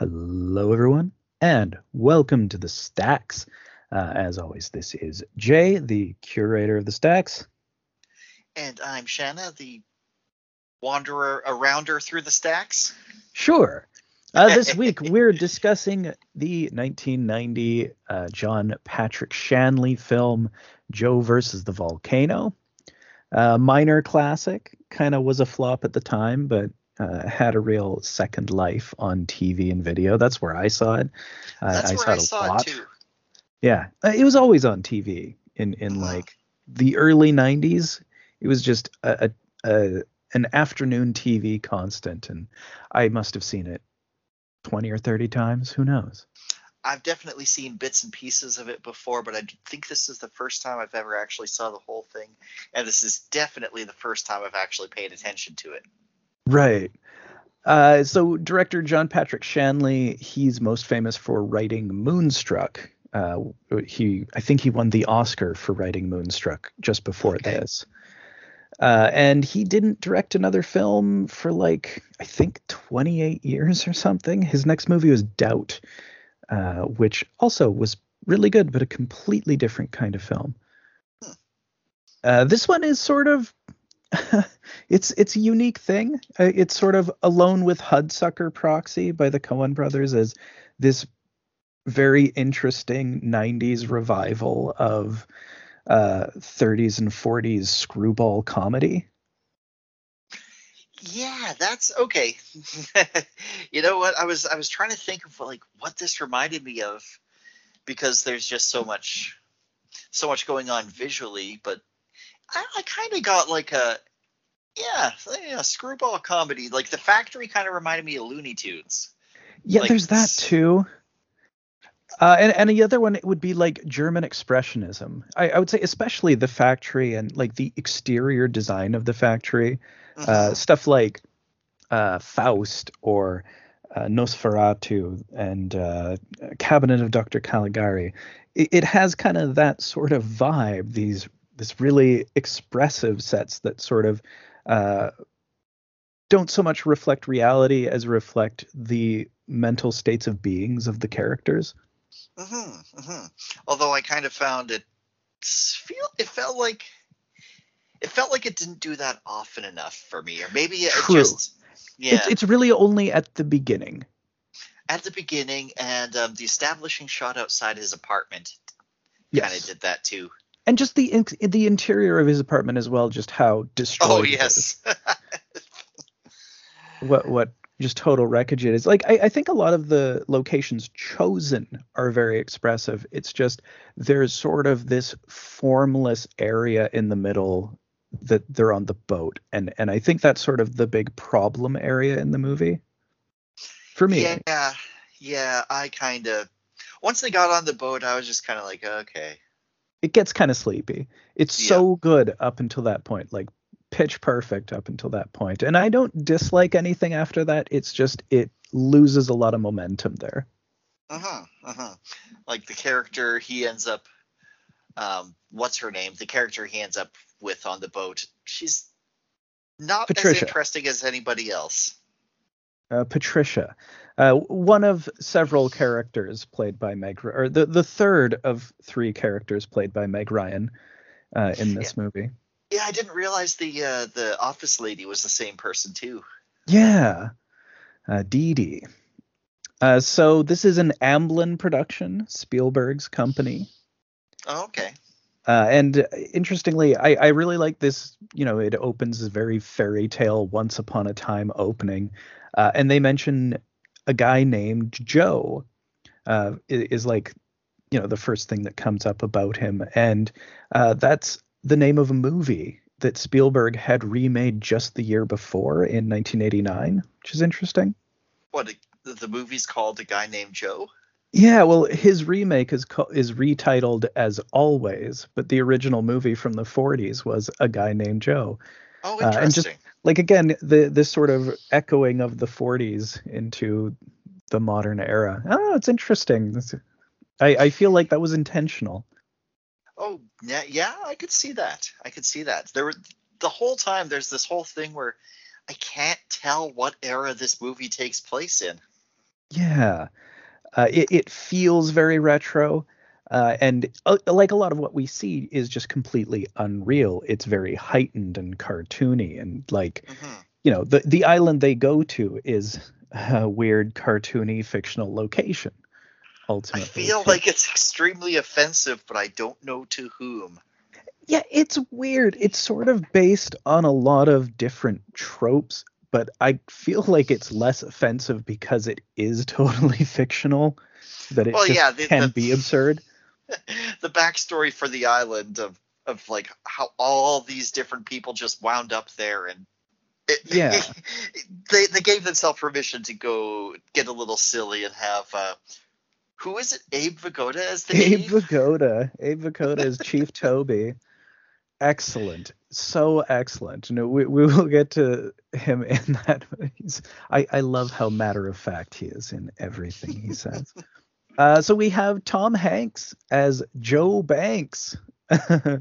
Hello, everyone, and welcome to the Stacks. Uh, as always, this is Jay, the curator of the Stacks. And I'm Shana, the wanderer arounder through the stacks. Sure. Uh, this week, we're discussing the 1990 uh, John Patrick Shanley film, Joe versus the Volcano. Uh, minor classic, kind of was a flop at the time, but uh, had a real second life on TV and video. That's where I saw it. Uh, That's I where saw I it saw it too. Yeah, uh, it was always on TV in in uh-huh. like the early '90s. It was just a, a, a an afternoon TV constant, and I must have seen it twenty or thirty times. Who knows? I've definitely seen bits and pieces of it before, but I think this is the first time I've ever actually saw the whole thing, and this is definitely the first time I've actually paid attention to it. Right. Uh, so director John Patrick Shanley, he's most famous for writing Moonstruck. Uh, he, I think he won the Oscar for writing Moonstruck just before okay. this. Uh, and he didn't direct another film for like I think 28 years or something. His next movie was Doubt, uh, which also was really good, but a completely different kind of film. Uh, this one is sort of it's it's a unique thing. Uh, it's sort of Alone with Hudsucker Proxy by the Coen brothers as this very interesting 90s revival of uh, 30s and 40s screwball comedy. Yeah, that's okay. you know what? I was I was trying to think of like what this reminded me of because there's just so much so much going on visually, but I, I kind of got like a yeah, yeah, screwball comedy. Like the factory kind of reminded me of Looney Tunes. Yeah, like, there's that too. Uh, and, and the other one it would be like German expressionism. I, I, would say especially the factory and like the exterior design of the factory. Uh, mm-hmm. Uh, stuff like uh, Faust or uh, Nosferatu and uh, Cabinet of Dr. Caligari. It, it has kind of that sort of vibe. These this really expressive sets that sort of uh, don't so much reflect reality as reflect the mental states of beings of the characters. Mm-hmm, mm-hmm. Although I kind of found it feel it felt like it felt like it didn't do that often enough for me, or maybe it True. just yeah. It's, it's really only at the beginning. At the beginning, and um, the establishing shot outside his apartment yes. kind of did that too and just the in, the interior of his apartment as well, just how destroyed. Oh yes. what what just total wreckage it is. Like I, I think a lot of the locations chosen are very expressive. It's just there's sort of this formless area in the middle that they're on the boat, and and I think that's sort of the big problem area in the movie. For me. Yeah, yeah. I kind of once they got on the boat, I was just kind of like, okay it gets kind of sleepy. It's yeah. so good up until that point, like pitch perfect up until that point. And I don't dislike anything after that. It's just it loses a lot of momentum there. Uh huh. Uh huh. Like the character he ends up, um, what's her name? The character he ends up with on the boat. She's not Patricia. as interesting as anybody else. Uh, Patricia, uh, one of several characters played by Meg, or the the third of three characters played by Meg Ryan uh, in this yeah. movie. Yeah, I didn't realize the uh, the office lady was the same person too. Yeah, uh, Dee Dee. Uh, so this is an Amblin production, Spielberg's company. Oh, okay. Uh, and interestingly, I, I really like this. You know, it opens a very fairy tale, once upon a time opening, uh, and they mention a guy named Joe. Uh, is like, you know, the first thing that comes up about him, and uh, that's the name of a movie that Spielberg had remade just the year before in 1989, which is interesting. What the movie's called "A Guy Named Joe"? Yeah, well, his remake is co- is retitled as Always, but the original movie from the 40s was A Guy Named Joe. Oh, interesting. Uh, and just like again, the this sort of echoing of the 40s into the modern era. Oh, it's interesting. I I feel like that was intentional. Oh yeah, yeah, I could see that. I could see that. There were the whole time. There's this whole thing where I can't tell what era this movie takes place in. Yeah, uh, it it feels very retro, uh, and uh, like a lot of what we see is just completely unreal. It's very heightened and cartoony, and like hmm you know the the island they go to is a weird cartoony fictional location. Ultimately, I feel like it's extremely offensive, but I don't know to whom. Yeah, it's weird. It's sort of based on a lot of different tropes, but I feel like it's less offensive because it is totally fictional, that it Well, just yeah, the, can the, be absurd. the backstory for the island of of like how all these different people just wound up there and it, Yeah. they they gave themselves permission to go get a little silly and have uh who is it Abe Vigoda as the Abe? Vigoda. Abe Vigoda is Chief Toby. Excellent. So excellent. You know, we, we will get to him in that. I, I love how matter of fact he is in everything he says. Uh, so we have Tom Hanks as Joe Banks. I,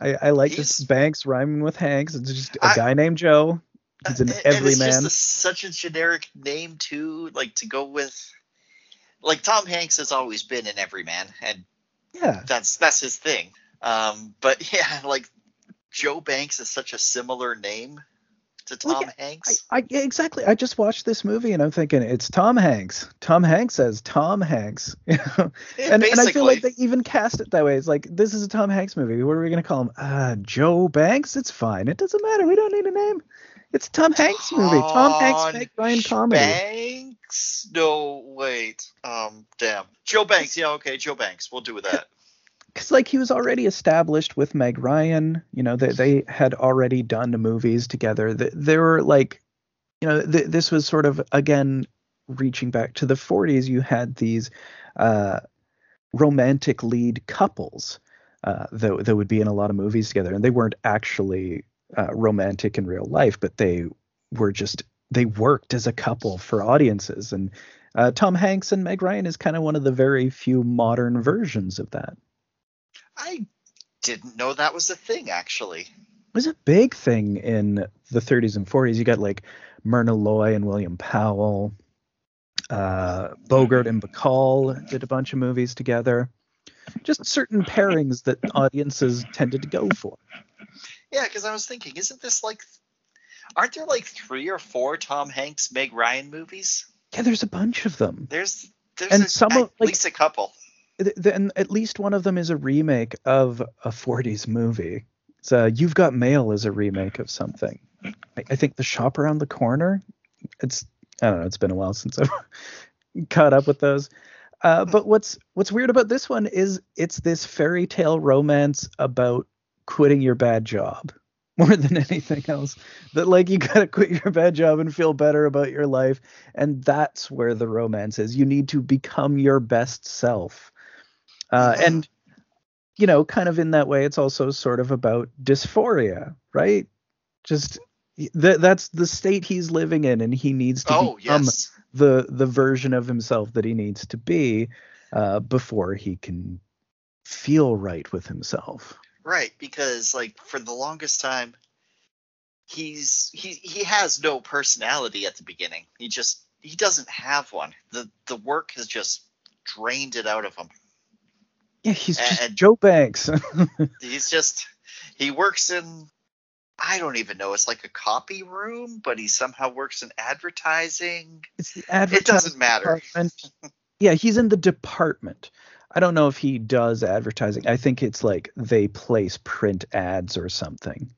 I like this He's- Banks rhyming with Hanks. It's just a I- guy named Joe. He's an and it's everyman. just a, such a generic name too, like to go with. Like Tom Hanks has always been an everyman, and Yeah. that's that's his thing. Um, but yeah, like Joe Banks is such a similar name to Well, Tom Hanks. I yeah, exactly. I just watched this movie and I'm thinking it's Tom Hanks. Tom Hanks says Tom Hanks. Yeah, and, and I feel like they even cast it that way. It's like this is a Tom Hanks movie. What are we gonna call him? Uh, Joe Banks. It's fine. It doesn't matter. We don't need a name. It's Tom Hanks movie. Tom Hanks Tom Meg Ryan comedy. Banks? No, wait. Um, damn. Joe Banks. Yeah, okay, Joe Banks. We'll do with that. Because like he was already established with Meg Ryan. You know they they had already done movies together. They, they were like, you know, th- this was sort of again reaching back to the 40s. You had these uh, romantic lead couples uh, that that would be in a lot of movies together, and they weren't actually uh, romantic in real life, but they were just they worked as a couple for audiences. And uh, Tom Hanks and Meg Ryan is kind of one of the very few modern versions of that. I didn't know that was a thing, actually. It was a big thing in the 30s and 40s. You got like Myrna Loy and William Powell. Uh, Bogart and Bacall did a bunch of movies together. Just certain pairings that audiences tended to go for. Yeah, because I was thinking, isn't this like, aren't there like three or four Tom Hanks, Meg Ryan movies? Yeah, there's a bunch of them. There's there's And a, some at of, like- least a couple. Th- th- at least one of them is a remake of a 40s movie. So You've Got Mail is a remake of something. I, I think The Shop Around the Corner. It's I don't know. It's been a while since I've caught up with those. Uh, but what's what's weird about this one is it's this fairy tale romance about quitting your bad job more than anything else. That like you gotta quit your bad job and feel better about your life, and that's where the romance is. You need to become your best self, uh, and you know, kind of in that way, it's also sort of about dysphoria, right? Just th- that's the state he's living in, and he needs to Oh become yes. the the version of himself that he needs to be uh, before he can feel right with himself. Right, because like for the longest time, he's he he has no personality at the beginning. He just he doesn't have one. the The work has just drained it out of him. Yeah, he's just And- Joe Banks. He's just he works in I don't even know. It's like a copy room, but he somehow works in advertising. it's the It doesn't matter. Yeah, he's in the department. I don't know if he does advertising. I think it's like they place print ads or something.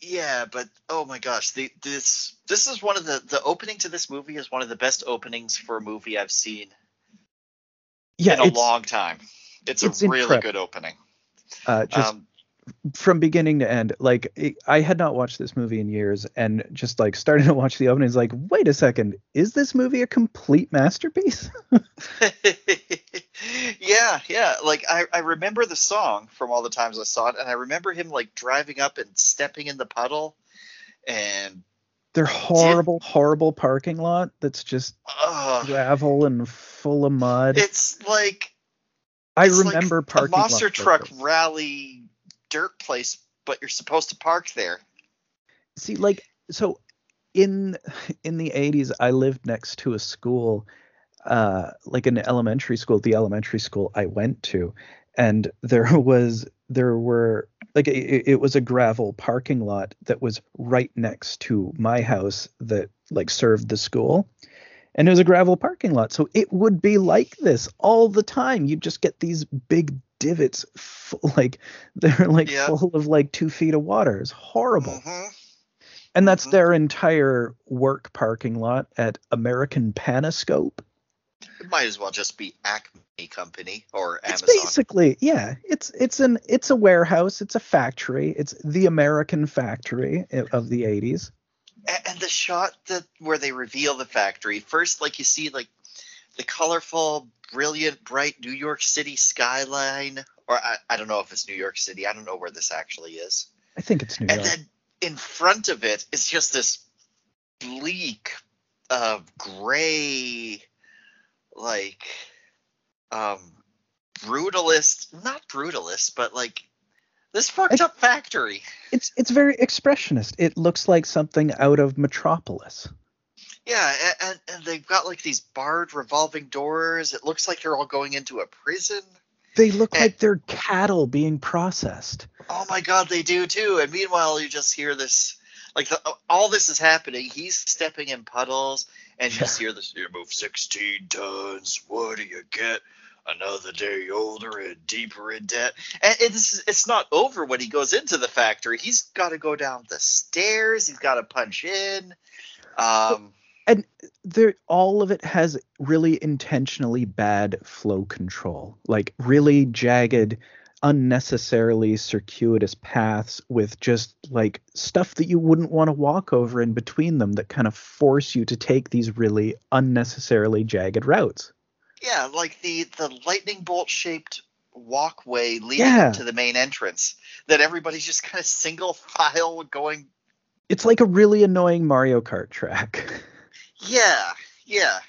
Yeah, but oh my gosh, the, this this is one of the the opening to this movie is one of the best openings for a movie I've seen Yeah, in a long time. It's, it's a really good opening. uh, just um, from beginning to end. Like it, I had not watched this movie in years, and just like starting to watch the opening, is like, wait a second, is this movie a complete masterpiece? yeah, yeah. Like I, I remember the song from all the times I saw it, and I remember him like driving up and stepping in the puddle, and Their horrible, horrible parking lot that's just uh, gravel and full of mud. it's like I it's like remember a parking monster truck rally dirt place, but you're supposed to park there. See, like so in in the 80s, I lived next to a school, uh, like an elementary school, the elementary school I went to, and there was there were like it, it was a gravel parking lot that was right next to my house that like served the school and it was a gravel parking lot so it would be like this all the time you just get these big divots full, like they're like Yeah. full of like two feet of water it's horrible Mhm. and that's Mhm. their entire work parking lot at American Panascope It might as well just be Acme Company or Amazon. it's basically yeah it's it's an it's a warehouse it's a factory it's the american factory of the 80s A- and the shot that where they reveal the factory first like you see like the colorful brilliant bright new york city skyline or i, I don't know if it's new york city i don't know where this actually is. I think it's new and york. then in front of it is just this bleak uh gray like um brutalist not brutalist but like this fucked up factory it's it's very expressionist it looks like something out of metropolis Yeah, and, and they've got like these barred revolving doors. It looks like they're all going into a prison. they look Eh. like they're cattle being processed Oh my god, they do too. And meanwhile, you just hear this like the, all this is happening. He's stepping in puddles, and you Yeah. just hear this. You move 16 tons. What do you get? Another day older and deeper in debt. And it's it's not over when he goes into the factory. He's got to go down the stairs. He's got to punch in. Um, and there all of it has really intentionally bad flow control like really jagged unnecessarily circuitous paths with just like stuff that you wouldn't want to walk over in between them that kind of force you to take these really unnecessarily jagged routes Yeah, like the the lightning bolt shaped walkway leading Yeah. to the main entrance that everybody's just kind of single file going. it's like a really annoying mario kart track Yeah, yeah.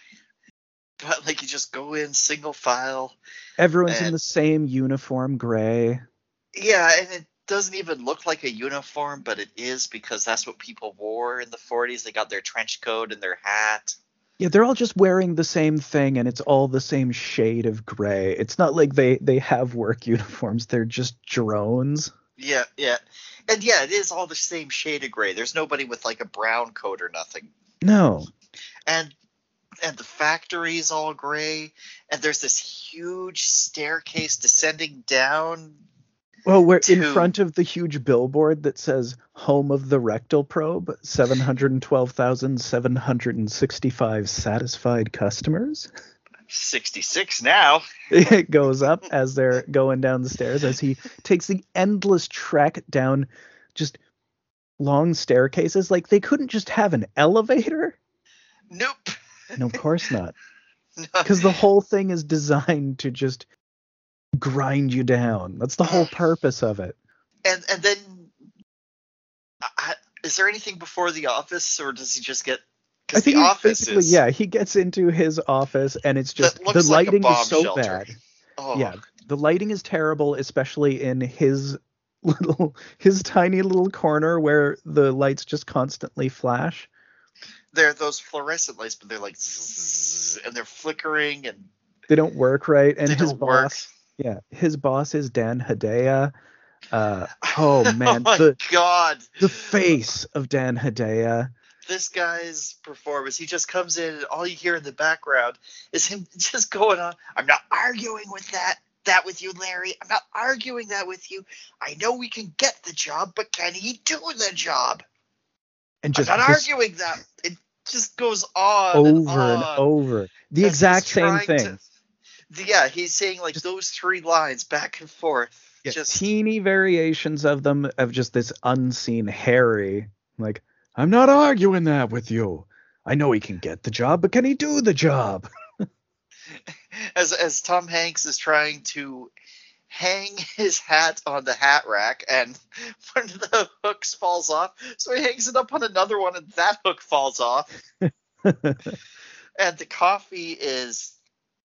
But like you just go in single file. everyone's in the same uniform gray Yeah, and it doesn't even look like a uniform, but it is because that's what people wore in the 40s. They got their trench coat and their hat. Yeah, they're all just wearing the same thing and it's all the same shade of gray. It's not like they they have work uniforms. They're just drones. Yeah, yeah. And yeah, it is all the same shade of gray. There's nobody with like a brown coat or nothing. No. and and the factory's all gray and there's this huge staircase descending down Well, we're in front of the huge billboard that says "Home of the Rectal Probe." Seven hundred twelve thousand seven hundred sixty-five satisfied customers. 66 now It goes up as they're going down the stairs as he takes the endless trek down just long staircases. Like they couldn't just have an elevator. nope No, of course not. No. because the whole thing is designed to just grind you down. That's the whole purpose of it. and and then I, is there anything before the office or does he just get I think the office basically, is yeah, he gets into his office and it's just the like lighting is so shelter. bad. oh, Yeah, the lighting is terrible, especially in his little his tiny little corner where the lights just constantly flash. they're those fluorescent lights but they're like zzz, and they're flickering and They don't work right, and his boss, yeah, his boss is Dan Hedaya. Uh, oh man, oh my the god the face of Dan Hedaya. this guy's performance. He just comes in and all you hear in the background is him just going on. I'm not arguing with that that with you, Larry. I'm not arguing that with you. I know we can get the job, but can he do the job? and just I'm not this- arguing that. It just goes on over and, and, over. The exact same thing. to- yeah, he's saying like Just- those three lines back and forth. Yeah, just teeny variations of them of just this unseen Harry. Like, I'm not arguing that with you. I know he can get the job, but can he do the job? as as Tom Hanks is trying to hang his hat on the hat rack and one of the hooks falls off so he hangs it up on another one and that hook falls off and the coffee is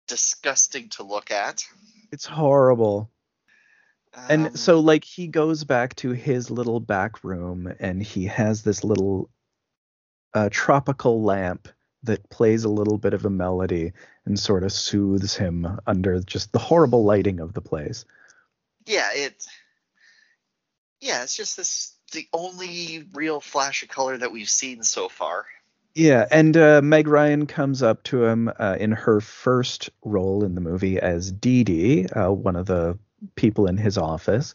disgusting to look at it's horrible. And Um, so like he goes back to his little back room and he has this little uh, tropical lamp that plays a little bit of a melody and sort of soothes him under just the horrible lighting of the place. Yeah, it. Yeah, it's just this the only real flash of color that we've seen so far. Yeah, and uh, Meg Ryan comes up to him uh, in her first role in the movie as Dee Dee, uh, one of the people in his office,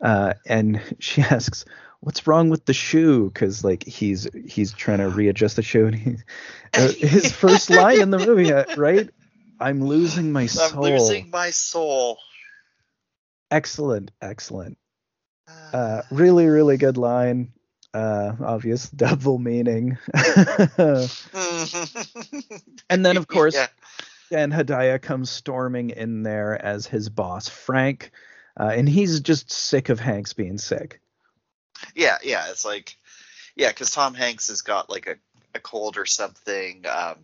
uh, and she asks, "What's wrong with the shoe?" Because like he's he's trying to readjust the shoe, and he, uh, his first line in the movie, uh, right? I'm losing my soul. I'm losing my soul. Excellent, excellent. Uh, really, really good line. Uh, obvious double meaning. and then, of course, Yeah. Dan Hedaya comes storming in there as his boss, Frank, uh, and he's just sick of Hanks being sick. Yeah, yeah, it's like, yeah, because Tom Hanks has got like a, a cold or something. Um,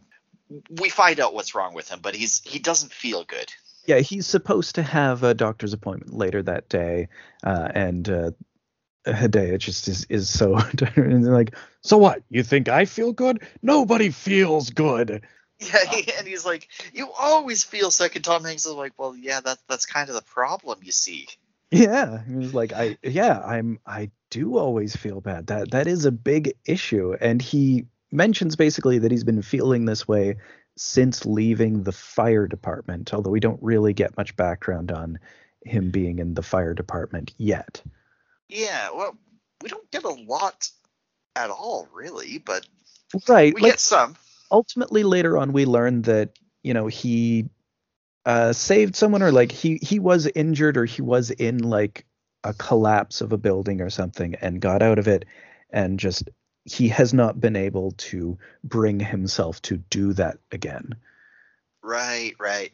we find out what's wrong with him, but he's he doesn't feel good. Yeah, he's supposed to have a doctor's appointment later that day, uh, and uh, Hedaya just is, is so and they're like, so what? You think I feel good? Nobody feels good. Yeah, he, and he's like, you always feel sick, and Tom Hanks is like, well, yeah, that that's kind of the problem, you see. Yeah, he's like, I yeah, I'm I do always feel bad. That that is a big issue, and he mentions basically that he's been feeling this way since leaving the fire department. Although we don't really get much background on him being in the fire department yet. Yeah, well, we don't get a lot at all, really, but Right, we like get some. ultimately later on we learned that you know he uh saved someone or like he he was injured or he was in like a collapse of a building or something and got out of it and just he has not been able to bring himself to do that again Right, right.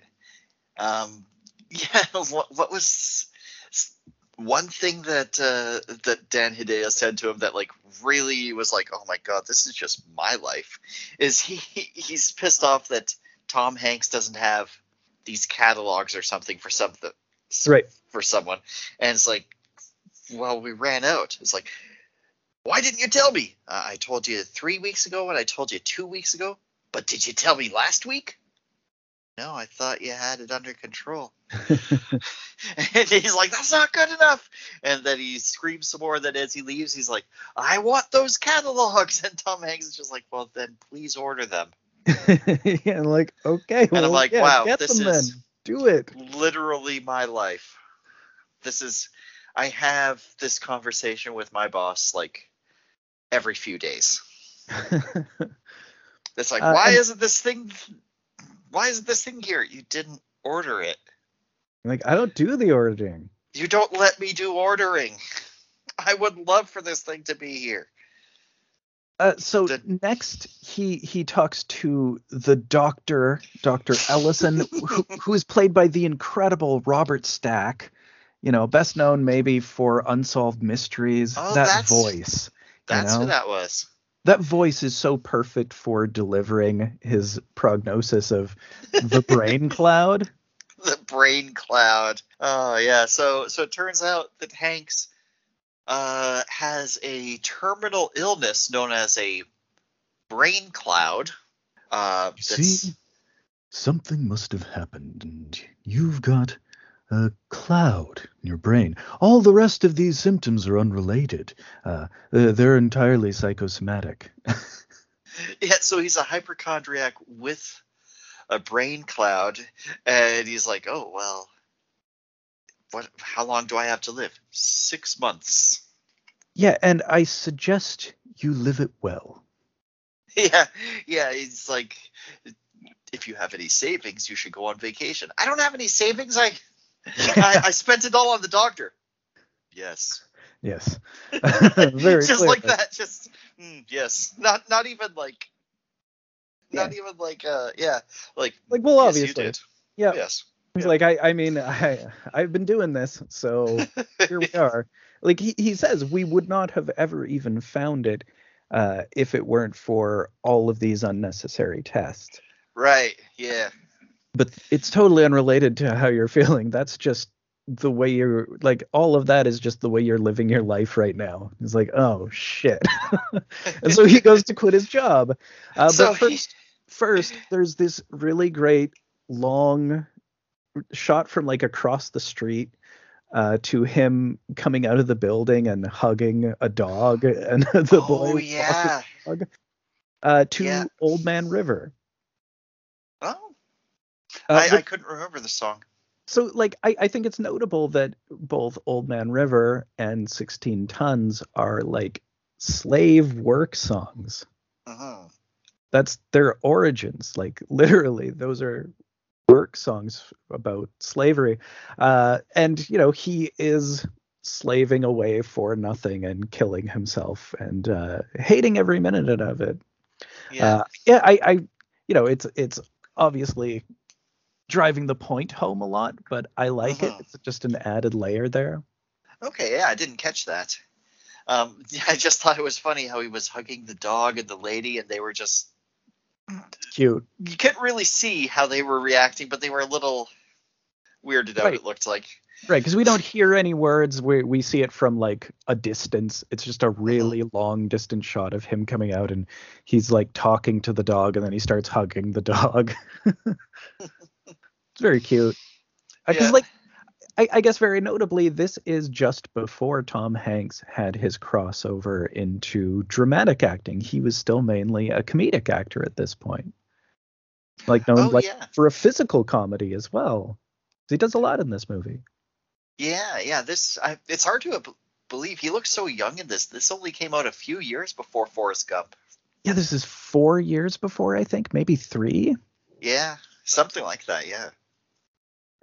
Um, yeah, what, what was one thing that uh, that Dan Hedaya said to him that like really was like, oh my god, this is just my life. Is he he's pissed off that Tom Hanks doesn't have these catalogs or something for something right for someone, and it's like, well, we ran out. It's like, why didn't you tell me? Uh, I told you three weeks ago, and I told you two weeks ago. But did you tell me last week? No, I thought you had it under control. and he's like, that's not good enough. And then he screams some more. Then as he leaves, he's like, I want those catalogs. And Tom Hanks is just like, well, then please order them. yeah like okay And I'm like, yeah, wow, get this them is- then do it Literally my life. This is, I have this conversation with my boss like every few days. It's like, Uh, why and- isn't this thing, why isn't this thing here? You didn't order it. like i don't do the ordering You don't let me do ordering. I would love for this thing to be here. Uh, so The- next, he he talks to the doctor, Doctor Ellison, who, who is played by the incredible Robert Stack. You know, best known maybe for Unsolved Mysteries. Oh, that that's- voice, That's know? who that was. That voice is so perfect for delivering his prognosis of the brain cloud. The brain cloud. Oh yeah. So so it turns out that Hanks uh, has a terminal illness known as a brain cloud. Uh, that's- see, something must have happened, and you've got a cloud in your brain. All the rest of these symptoms are unrelated. Uh, they're they're entirely psychosomatic. Yeah, so he's a hypochondriac with a brain cloud, and he's like, "Oh well, what? How long do I have to live? Six months." yeah, and I suggest you live it well. Yeah, yeah. He's like, "If you have any savings, you should go on vacation." I don't have any savings. I, I, I spent it all on the doctor. Yes, Yes, very just like that. Just mm, yes. Not not even like. Not Yeah. even like uh yeah like Like, well, yes, you obviously, did. yeah. yes He's Yeah. like, I, I mean, I, I've been doing this, so here we are. Like he, he says, we would not have ever even found it uh, if it weren't for all of these unnecessary tests. Right. Yeah. But it's totally unrelated to how you're feeling. That's just the way you're like all of that is just the way you're living your life right now. It's like, oh shit. and so he goes to quit his job. Uh, So but he- first first there's this really great long shot from like across the street uh, to him coming out of the building and hugging a dog and the boy. oh boy yeah. dog, uh, to Yeah. Old Man River. Uh, I, but- I couldn't remember the song. so like I, I think it's notable that both Old Man River and 16 Tons are like slave work songs. Mhm. That's their origins. Like literally, those are work songs about slavery. Uh, and you know, he is slaving away for nothing and killing himself and uh, hating every minute of it. Yeah. Uh, yeah, I, I, you know, it's it's obviously driving the point home a lot, but I like it. It's just an added layer there. Okay, yeah, I didn't catch that. Um, I just thought it was funny how he was hugging the dog and the lady, and they were just Cute. you couldn't really see how they were reacting, but they were a little weirded out. Right. It looked like. Right, because we don't hear any words. We we see it from like a distance. It's just a really long distance shot of him coming out, and he's like talking to the dog, and then he starts hugging the dog. very cute. Uh, because Yeah. like, I, I guess very notably, this is just before Tom Hanks had his crossover into dramatic acting. He was still mainly a comedic actor at this point, like known Oh like yeah, for a physical comedy as well. He does a lot in this movie. yeah, yeah. This I, it's hard to believe he looks so young in this. This only came out a few years before Forrest Gump. Yeah, this is four years before, I think, maybe three. Yeah, something like that. Yeah.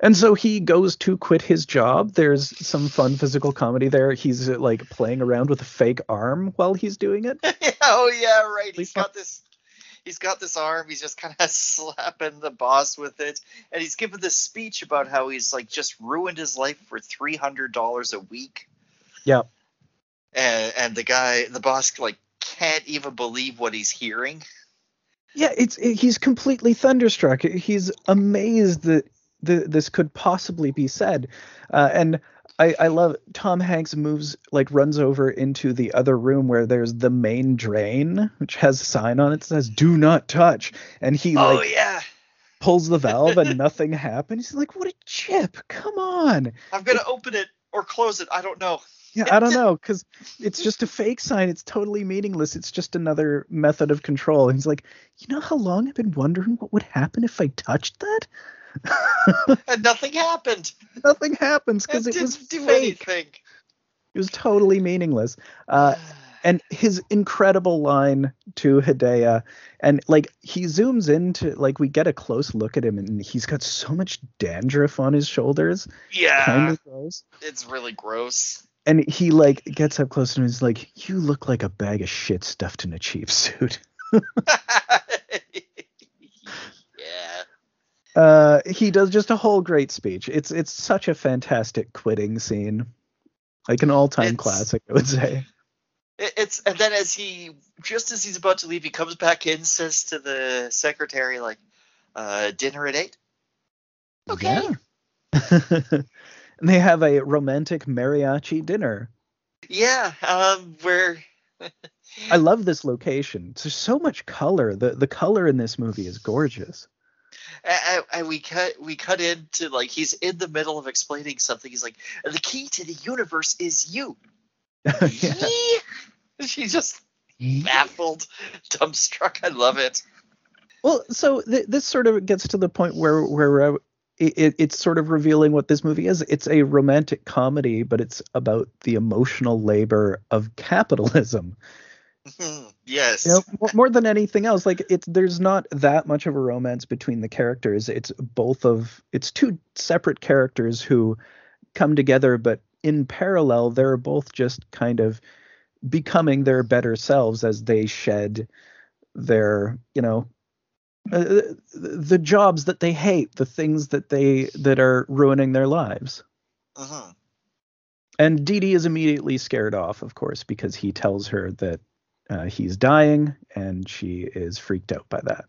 And so he goes to quit his job. There's some fun physical comedy there. He's uh, like playing around with a fake arm while he's doing it. oh yeah, right. He's got this. He's got this arm. He's just kind of slapping the boss with it, and he's giving this speech about how he's like just ruined his life for three hundred dollars a week. Yeah. And and the guy, the boss, like can't even believe what he's hearing. Yeah, it's he's completely thunderstruck. He's amazed that th- this could possibly be said. Uh, and I, I love Tom Hanks moves like runs over into the other room where there's the main drain, which has a sign on it that says "Do not touch," and he oh like yeah, pulls the valve and nothing happens. He's like, "What a chip! Come on!" I'm gonna open it or close it. I don't know. Yeah, I don't know, because it's just a fake sign. It's totally meaningless. It's just another method of control. And he's like, you know how long I've been wondering what would happen if I touched that? And nothing happened. Nothing happens because it it was fake. anything. It was totally meaningless. Uh, and his incredible line to Hedaya, and like he zooms into like we get a close look at him, and he's got so much dandruff on his shoulders, yeah, kind of gross. it's really gross. And he like gets up close and he's like, "You look like a bag of shit stuffed in a cheap suit." Uh, he does just a whole great speech. It's it's such a fantastic quitting scene, like an all-time classic, I would say. It's and then as he just as he's about to leave, he comes back in, says to the secretary like, uh, "Dinner at 8? Okay. Yeah. and they have a romantic mariachi dinner. Yeah. Um. Where. I love this location. There's so much color. The the color in this movie is gorgeous. And, and we cut we cut into like he's in the middle of explaining something. He's like, "The key to the universe is you." yeah. She's just baffled, dumbstruck. I love it. Well, so th- this sort of gets to the point where where uh, it, it's sort of revealing what this movie is. It's a romantic comedy, but it's about the emotional labor of capitalism. Yes. You know, more, than anything else, like it's there's not that much of a romance between the characters. It's both of it's two separate characters who come together, but in parallel, they're both just kind of becoming their better selves as they shed their, you know, uh, the jobs that they hate, the things that they that are ruining their lives. Mhm. And Dee Dee is immediately scared off, of course, because he tells her that uh, he's dying, and she is freaked out by that.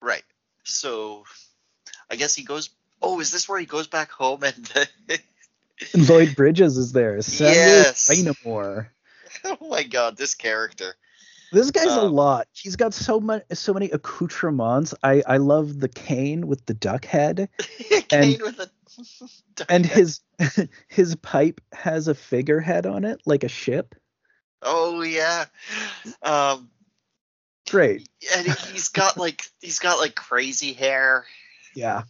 Right. So, I guess he goes. Oh, is this where he goes back home and? And Lloyd Bridges is there. Samuel Yes. Graynamore. oh my God, this character. This guy's a Um, lot. He's got so much, so many accoutrements. I I love the cane with the duck head, cane with a and his his pipe has a figurehead on it, like a ship. Oh yeah, um, Great. and he- he's got like he's got like crazy hair. Yeah.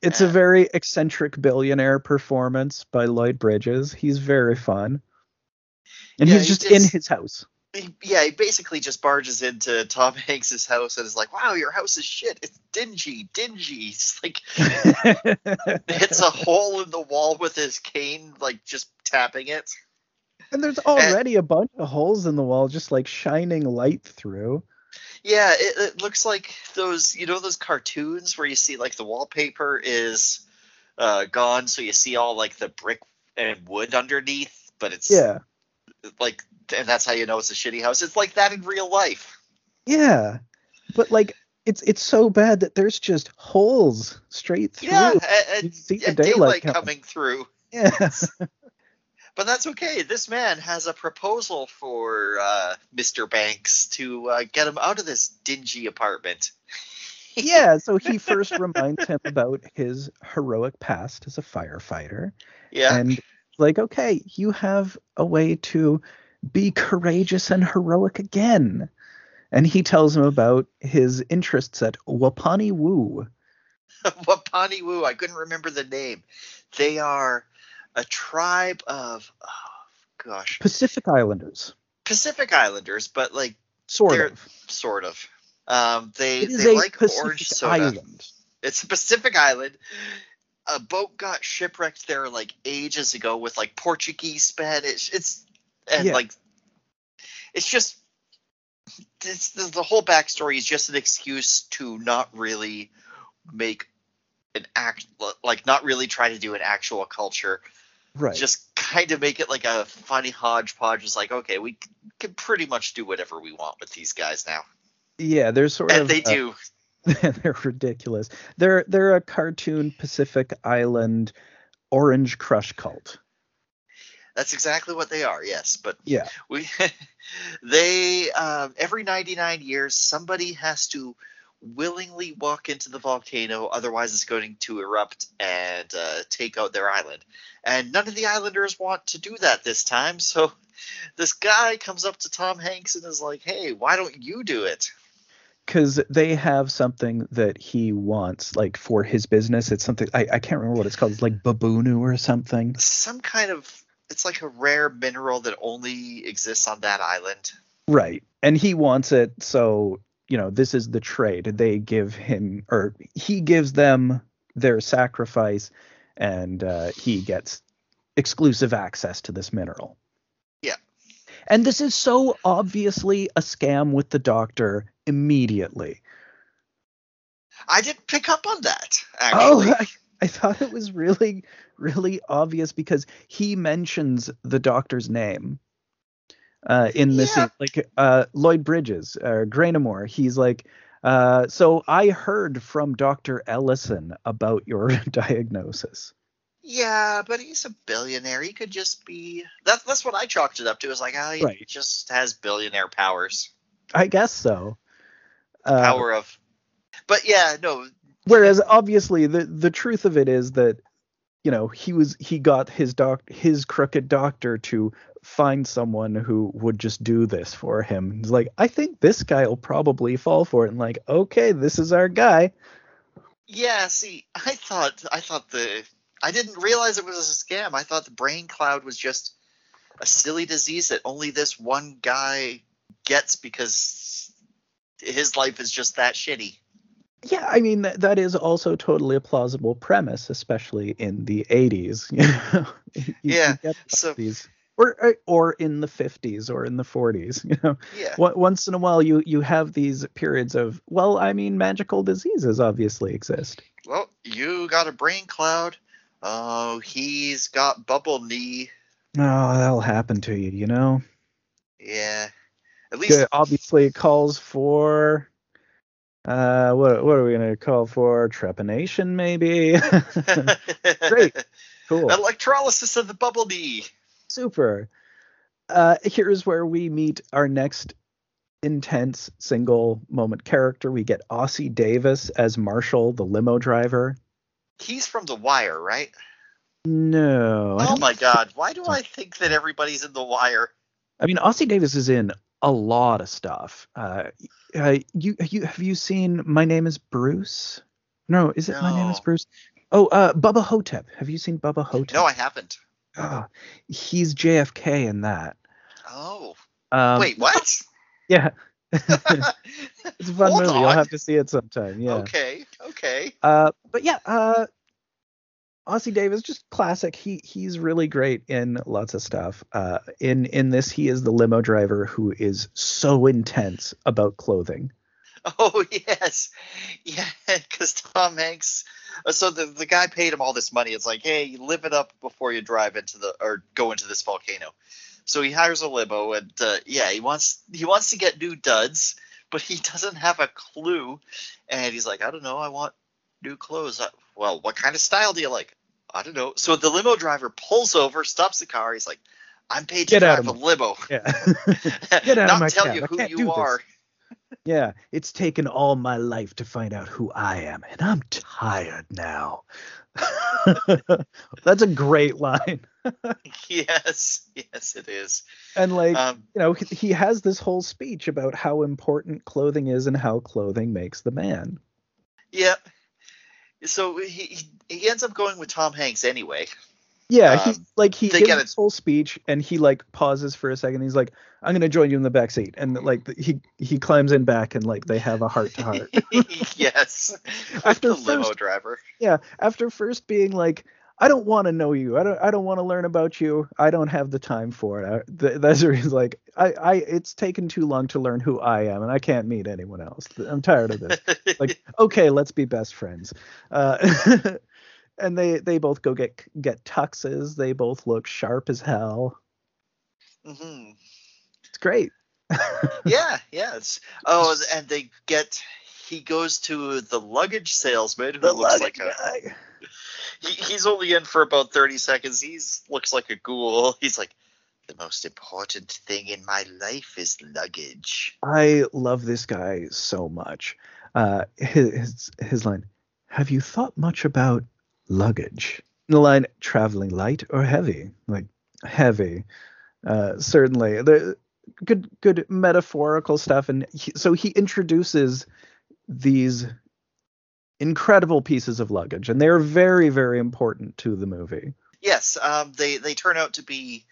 It's a very eccentric billionaire performance by Lloyd Bridges. He's very fun. And Yeah, he's he just in his house. He, yeah, he basically just barges into Tom Hanks's house and is like, "Wow, your house is shit. It's dingy, dingy." He's like hits a hole in the wall with his cane, like just tapping it. And there's already a bunch of holes in the wall just like shining light through. Yeah, it, it looks like those, you know, those cartoons where you see like the wallpaper is uh, gone, so you see all like the brick and wood underneath, but it's Yeah. like, and that's how you know it's a shitty house. It's like that in real life. Yeah. But like it's it's so bad that there's just holes straight through. Yeah, and, You see the and daylight daylight coming. coming through. Yeah. But that's okay. This man has a proposal for uh, Mr. Banks to uh, get him out of this dingy apartment. yeah, so he first reminds him about his heroic past as a firefighter. Yeah. And like, okay, you have a way to be courageous and heroic again. And he tells him about his interests at Waponi Woo. Waponi Woo. I couldn't remember the name. They are a tribe of, oh, gosh, Pacific Islanders. Pacific Islanders, but like Sort of. sort of. Um, they they like Pacific orange soda. island. It's a Pacific island. A boat got shipwrecked there like ages ago with like Portuguese Spanish. It's and Yeah. like it's just it's the, the whole backstory is just an excuse to not really make an act like not really try to do an actual culture. Right. Just kind of make it like a funny hodgepodge. It's like okay, we can pretty much do whatever we want with these guys now, yeah, they're sort and of they uh, do. they're ridiculous. They're they're a cartoon Pacific Island orange crush cult. That's exactly what they are. Yes, but Yeah. we they um, every 99 years somebody has to willingly walk into the volcano otherwise it's going to erupt and uh, take out their island and none of the islanders want to do that this time so this guy comes up to tom hanks and is like hey why don't you do it because they have something that he wants, like for his business. It's something I, I can't remember what it's called. It's like baboonu or something. some kind of it's like a rare mineral that only exists on that island Right. And he wants it. So, you know, this is the trade. They give him, or he gives them their sacrifice, and uh, he gets exclusive access to this mineral. Yeah. And this is so obviously a scam with the doctor immediately. i didn't pick up on that Oh, actually I, I thought it was really, really obvious because he mentions the doctor's name uh, in this, Yeah. like uh, Lloyd Bridges or Graynamore. He's like, uh, so I heard from Doctor Ellison about your diagnosis. Yeah, but he's a billionaire. He could just be. That's that's what I chalked it up to. Is like, oh, he Right. just has billionaire powers. I guess so. Uh, Power of. But yeah, no. Whereas obviously the the truth of it is that you know he was he got his doc his crooked doctor to find someone who would just do this for him. He's like, I think this guy will probably fall for it. And like, okay, this is our guy. Yeah, see, I thought I thought the I didn't realize it was a scam. I thought the brain cloud was just a silly disease that only this one guy gets because his life is just that shitty. Yeah, I mean that that is also totally a plausible premise, especially in the 80s. You know, You- you Yeah, so- these, or uh, or- in the 50s or in the 40s. You know, Yeah. Once in a while you you have these periods of well, I mean, magical diseases obviously exist. Well, you got a brain cloud. Oh, he's got bubble knee. Oh, that'll happen to you, you know. Yeah. At least Good. Obviously, it calls for uh, what what are we gonna call for? Trepanation, maybe. Great. cool. Electrolysis of the bubble knee. Super. Uh, here's where we meet our next intense single moment character. We get Ossie Davis as Marshall, the limo driver. He's from The Wire, right? No. Oh my God! Why do I think that everybody's in The Wire? I mean, Ossie Davis is in a lot of stuff. Uh, uh, you, you have you seen My Name Is Bruce? No, is it My Name Is Bruce? Oh, uh, Bubba Ho-Tep. Have you seen Bubba Ho-Tep? No, I haven't. Ah, he's JFK in that. Oh, Um, wait, what? Yeah, it's a fun Hold movie. You'll have to see it sometime. Yeah. Okay, okay. Uh, but yeah, uh, Ossie Davis, just classic. He he's really great in lots of stuff. Uh, in in this, he is the limo driver who is so intense about clothing. Oh yes, yeah, because Tom Hanks. uh, So the the guy paid him all this money. It's like, hey, live it up before you drive into the or go into this volcano. So he hires a limo, and uh, yeah, he wants he wants to get new duds, but he doesn't have a clue. And he's like, I don't know, I want new clothes. Well, what kind of style do you like? I don't know. So the limo driver pulls over, stops the car. He's like, I'm paid to Get drive a limo, Yeah. Get out of my tell cab. you who you this. are. yeah, it's taken all my life to find out who I am, and I'm tired now. That's a great line. yes, yes, it is. And like, Um, you know, he, he has this whole speech about how important clothing is and how clothing makes the man. yeah. So he, he ends up going with Tom Hanks anyway. Yeah, he Um, like he gives this whole speech and he like pauses for a second. He's like, "I'm gonna join you in the back seat," and like he he climbs in back and like they have a heart to heart. yes. After the limo first- driver. yeah, after first being like, "I don't want to know you. I don't I don't want to learn about you. I don't have the time for it." I, th- that's where he's like, "I I it's taken too long to learn who I am, and I can't meet anyone else. I'm tired of this." like okay let's be best friends uh and they they both go get get tuxes they both look sharp as hell Mm-hmm. it's great Yeah, Yes. Oh, and they get. He goes to the luggage salesman who the looks like a. guy. He, he's only in for about thirty seconds. He's looks like a ghoul. He's like, the most important thing in my life is luggage. i love this guy so much uh his his, his line have you thought much about luggage the line traveling light or heavy like heavy uh certainly the good good metaphorical stuff and he, so he introduces these incredible pieces of luggage and they're very very important to the movie Yes, um, they they turn out to be,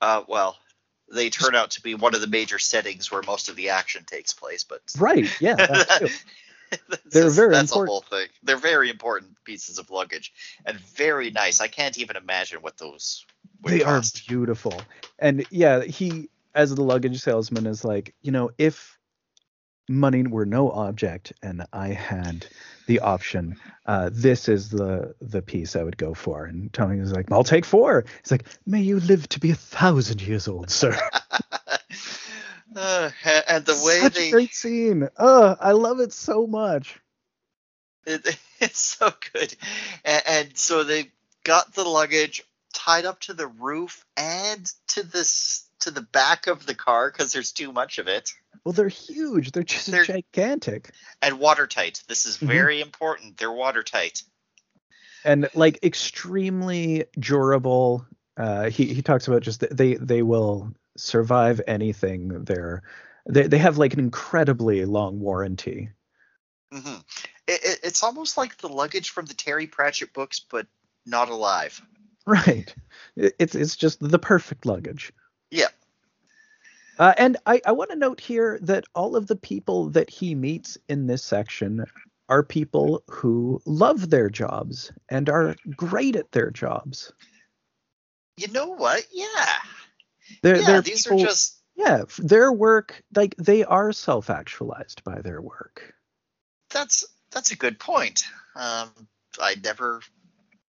uh, well, they turn out to be one of the major settings where most of the action takes place. But right yeah that too. That's They're just- very that's important. a whole thing. They're very important pieces of luggage and very nice. I can't even imagine what those they cost. are beautiful and yeah he as the luggage salesman is like you know if money were no object and i had the option uh, this is the the piece i would go for. And tony was like i'll take four. He's like may you live to be a thousand years old sir. Uh, and the way such they a great scene. Oh i love it so much. It, it's so good. And, and so they got the luggage tied up to the roof and to this to the back of the car because there's too much of it well they're huge they're just They're- gigantic and watertight this is Mhm. very important they're watertight and like extremely durable. Uh, he he talks about just th- they they will survive anything. They're they they have like an incredibly long warranty. hmm it, it, it's almost like the luggage from the terry pratchett books but not alive Right. It- It's it's just the perfect luggage. Yeah. Uh, and I, I want to note here that all of the people that he meets in this section are people who love their jobs and are great at their jobs. you know what yeah They're, yeah they're these people, are just yeah, their work like they are self-actualized by their work. that's that's a good point um i never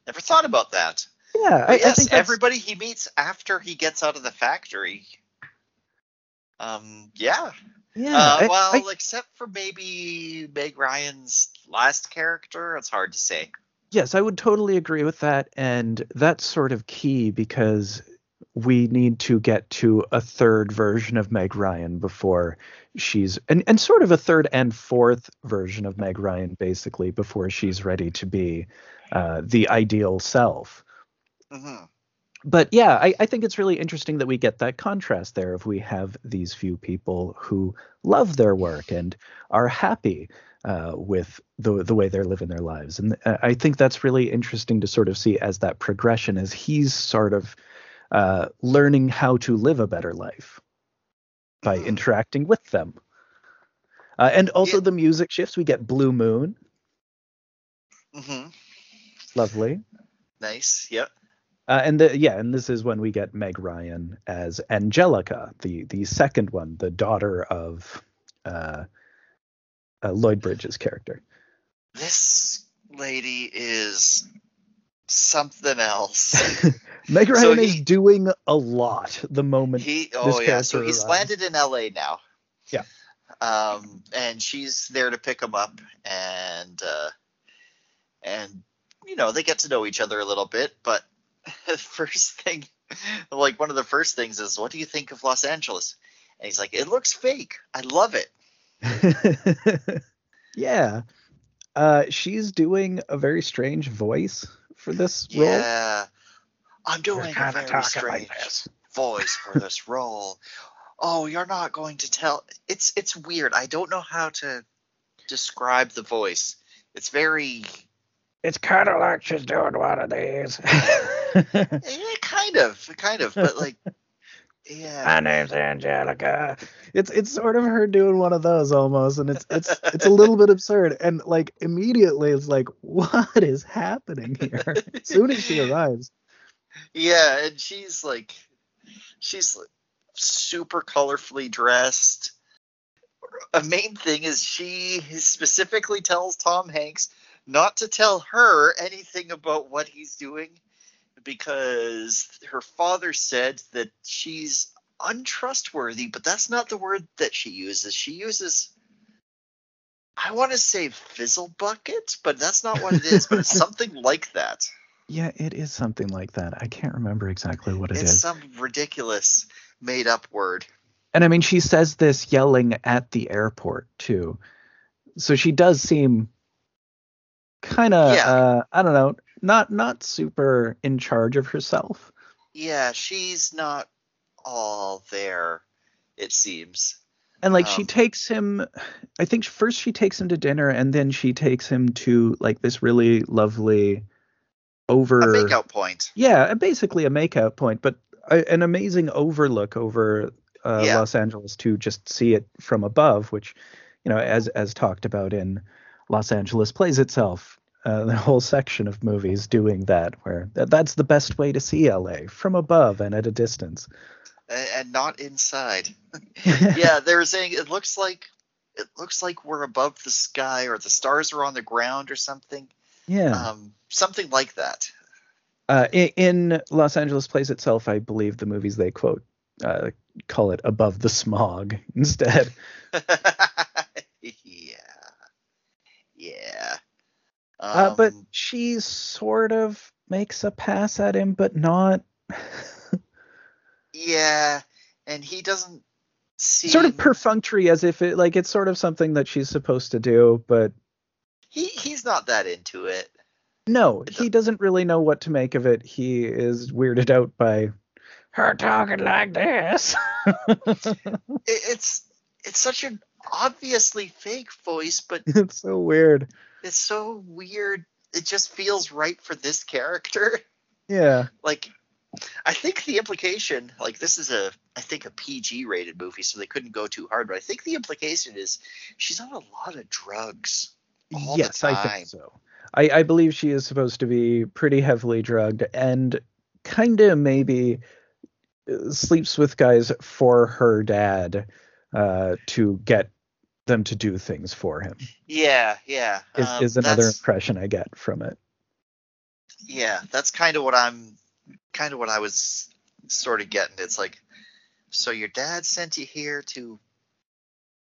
never thought about that Yeah, I, But I think everybody he meets after he gets out of the factory um yeah. Yeah, uh, I- well I- except for maybe meg ryan's last character it's hard to say. Yes, I would totally agree with that, and that's sort of key because we need to get to a third version of Meg Ryan before she's and, and sort of a third and fourth version of Meg Ryan basically before she's ready to be uh, the ideal self. hmm But yeah, I, I think it's really interesting that we get that contrast there if we have these few people who love their work and are happy uh, with the the way they're living their lives, and uh, I think that's really interesting to sort of see as that progression as he's sort of uh, learning how to live a better life by Mhm. interacting with them. Uh, and also Yeah. the music shifts. We get Blue Moon, Mm-hmm. lovely. Nice. Yep. Uh, and the, yeah, and this is when we get Meg Ryan as Angelica, the the second one, the daughter of uh, uh, Lloyd Bridges' character. This lady is something else. Meg Ryan So is doing a lot the moment. He oh this yeah, so he's arrives. landed in LA now. Yeah. Um, and she's there to pick him up, and uh, and you know they get to know each other a little bit. But first thing, like one of the first things, is what do you think of Los Angeles? And he's like, it looks fake. I love it. yeah, uh, she's doing a very strange voice for this role. Yeah. I'm doing a very strange voice for this role. Oh, you're not going to tell. It's it's weird. I don't know how to describe the voice. It's very It's kind of like she's doing one of these. eh, kind of, kind of, but like, yeah, My name's Angelica. It's it's sort of her doing one of those almost, and it's it's it's a little bit absurd. And like immediately, it's like, what is happening here? as soon as she arrives, yeah, and she's like, she's like super colorfully dressed. A main thing is she specifically tells Tom Hanks not to tell her anything about what he's doing because her father said that she's untrustworthy, but that's not the word that she uses. She uses I want to say fizzle bucket, but that's not what it is, but it's something like that. yeah, it is something like that. I can't remember exactly what it is. it's some ridiculous made up word. And I mean, she says this yelling at the airport too, so she does seem kind of Yeah. uh, I don't know, not not super in charge of herself. Yeah, she's not all there, it seems. And like she Um, takes him, I think first she takes him to dinner, and then she takes him to like this really lovely over A makeout point. Yeah, basically a makeout point, but a, an amazing overlook over uh, Yeah. Los Angeles to just see it from above, which you know, as as talked about in Los Angeles plays itself. Uh, the whole section of movies doing that, where that, that's the best way to see LA from above and at a distance. a- And not inside. yeah, they were saying it looks like it looks like we're above the sky or the stars are on the ground or something. yeah. Um, something like that. Uh, in, in Los Angeles plays itself, I believe the movies they quote uh, call it above the smog instead. yeah. Yeah. Uh, but Um, she sort of makes a pass at him, but not yeah, and he doesn't seem sort of perfunctory, as if it like it's sort of something that she's supposed to do, but he he's not that into it. no, he doesn't really know what to make of it. He is weirded out by her talking like this. it it's it's such an obviously fake voice, but it's so weird. It's so weird. It just feels right for this character. Yeah. Like, I think the implication, like, this is a, I think a PG rated movie, so they couldn't go too hard. But I think the implication is she's on a lot of drugs. Yes, I think so. I, I believe she is supposed to be pretty heavily drugged and kind of maybe uh, sleeps with guys for her dad uh, to get them to do things for him. Yeah, yeah. Is, um, is another impression I get from it. yeah that's kind of what i'm kind of what i was sort of getting it's like so your dad sent you here to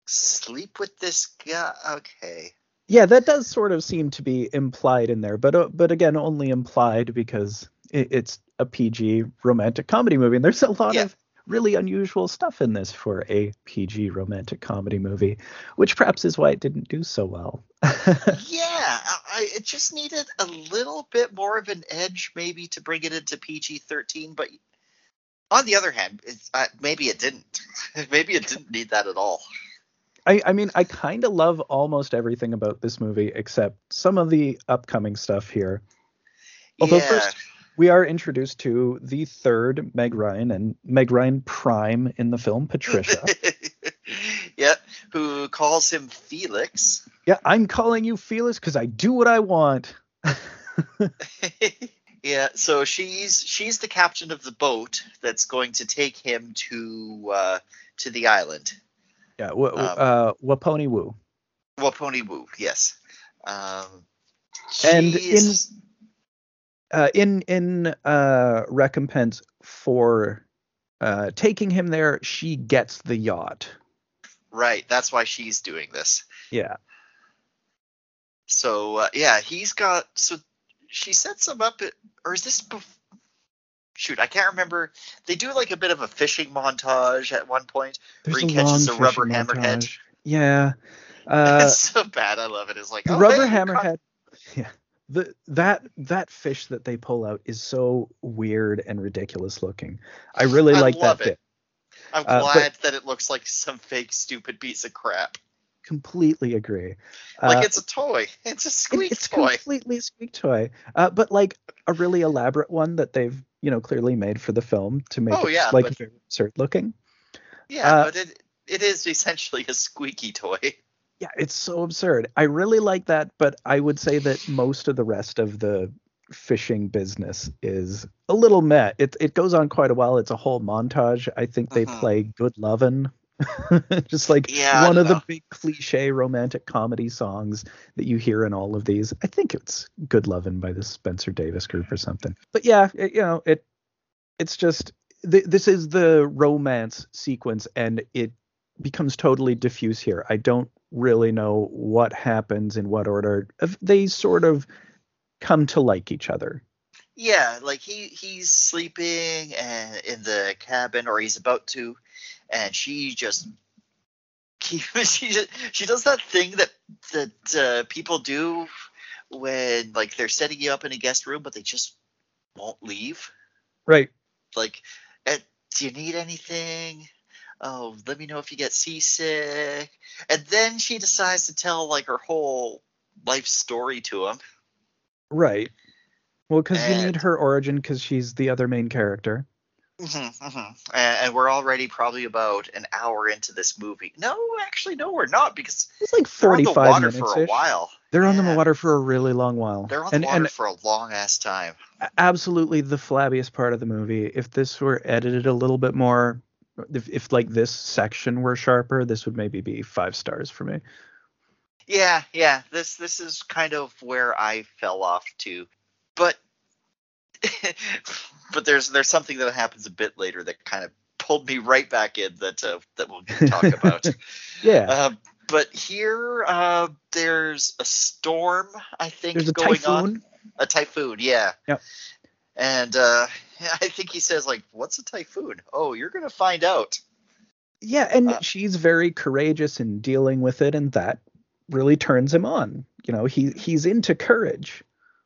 sleep with this guy okay Yeah, that does sort of seem to be implied in there, but uh, but again, only implied because it, it's a PG romantic comedy movie, and there's a lot Yeah. of really unusual stuff in this for a PG romantic comedy movie, which perhaps is why it didn't do so well. Yeah, I, it just needed a little bit more of an edge, maybe, to bring it into PG thirteen. But on the other hand, it's, uh, maybe it didn't. maybe it didn't need that at all. I, I mean, I kind of love almost everything about this movie except some of the upcoming stuff here. Although yeah. first, we are introduced to the third Meg Ryan and Meg Ryan Prime in the film, Patricia. yeah, who calls him Felix. yeah, I'm calling you Felix because I do what I want. yeah, so she's she's the captain of the boat that's going to take him to uh, to the island. Yeah, w- Um, uh, Waponi Woo. Waponi Woo, yes. Um, And she's- Uh, in in uh, recompense for uh, taking him there, she gets the yacht. right, that's why she's doing this. Yeah, So uh, yeah, he's got. So she sets him up, at, or is this? Bef- shoot, I can't remember. They do like a bit of a fishing montage at one point. there's he a catches a rubber hammerhead. Yeah, uh, it's so bad. I love it. It's like oh, rubber hey, caught- hammerhead. Yeah, the that that fish that they pull out is so weird and ridiculous looking. I really I like that it. bit. I'm Uh, glad that it looks like some fake stupid piece of crap. Completely agree. Like Uh, it's a toy. It's a squeak it's toy. completely squeak toy, uh, but like a really elaborate one that they've you know clearly made for the film to make Oh, it yeah, like but- very absurd looking. Yeah, uh, but it it is essentially a squeaky toy. Yeah, it's so absurd. I really like that, but I would say that most of the rest of the fishing business is a little meh. It it goes on quite a while. It's a whole montage. I think they Mhm. play Good Lovin'. Just like Yeah, one of the big cliche romantic comedy songs that you hear in all of these. I think it's Good Lovin' by the Spencer Davis group or something. But yeah, it, you know, it it's just th- this is the romance sequence and it becomes totally diffuse here. I don't really know what happens in what order. They sort of come to like each other. Yeah, like he he's sleeping and in the cabin, or he's about to, and she just keeps she just, she does that thing that that uh, people do when like they're setting you up in a guest room, but they just won't leave. Right. Like, eh, do you need anything? Oh, let me know if you get seasick. And then she decides to tell like her whole life story to him. Right. Well, because you need her origin because she's the other main character. hmm And, and we're already probably about an hour into this movie. No, actually, no, we're not because It's like they're on the 45 water minutes. for a while. They're on the water for a really long while. They're on the and, water and for a long ass time. absolutely the flabbiest part of the movie. If this were edited a little bit more, if, if like this section were sharper, this would maybe be five stars for me. Yeah, yeah. This this is kind of where I fell off too, but but there's there's something that happens a bit later that kind of pulled me right back in that uh, that we'll talk about. Yeah. uh, but here uh, there's a storm, I think, There's a going typhoon. on. A typhoon, yeah. Yep. And uh, I think he says like, "What's a typhoon?" Oh, you're gonna find out. Yeah, and Uh, she's very courageous in dealing with it, and that really turns him on. You know, he he's into courage.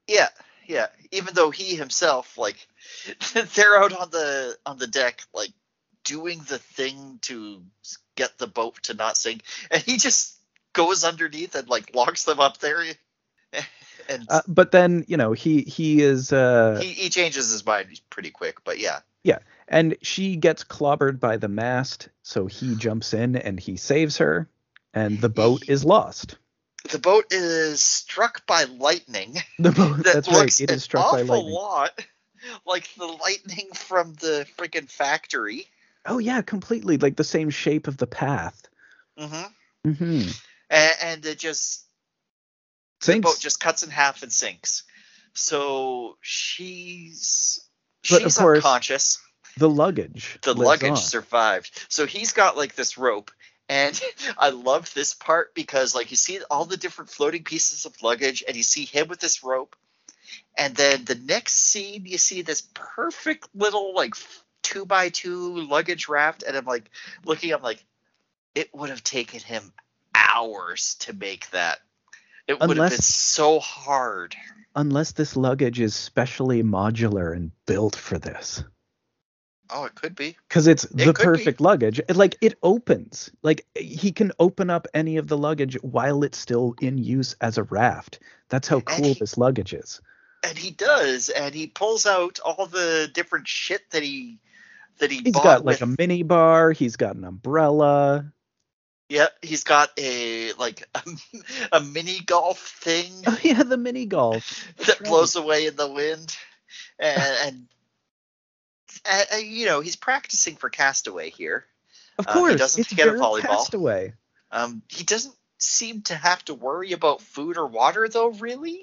Yeah, yeah. Even though he himself, like, they're out on the on the deck, like, doing the thing to get the boat to not sink, and he just goes underneath and like locks them up there. And Uh, but then, you know, he he is uh he, he changes his mind pretty quick, but yeah. Yeah. And she gets clobbered by the mast, so he jumps in and he saves her, and the boat is lost. The boat is struck by lightning. The boat That that's right, It is struck by lightning. lot like the lightning from the freaking factory. Oh yeah, completely like the same shape of the path. hmm hmm And, and it just the boat just cuts in half and sinks. So she's But she's course, unconscious. the luggage. The luggage on. survived. So he's got like this rope. And I love this part because like you see all the different floating pieces of luggage and you see him with this rope And then the next scene, you see this perfect little like two by two luggage raft, and I'm like looking, I'm like, it would have taken him hours to make that. It would have been so hard. Unless this luggage is specially modular and built for this. Oh, it could be. because it's the could be. perfect luggage. It, like it opens, like he can open up any of the luggage while it's still in use as a raft. That's how cool he- this luggage is. And he does, and he pulls out all the different shit that he that he He's got like with, a mini bar. He's got an umbrella. Yep, he's got a like a, a mini golf thing Oh yeah, the mini golf. that right. blows away in the wind, and, and uh, you know he's practicing for Castaway here. Of Uh, he course, doesn't it's get a volleyball. Castaway. Um, he doesn't seem to have to worry about food or water though, really.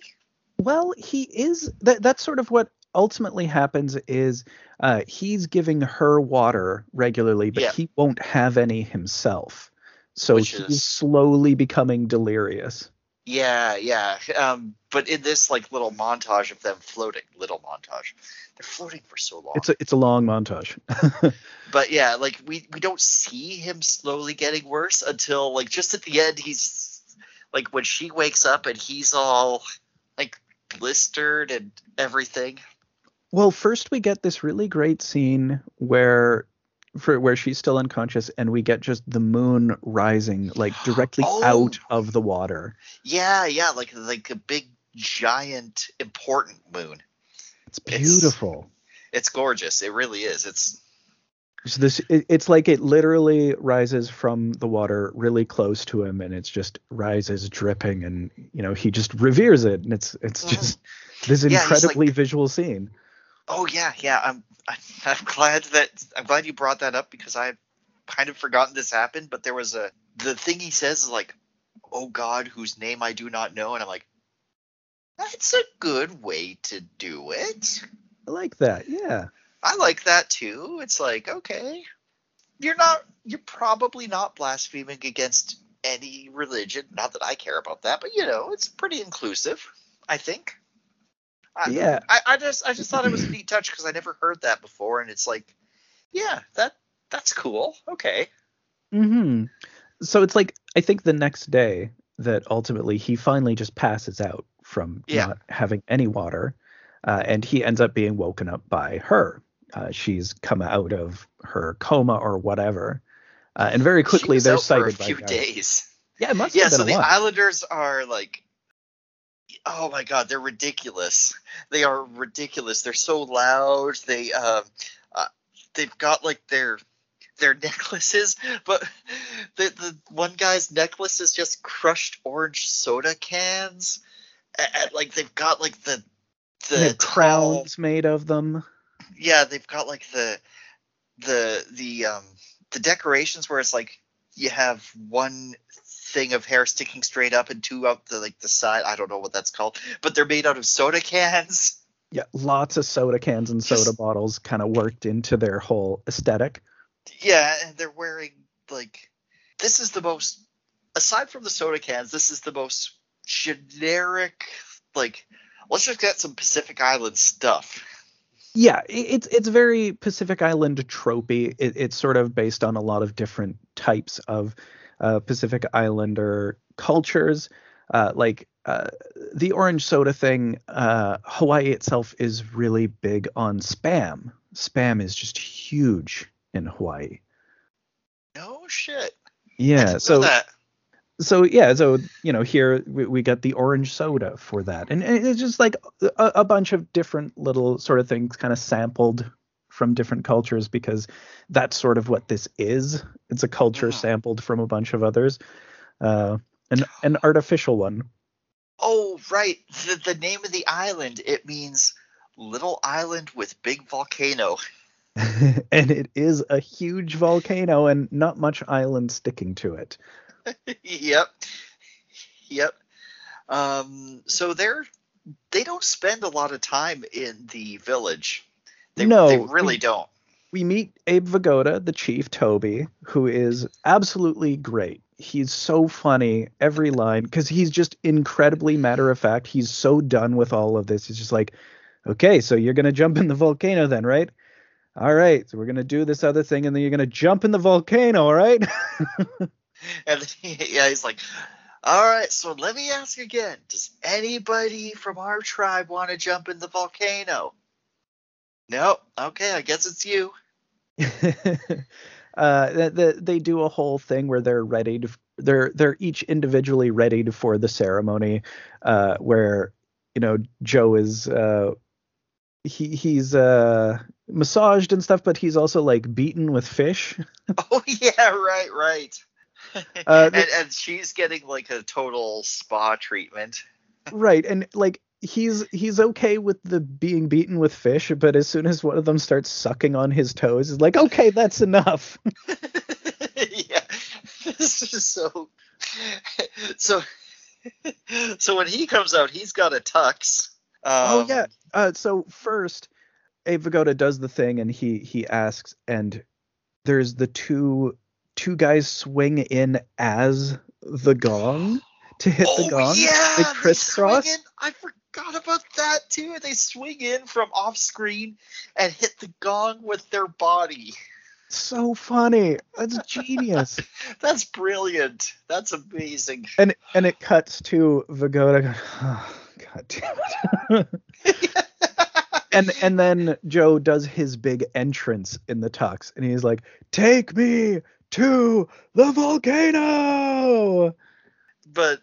Well, he is. That, that's sort of what ultimately happens. Is uh, he's giving her water regularly, but Yeah. he won't have any himself. So Which he's is- slowly becoming delirious. Yeah, yeah. Um, but in this like little montage of them floating, little montage, they're floating for so long. It's a it's a long montage. but yeah, like we we don't see him slowly getting worse until like just at the end he's like when she wakes up and he's all like blistered and everything. well, first we get this really great scene where for where she's still unconscious and we get just the moon rising like directly Oh. out of the water. Yeah, yeah, like like a big giant important moon. It's It's- beautiful. It's gorgeous. It really is. It's So this it, it's like it literally rises from the water really close to him and it's just rises dripping and you know he just reveres it and it's it's just this Yeah, he's incredibly visual scene. Oh yeah, yeah. I'm I'm glad that I'm glad you brought that up because I kind of forgotten this happened. But there was a the thing he says is like, "Oh God, whose name I do not know," and I'm like, that's a good way to do it. I like that. Yeah. I like that too. It's like okay, you're not you're probably not blaspheming against any religion. Not that I care about that, but you know, it's pretty inclusive. I think. I, Yeah. I, I just I just thought it was a neat touch because I never heard that before, and it's like, yeah, that that's cool. Okay. Mm-hmm. So it's like I think the next day that ultimately he finally just passes out from Yeah. not having any water, uh, and he ends up being woken up by her. Uh, she's come out of her coma or whatever, uh, and very quickly they're out for a by few guys. days. Yeah, it must Yeah, have been so the. Islanders are like, oh my god, they're ridiculous. They are ridiculous. They're so loud. They um, uh, they've got like their their necklaces, but the the one guy's necklace is just crushed orange soda cans, and, like they've got like the the They have tall- crowns made of them. yeah, they've got like the the the um the decorations where it's like you have one thing of hair sticking straight up and two out the like the side. I don't know what that's called, but they're made out of soda cans. Yeah, lots of soda cans and soda Just- bottles kind of worked into their whole aesthetic. Yeah, and they're wearing like this is the most aside from the soda cans, this is the most generic like let's just get some Pacific Island stuff. Yeah, it's it's very Pacific Island tropey. It, it's sort of based on a lot of different types of uh, Pacific Islander cultures. Uh, like uh, the orange soda thing, uh, Hawaii itself is really big on spam. Spam is just huge in Hawaii. No shit. Yeah, so that. so yeah, so you know here we, we got the orange soda for that, and, and it's just like a, a bunch of different little sort of things, kind of sampled from different cultures because that's sort of what this is. It's a culture Mhm. sampled from a bunch of others, uh, an an artificial one. Oh, right. The, the name of the island, it means little island with big volcano. and it is a huge volcano and not much island sticking to it. yep. Yep. Um, so they're they don't spend a lot of time in the village. They, No, they really we- don't. We meet Abe Vigoda, the chief, Toby, who is absolutely great. he's so funny every line because he's just incredibly matter of fact. He's so done with all of this. He's just like, okay, so you're gonna jump in the volcano then, right? All right, so we're gonna do this other thing, and then you're gonna jump in the volcano, all right? And he, yeah, he's like, all right, so let me ask again. Does anybody from our tribe want to jump in the volcano? No. Okay, I guess it's you. uh, the, the, they do a whole thing where they're ready to, they're they're each individually ready to, for the ceremony, uh, where you know Joe is uh, he he's uh massaged and stuff, but he's also like beaten with fish. Oh yeah, right, right. Uh, and, and she's getting like a total spa treatment. right, and like he's he's okay with the being beaten with fish, but as soon as one of them starts sucking on his toes, he's like, okay, that's enough. yeah, this is so. So, so when he comes out, he's got a tux. oh Um, yeah. Uh, so first, Abe Vigoda does the thing, and he he asks, and there's the two two guys swing in as the gong to hit oh the gong. yeah, crisscross. I forgot about that too. They swing in from off screen and hit the gong with their body. So funny. That's genius. That's brilliant. That's amazing. and and it cuts to Vigoda. going, Oh, God damn it. and and then Joe does his big entrance in the tux, and he's like, "Take me to the volcano." but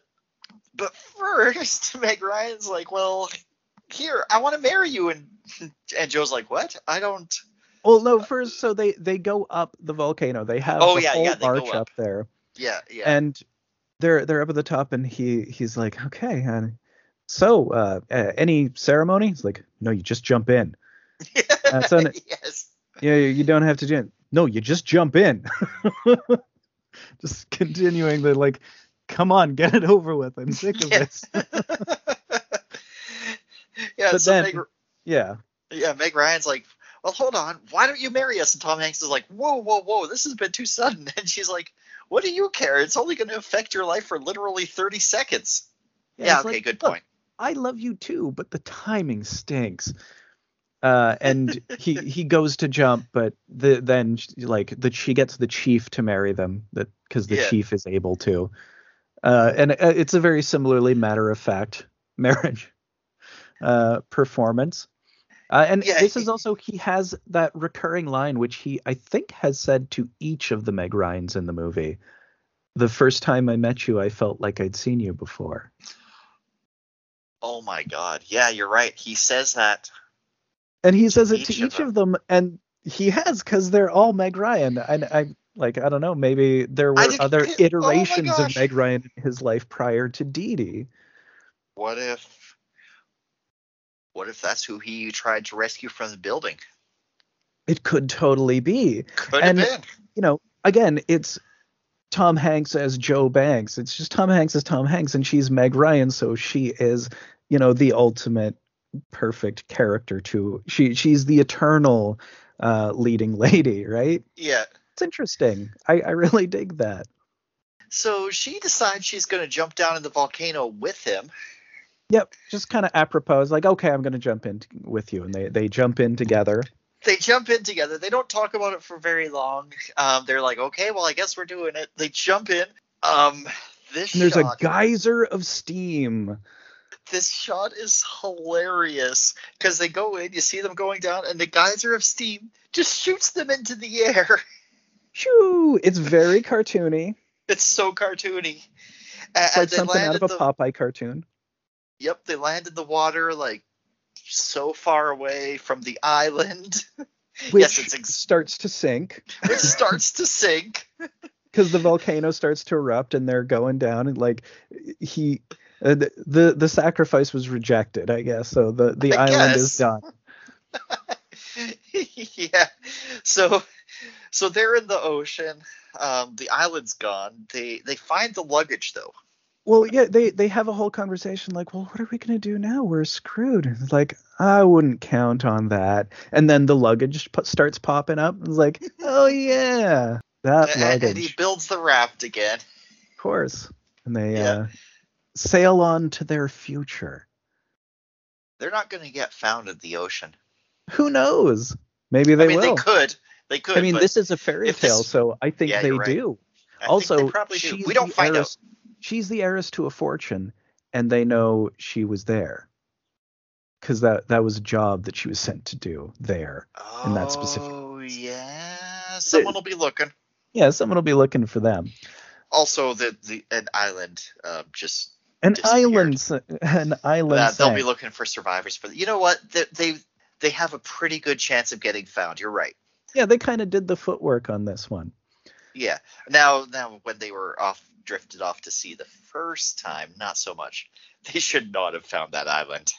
but first, Meg Ryan's like, well, here, I want to marry you, and and Joe's like, what? I don't. Well, no, first, so they they go up the volcano. They have Oh, the yeah, whole yeah, they go arch up. up there, Yeah, yeah. and they're they're up at the top, and he he's like, "Okay, and so uh, uh, any ceremony?" He's like, "No, you just jump in." On it. yes. Yeah, you don't have to do it. No, you just jump in. just continuing the like, come on, get it over with. I'm sick of this. yeah. But so then- Meg, Yeah. yeah, Meg Ryan's like, well, hold on, why don't you marry us? And Tom Hanks is like, whoa, whoa, whoa, this has been too sudden. And she's like, what do you care? It's only going to affect your life for literally 30 seconds. Yeah, it's okay, like, good point. I love you too, but the timing stinks. Uh, and he he goes to jump, but the then like the she gets the chief to marry them that because the Yeah. chief is able to. Uh, and uh, it's a very similarly matter of fact marriage uh, performance. Uh, and Yeah, this is also he has that recurring line which he I think has said to each of the Meg Ryans in the movie. The first time I met you, I felt like I'd seen you before. Oh my God. Yeah, you're right. He says that. and he says it to each of each of them, and he has because they're all Meg Ryan. And I like I don't know, maybe there were other oh iterations of. Meg Ryan in his life prior to Dee Dee. What if what if that's who he tried to rescue from the building? It could totally be. Could And- have been. You know, again, it's Tom Hanks as Joe Banks. It's just Tom Hanks as Tom Hanks, and she's Meg Ryan, so she is, you know, the ultimate perfect character to she she's the eternal uh leading lady, right? Yeah. It's interesting. I, I really dig that. So she decides she's going to jump down in the volcano with him. Yep, just kind of apropos, like, okay, I'm gonna jump in t- with you, and they they jump in together. They jump in together. They don't talk about it for very long. Um, they're like, okay, well, I guess we're doing it. They jump in. Um, this And there's shot, a geyser of steam. this shot is hilarious because they go in, you see them going down, and the geyser of steam just shoots them into the air. Shoo! It's very cartoony. It's so cartoony. It's like something out of a the, Popeye cartoon. Yep, they land in the water like so far away from the island, Which Yes, it's ex- starts to sink which starts to sink. because the volcano starts to erupt and they're going down and like he uh, the, the the sacrifice was rejected, I guess. So the the I island guess. is done. yeah. So so they're in the ocean. Um, the island's gone. They they find the luggage though. Well, yeah, they they have a whole conversation like, well, what are we gonna do now? We're screwed. It's like I wouldn't count on that. And then the luggage p- starts popping up. It's like, oh yeah, that And, and he builds the raft again. Of course. And they Yeah. uh, sail on to their future. They're not going to get found in the ocean. Who knows? Maybe they I mean, will. they could. They could. I mean, this is a fairy if this- tale, so I think Yeah, they right. do. I also, they do. she's We don't the find heiress, She's the heiress to a fortune, and they know she was there because that that was a job that she was sent to do there. out in that specific Oh yeah, someone will be looking. Yeah, someone will be looking for them. Also, the the an island uh, just An island, an island. that they'll be looking for survivors. But you know what? They they, they have a pretty good chance of getting found. You're right. Yeah, they kind of did the footwork on this one. Yeah. Now now when they were off drifted off to sea the first time, not so much. They should not have found that island.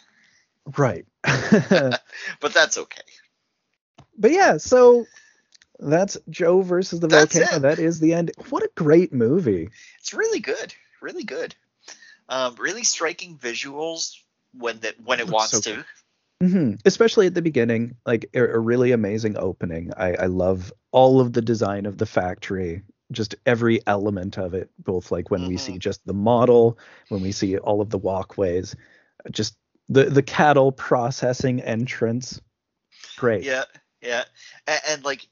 Right. But that's okay. but yeah, so that's Joe versus the That's volcano. it. That is the end. What a great movie. It's really good. Really good. Um, really striking visuals when that when it Looks wants so to. Hmm Especially at the beginning, like a, a really amazing opening. I, I love all of the design of the factory, just every element of it. Both like when we Mhm. see just the model, when we see all of the walkways, just the the cattle processing entrance. Great. Yeah, yeah, and, and like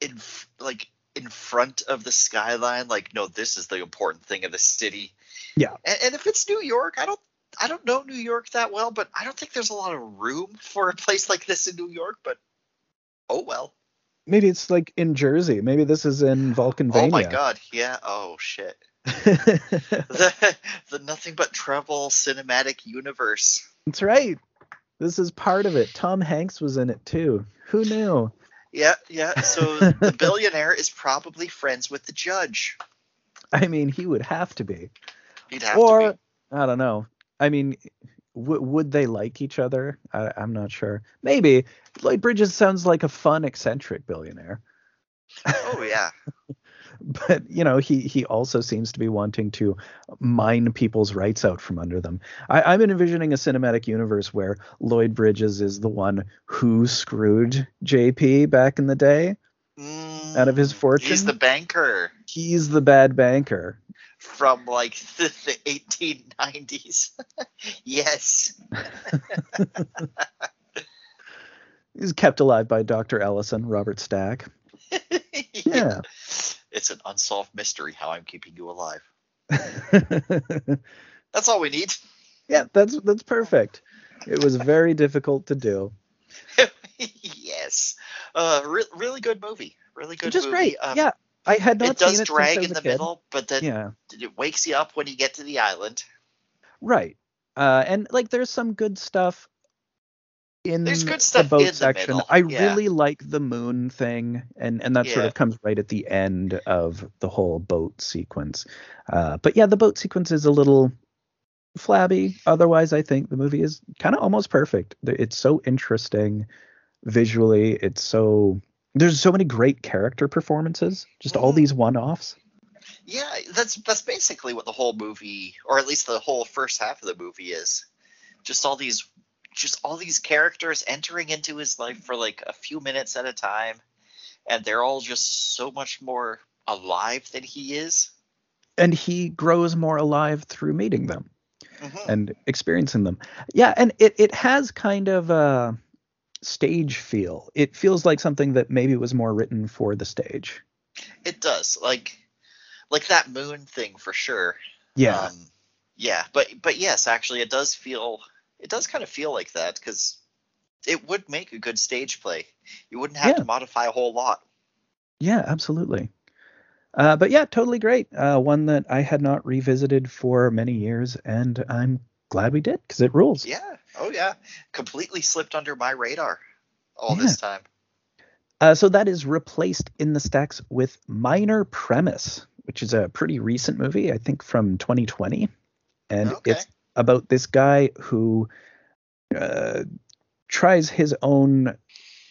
in like in front of the skyline, like no, this is the important thing of the city. Yeah. and, and if it's New York, I don't. I don't know New York that well, but I don't think there's a lot of room for a place like this in New York. But oh well. Maybe it's like in Jersey. Maybe this is in Valkenvania. Oh my God. Yeah. Oh shit. The, the nothing but trouble cinematic universe. That's right. This is part of it. Tom Hanks was in it too. Who knew? Yeah, yeah. So the billionaire is probably friends with the judge. I mean, he would have to be. He'd have or to be. Or I don't know. I mean, w- would they like each other? I- I'm not sure. Maybe. Lloyd Bridges sounds like a fun, eccentric billionaire. Oh yeah. but you know he he also seems to be wanting to mine people's rights out from under them I, i'm envisioning a cinematic universe where lloyd bridges is the one who screwed jp back in the day Out of his Mm, fortune? He's the banker he's the bad banker from like the, the 1890s. yes. he's kept alive by dr ellison robert stack yeah It's an unsolved mystery how I'm keeping you alive. That's all we need. yeah that's that's perfect it was very difficult to do yes. Uh, re- really good movie. Really good just movie. great Um, yeah i had not It does seen it drag since I was in the kid. middle, but then yeah it wakes you up when you get to the island. Right. Uh, and like there's some good stuff in There's good the stuff boat in section. middle, I yeah. really like the moon thing, and and that sort of comes right at the end of the whole boat sequence. Uh, but yeah, the boat sequence is a little flabby. Otherwise, I think the movie is kind of almost perfect. It's so interesting visually. It's so there's so many great character performances. Just all these one-offs. Yeah, that's that's basically what the whole movie, or at least the whole first half of the movie is. Just all these just all these characters entering into his life for like a few minutes at a time, and they're all just so much more alive than he is. And he grows more alive through meeting them. Mhm. and experiencing them. Yeah, and it it has kind of a stage feel. It feels like something that maybe was more written for the stage. It does like like that moon thing for sure. Yeah. Um, yeah, but but yes, actually, it does feel it does kind of feel like that because it would make a good stage play. You wouldn't have Yeah. to modify a whole lot. yeah, absolutely. Uh, but yeah, totally great. Uh, one that I had not revisited for many years, and I'm glad we did because it rules. Yeah. Oh yeah. Completely slipped under my radar all Yeah. this time. Uh, so that is replaced in the stacks with Minor Premise, which is a pretty recent movie, I think from 2020, and Okay. it's about this guy who uh, tries his own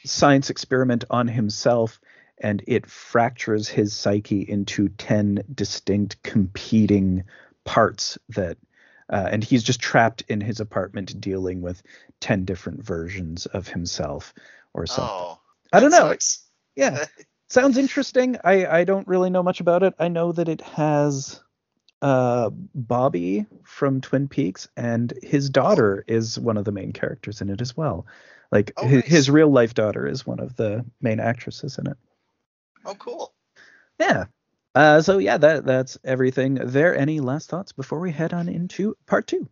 science experiment on himself, and it fractures his psyche into 10 distinct competing parts that. Uh, and he's just trapped in his apartment dealing with 10 different versions of himself or something. Oh. I don't know. sucks. Yeah, sounds interesting. I I don't really know much about it. I know that it has uh, Bobby from Twin Peaks, and his daughter is one of the main characters in it as well. Like Oh, his, nice. his real life daughter is one of the main actresses in it. Oh, cool. Yeah. Uh, so yeah, that that's everything. There any last thoughts before we head on into part two?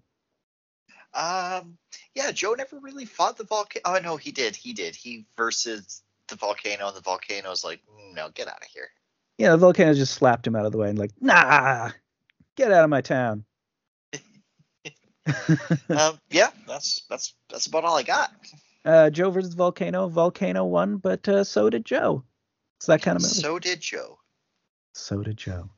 Um, yeah, Joe never really fought the volcano. Oh no, he did. He did. He versus the volcano, and the volcano's like, "Mm, no, get out of here. Yeah, the volcano just slapped him out of the way and like, nah, get out of my town. um, yeah, that's that's that's about all I got. uh, Joe versus Volcano. Volcano won, but uh, so did Joe. It's that kind of movie. So did Joe. So did Joe.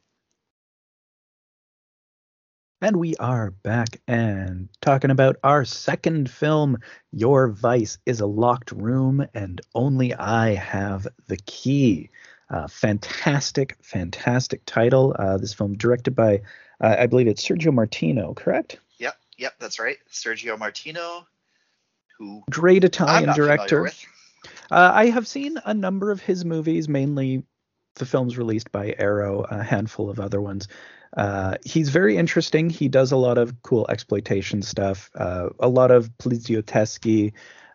And we are back and talking about our second film, Your Vice is a Locked Room and Only I Have the Key. Uh, fantastic, fantastic title. Uh, this film directed by, uh, I believe it's Sergio Martino, correct? Yep, yep, that's right. Sergio Martino, who Great Italian director. Uh, I have seen a number of his movies, mainly the films released by Arrow, a handful of other ones. Uh, he's very interesting. He does a lot of cool exploitation stuff, uh, a lot of Poliziotteschi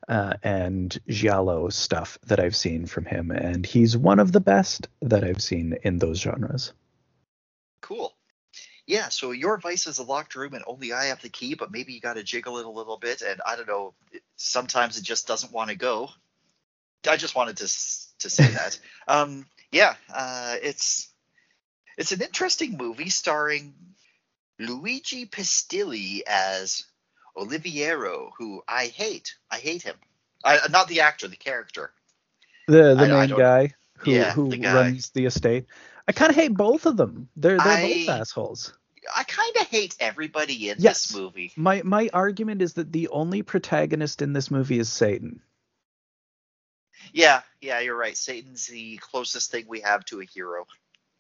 uh, and Giallo stuff that I've seen from him, and he's one of the best that I've seen in those genres. Cool. Yeah, so your vice is a locked room and only I have the key, but maybe you got to jiggle it a little bit, and I don't know. Sometimes it just doesn't want to go. I just wanted to to say that. Um, yeah, uh, it's it's an interesting movie starring Luigi Pistilli as Oliviero, who I hate. I hate him. I, not the actor, the character. The the I- I main don't- guy who Yeah, who the guy. runs the estate. I kind of hate both of them. They're they're both assholes. I kind of hate everybody in Yes. this movie. My my argument is that the only protagonist in this movie is Satan. Yeah, yeah, you're right. Satan's the closest thing we have to a hero.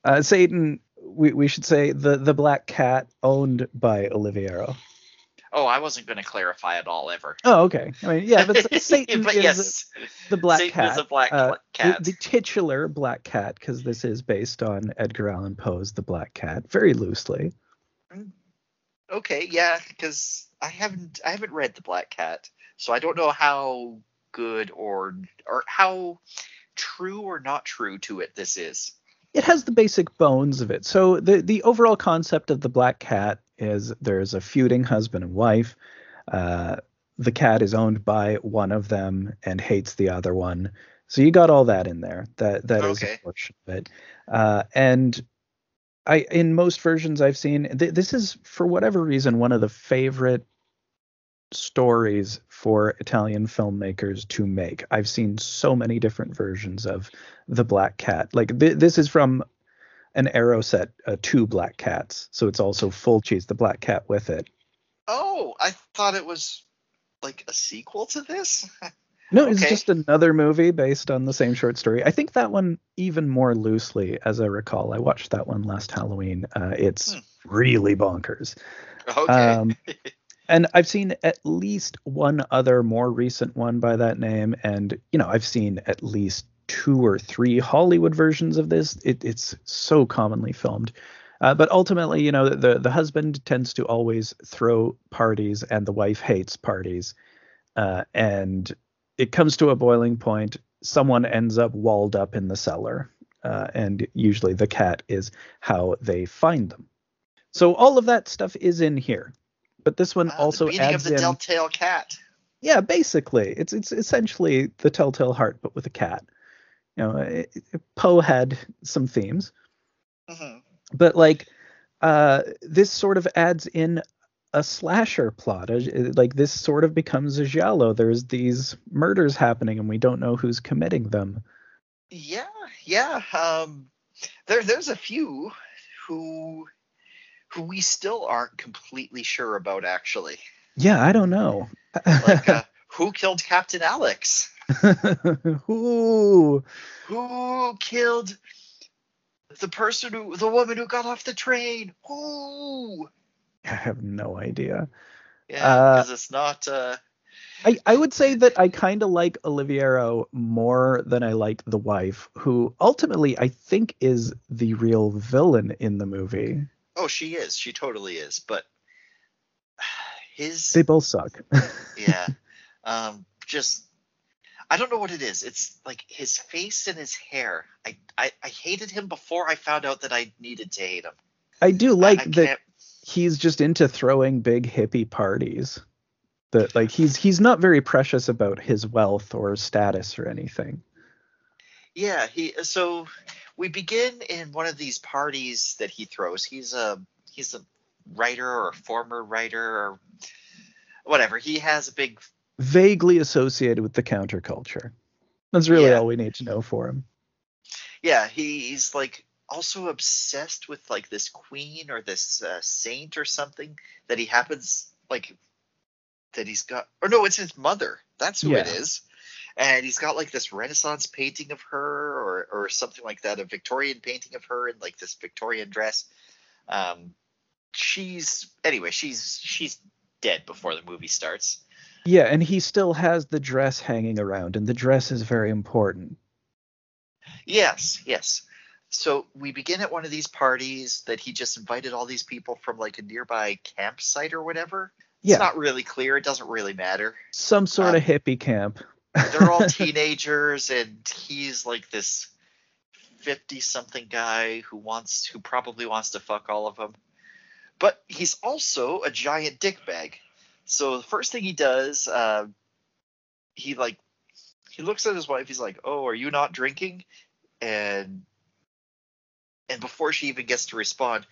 Uh, Satan, we, we should say the the black cat owned by Oliviero. Oh, I wasn't going to clarify at all ever. Oh, okay. I mean, yeah, but Satan but is yes, the black Satan cat. is a black uh, cat. The, the titular black cat, because this is based on Edgar Allan Poe's The Black Cat, very loosely. okay, yeah, because I haven't I haven't read the Black Cat, so I don't know how good or or how true or not true to it this is. It has the basic bones of it. So the the overall concept of the black cat is there's a feuding husband and wife. Uh, the cat is owned by one of them and hates the other one. So you got all that in there. That that is Okay. a portion of it. Uh, and I in most versions I've seen, th- this is for whatever reason one of the favorite stories for Italian filmmakers to make. I've seen so many different versions of the Black Cat. Like th- this is from an Arrow set, uh, two Black Cats, so it's also Fulci's the Black Cat with it. Oh, I thought it was like a sequel to this. No, it's just another movie based on the same short story. I think that one even more loosely, as I recall. I watched that one last Halloween. Uh, it's Hmm. really bonkers. okay. Um, and I've seen at least one other more recent one by that name, and you know I've seen at least two or three Hollywood versions of this. It, it's so commonly filmed, uh, but ultimately, you know, the the husband tends to always throw parties, and the wife hates parties, uh, and it comes to a boiling point. Someone ends up walled up in the cellar, uh, and usually the cat is how they find them. So all of that stuff is in here, but this one Ah, also the beating of the in. Telltale Cat. yeah, basically, it's it's essentially the Telltale Heart, but with a cat. You know, Poe had some themes, hmm but like uh, this sort of adds in a slasher plot. Uh, Like this sort of becomes a giallo. There's these murders happening, and we don't know who's committing them. Yeah, yeah. Um, there, there's a few who, who we still aren't completely sure about. Actually, Yeah, I don't know. like uh, who killed Captain Alex? who? Who killed the person who, the woman who got off the train? Who? I have no idea. Yeah, Uh, because it's not. Uh, I, I would say that I kind of like Oliviero more than I like the wife, who ultimately I think is the real villain in the movie. Oh, she is. She totally is. But his They both suck. yeah, um, just I don't know what it is. It's like his face and his hair. I I, I hated him before I found out that I needed to hate him. I do I- like I that can't- he's just into throwing big hippie parties. That like he's he's not very precious about his wealth or status or anything. Yeah, he so we begin in one of these parties that he throws. He's a he's a writer or a former writer or whatever. He has a big Vaguely associated with the counterculture. That's really Yeah. all we need to know for him. yeah, he, he's like also obsessed with like this queen or this uh, saint or something that he happens like that he's got or no, it's his mother. That's who it Yeah. is. And he's got like this Renaissance painting of her or or something like that, a Victorian painting of her in like this Victorian dress. Um she's anyway, she's she's dead before the movie starts. Yeah, and he still has the dress hanging around, and the dress is very important. Yes, yes. So we begin at one of these parties that he just invited all these people from like a nearby campsite or whatever. Yeah. It's not really clear. It doesn't really matter. Some sort Um, of hippie camp. They're all teenagers, and he's like this fifty-something guy who wants, who probably wants to fuck all of them. But he's also a giant dickbag. So the first thing he does, uh, he like, he looks at his wife. He's like, "Oh, are you not drinking?" And and before she even gets to respond,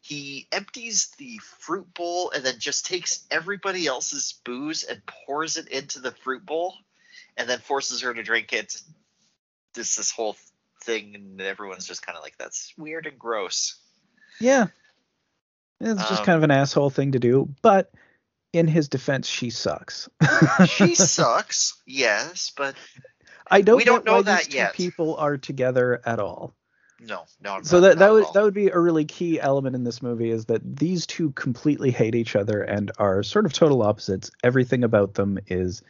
he empties the fruit bowl and then just takes everybody else's booze and pours it into the fruit bowl and then forces her to drink it. This this whole thing, and everyone's just kind of like, "That's weird and gross." Yeah. It's just Um, kind of an asshole thing to do, but in his defense, she sucks. She sucks, yes, but I don't We don't know these that two yet. people are together at all. no, no. So not- that that would that would be a really key element in this movie is that these two completely hate each other and are sort of total opposites. Everything about them is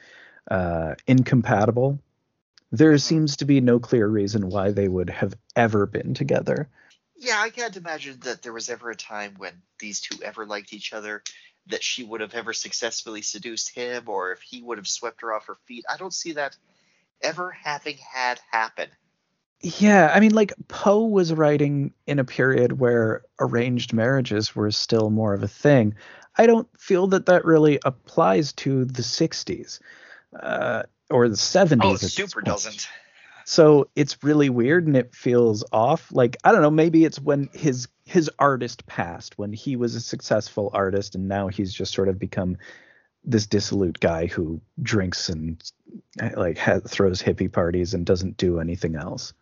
uh, incompatible. There seems to be no clear reason why they would have ever been together. Yeah, I can't imagine that there was ever a time when these two ever liked each other, that she would have ever successfully seduced him, or if he would have swept her off her feet. I don't see that ever having had happen. Yeah, I mean, like Poe was writing in a period where arranged marriages were still more of a thing. I don't feel that that really applies to the '60s uh, or the '70s. Oh, it super doesn't. So it's really weird and it feels off. Like I don't know, maybe it's when his his artist passed, when he was a successful artist, and now he's just sort of become this dissolute guy who drinks and like ha- throws hippie parties and doesn't do anything else.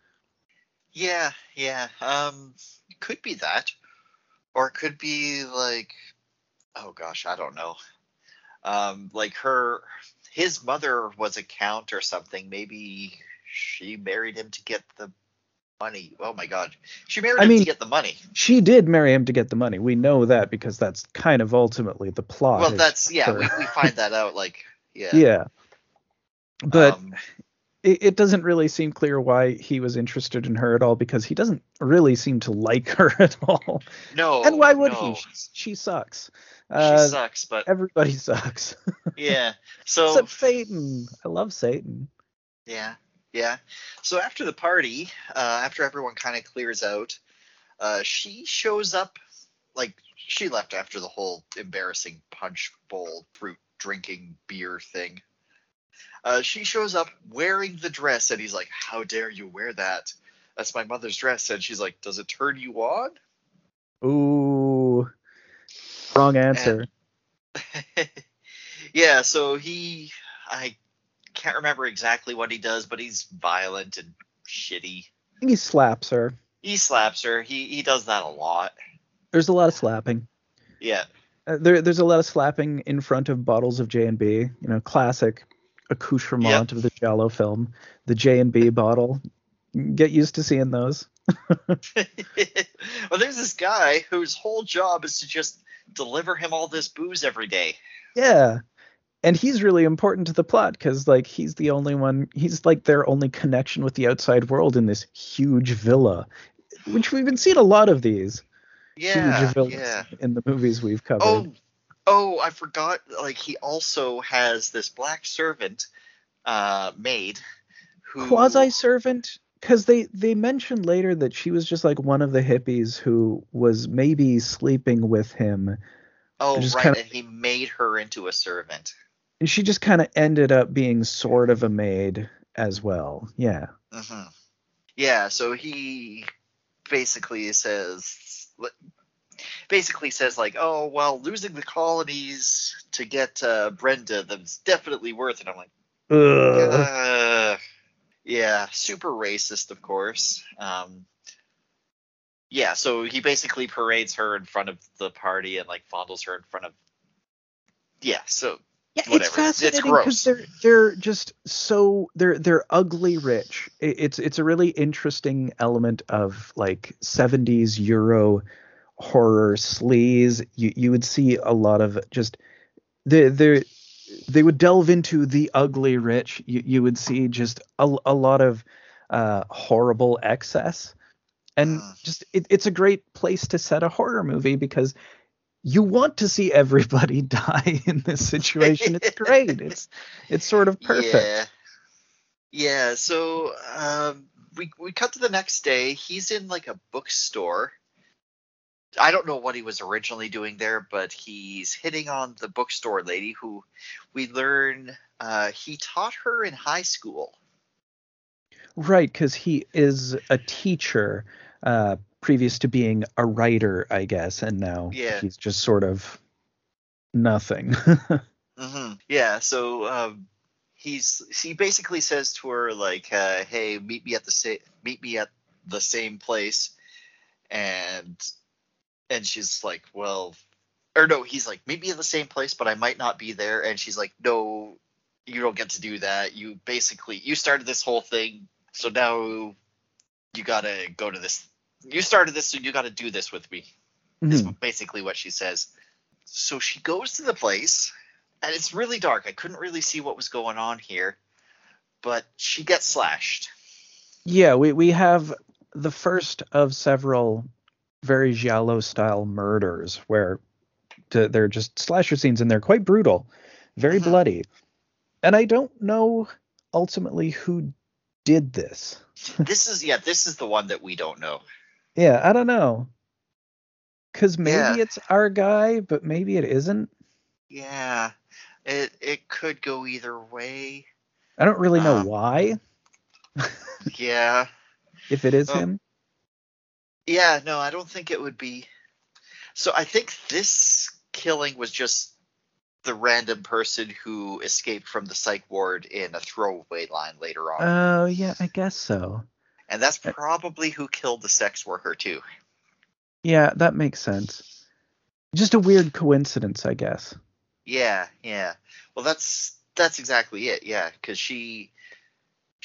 Yeah, yeah. Um, could be that, or it could be like, oh gosh, I don't know. Um, like her, his mother was a count or something. Maybe she married him to get the money. Oh my god, she married I him mean- to get the money. She did marry him to get the money. We know that because that's kind of ultimately the plot. Well, that's yeah. We, we find that out. Like yeah. yeah. But um, it, it doesn't really seem clear why he was interested in her at all because he doesn't really seem to like her at all. no. and why would no. he? She, she sucks. She Uh, sucks, but everybody sucks. yeah. So Except Satan. I love Satan. Yeah, yeah. So after the party, uh, after everyone kind of clears out, uh, she shows up. Like she left after the whole embarrassing punch bowl fruit drinking beer thing. Uh, she shows up wearing the dress, and he's like, "How dare you wear that? That's my mother's dress." And she's like, "Does it turn you on?" Ooh. Wrong answer. yeah. So he, I can't remember exactly what he does, but he's violent and shitty. I think he slaps her. He slaps her. He he does that a lot. There's a lot of slapping. Yeah. Uh, there, there's a lot of slapping in front of bottles of J and B. You know, classic accoutrement of the giallo film. The J and B bottle. Get used to seeing those. well, there's this guy whose whole job is to just deliver him all this booze every day. Yeah. And he's really important to the plot because, like, he's the only one. He's like their only connection with the outside world in this huge villa, which we've been seeing a lot of these. Yeah, huge villains yeah. in the movies we've covered. Oh, oh, I forgot. Like he also has this black servant, uh, maid, who quasi servant because they they mentioned later that she was just like one of the hippies who was maybe sleeping with him Oh, right, kinda- and he made her into a servant. and she just kind of ended up being sort of a maid as well yeah hmm Yeah, so he basically says, basically says like, oh well, losing the colonies to get uh, Brenda, that's definitely worth it. I'm like, Ugh. uh, yeah, super racist, of course. Um, yeah, so he basically parades her in front of the party and like fondles her in front of. Yeah, so Yeah, it's Whatever. It's fascinating because they're they're just so they're they're ugly rich. It's it's a really interesting element of like 70s Euro horror sleaze. You you would see a lot of just they they they would delve into the ugly rich. You you would see just a, a lot of uh, horrible excess, and Mm. just it, it's a great place to set a horror movie because you want to see everybody die in this situation. It's great. It's it's sort of perfect. Yeah. Yeah, so um, we we cut to the next day. He's in like a bookstore. I don't know what he was originally doing there, but he's hitting on the bookstore lady who we learn uh, he taught her in high school. Right, because he is a teacher, uh, previous to being a writer, I guess, and now Yeah. he's just sort of nothing. hmm Yeah, so um, he's he basically says to her like, uh, "Hey, meet me at the same meet me at the same place," and and she's like, "Well," or no, he's like, "Meet me at the same place, but I might not be there," and she's like, "No, you don't get to do that. You basically you started this whole thing, so now you gotta go to this. You started this, so you gotta do this with me." is Mhm. basically what she says. So she goes to the place, and it's really dark. I couldn't really see what was going on here, but she gets slashed. Yeah, we, we have the first of several very giallo style murders where t- they're just slasher scenes and they're quite brutal, very Mhm. bloody. And I don't know ultimately who did this. This is yeah, this is the one that we don't know. Yeah, I don't know. Cuz maybe Yeah. it's our guy, but maybe it isn't. Yeah, it it could go either way. I don't really know Um, why Yeah, if it is Oh. him. Yeah. No, I don't think it would be. So I think this killing was just the random person who escaped from the psych ward in a throwaway line later on. Oh, yeah, I guess so. And that's probably who killed the sex worker too. Yeah, that makes sense. Just a weird coincidence, I guess. Yeah, yeah. Well, that's that's exactly it. Yeah, because she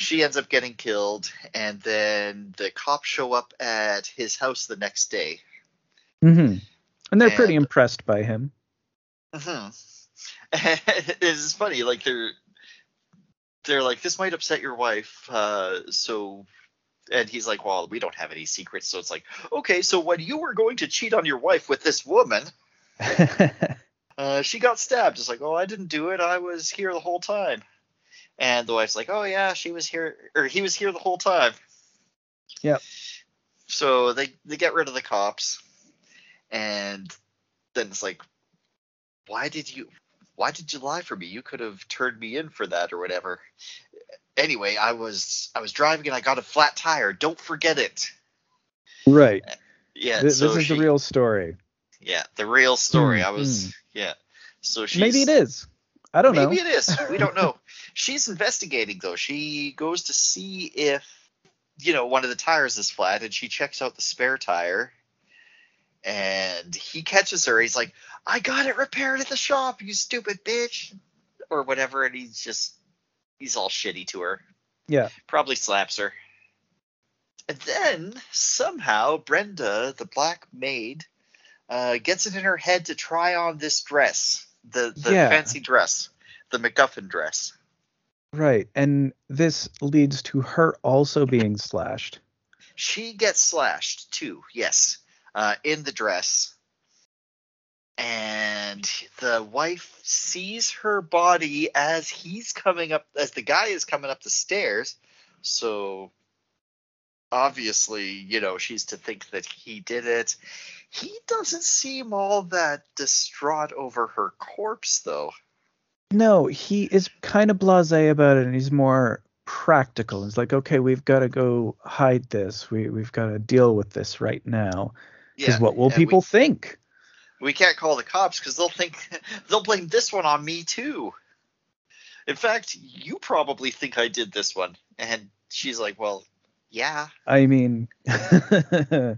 she ends up getting killed, and then the cops show up at his house the next day. Mm-hmm. And they're pretty impressed by him. Mm-hmm. it's funny, like they're they're like, this might upset your wife, uh, so. And he's like, well, we don't have any secrets, so it's like, okay, so when you were going to cheat on your wife with this woman, uh, she got stabbed. It's like, oh, I didn't do it. I was here the whole time. And the wife's like, oh yeah, she was here, or he was here the whole time. Yep. So they they get rid of the cops, and then it's like, why did you, why did you lie for me? You could have turned me in for that or whatever. Anyway, I was I was driving and I got a flat tire. Don't forget it. right. Yeah. Th- so this is she- the real story. Yeah, the real story. Hmm, I was yeah. So she's Maybe it is. I don't Maybe know. Maybe it is. We don't know. She's investigating though. She goes to see if you know one of the tires is flat, and she checks out the spare tire. And he catches her. He's like, "I got it repaired at the shop, you stupid bitch," or whatever. And he's just he's all shitty to her. Yeah. Probably slaps her. And then somehow Brenda, the black maid, uh, gets it in her head to try on this dress, the the Yeah. fancy dress, the MacGuffin dress. Right. And this leads to her also being slashed. She gets slashed too. Yes. uh, in the dress, and the wife sees her body as he's coming up, as the guy is coming up the stairs. So obviously, you know, she's to think that he did it. He doesn't seem all that distraught over her corpse, though. No, he is kind of blasé about it, and he's more practical. He's like, okay, we've got to go hide this. We we've got to deal with this right now. Because Yeah, what will people we, think? we can't call the cops because they'll think they'll blame this one on me too. In fact, you probably think I did this one, and she's like, "Well, yeah, I mean, I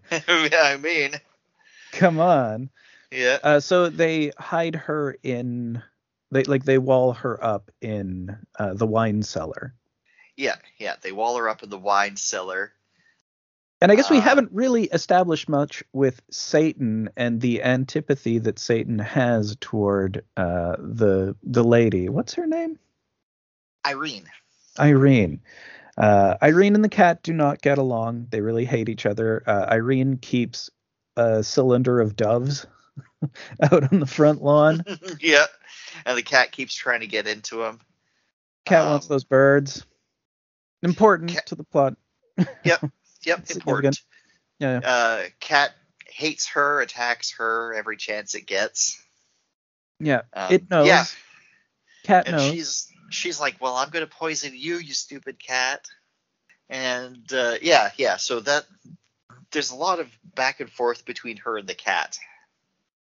mean, come on. yeah, Uh, so they hide her in, they like they wall her up in uh, the wine cellar. yeah, yeah." They wall her up in the wine cellar. And I guess we Uh, haven't really established much with Satan and the antipathy that Satan has toward uh, the the lady. What's her name? Irene. Irene. Uh, Irene and the cat do not get along. They really hate each other. Uh, Irene keeps a cylinder of doves out on the front lawn. yeah, and the cat keeps trying to get into him. Cat wants Um, those birds. Important Cat- to the plot. Yep, Significant. important. Yeah. yeah. Uh, cat hates her, attacks her every chance it gets. Yeah. Um, it knows. Yeah, Cat and knows. she's she's like, "Well, I'm gonna poison you, you stupid cat." And uh, yeah, yeah. So that there's a lot of back and forth between her and the cat.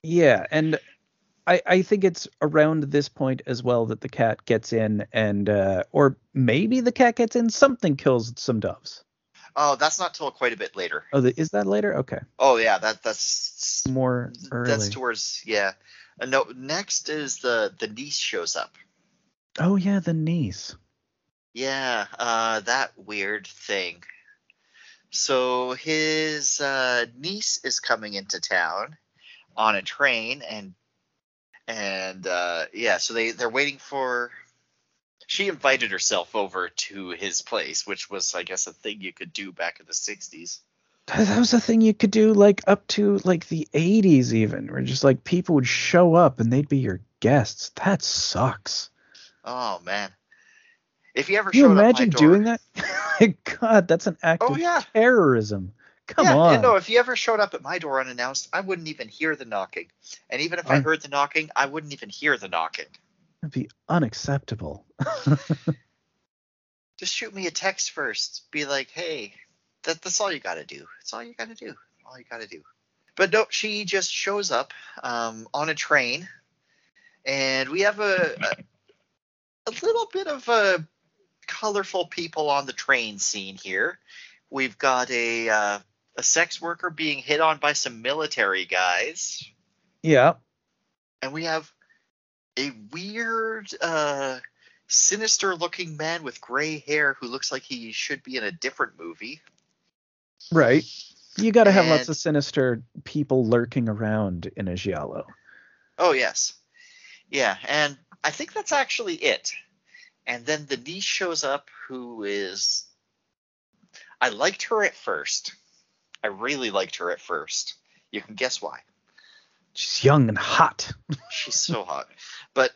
Yeah, and I I think it's around this point as well that the cat gets in and uh or maybe the cat gets in something kills some doves. Oh, that's not till quite a bit later. Oh, the, is that later? Okay. Oh yeah, that that's More early. that's towards yeah. Uh, no, next is the the niece shows up. oh yeah, the niece. Yeah, uh, that weird thing. So his uh, niece is coming into town on a train, and and uh, yeah, so they they're waiting for. She invited herself over to his place, which was, I guess, a thing you could do back in the '60s. That that was a thing you could do like up to like the 80s even, where just like people would show up and they'd be your guests. That sucks. Oh man, if you ever Can you showed imagine my door, doing that? God, that's an act Oh of yeah, terrorism. Come yeah, on. and no, if you ever showed up at my door unannounced, I wouldn't even hear the knocking. And even if I I'm- heard the knocking, I wouldn't even hear the knocking. That'd be unacceptable. Just shoot me a text first. Be like, hey, that, that's all you got to do. That's all you got to do. All you got to do. But no, she just shows up um, on a train, and we have a, a a little bit of a colorful people on the train scene here. We've got a uh, a sex worker being hit on by some military guys, yeah. and we have a weird, uh, sinister looking man with gray hair who looks like he should be in a different movie. Right. You got to have lots of sinister people lurking around in a giallo. Oh, yes. Yeah, and I think that's actually it. And then the niece shows up who is. I liked her at first. I really liked her at first. You can guess why. She's young and hot. She's so hot. But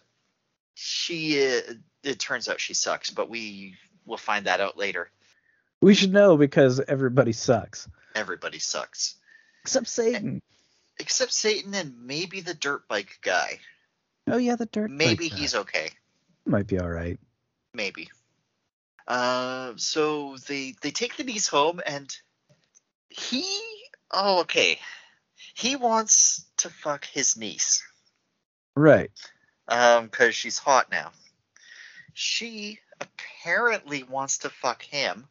she. Uh, it turns out she sucks, but we will find that out later. We should know because everybody sucks. Everybody sucks. Except Satan. Except Satan and maybe the dirt bike guy. Oh yeah, the dirt. Maybe bike guy. he's okay. might be all right. Maybe. Uh, so they they take the niece home and he oh okay he wants to fuck his niece Right. um because she's hot now. She apparently wants to fuck him.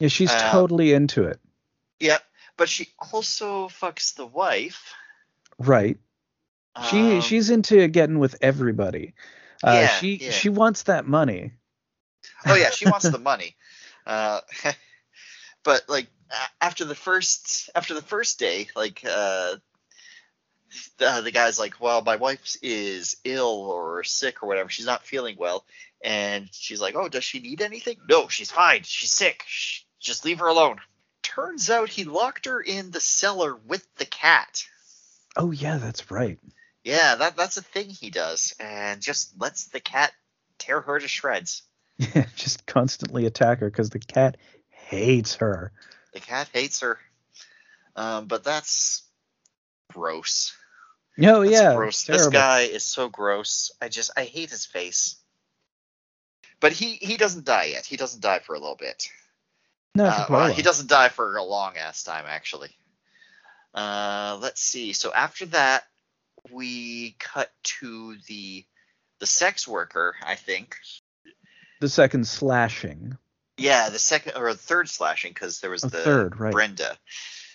Yeah, she's Uh, totally into it. Yep, but she also fucks the wife. Right. She Um, she's into getting with everybody. Uh, Yeah, she yeah. she wants that money. Oh yeah, she wants the money. Uh, but like after the first after the first day, like uh, the, the guy's like, well, my wife is ill or sick or whatever. She's not feeling well, and she's like, oh, does she need anything? No, she's fine. She's sick. Shh, just leave her alone. turns out he locked her in the cellar with the cat. Oh yeah, that's right. Yeah, that that's a thing he does, and just lets the cat tear her to shreds. Yeah, just constantly attack her because the cat hates her. The cat hates her. Um, but that's gross. Oh That's yeah, gross. This guy is so gross. I just I hate his face. But he he doesn't die yet. He doesn't die for a little bit. No, Uh, for quite a well, he doesn't die for a long ass time actually. Uh, let's see. So after that, we cut to the the sex worker. I think. The second slashing. Yeah, the second or the third slashing because there was A the third, right. Brenda.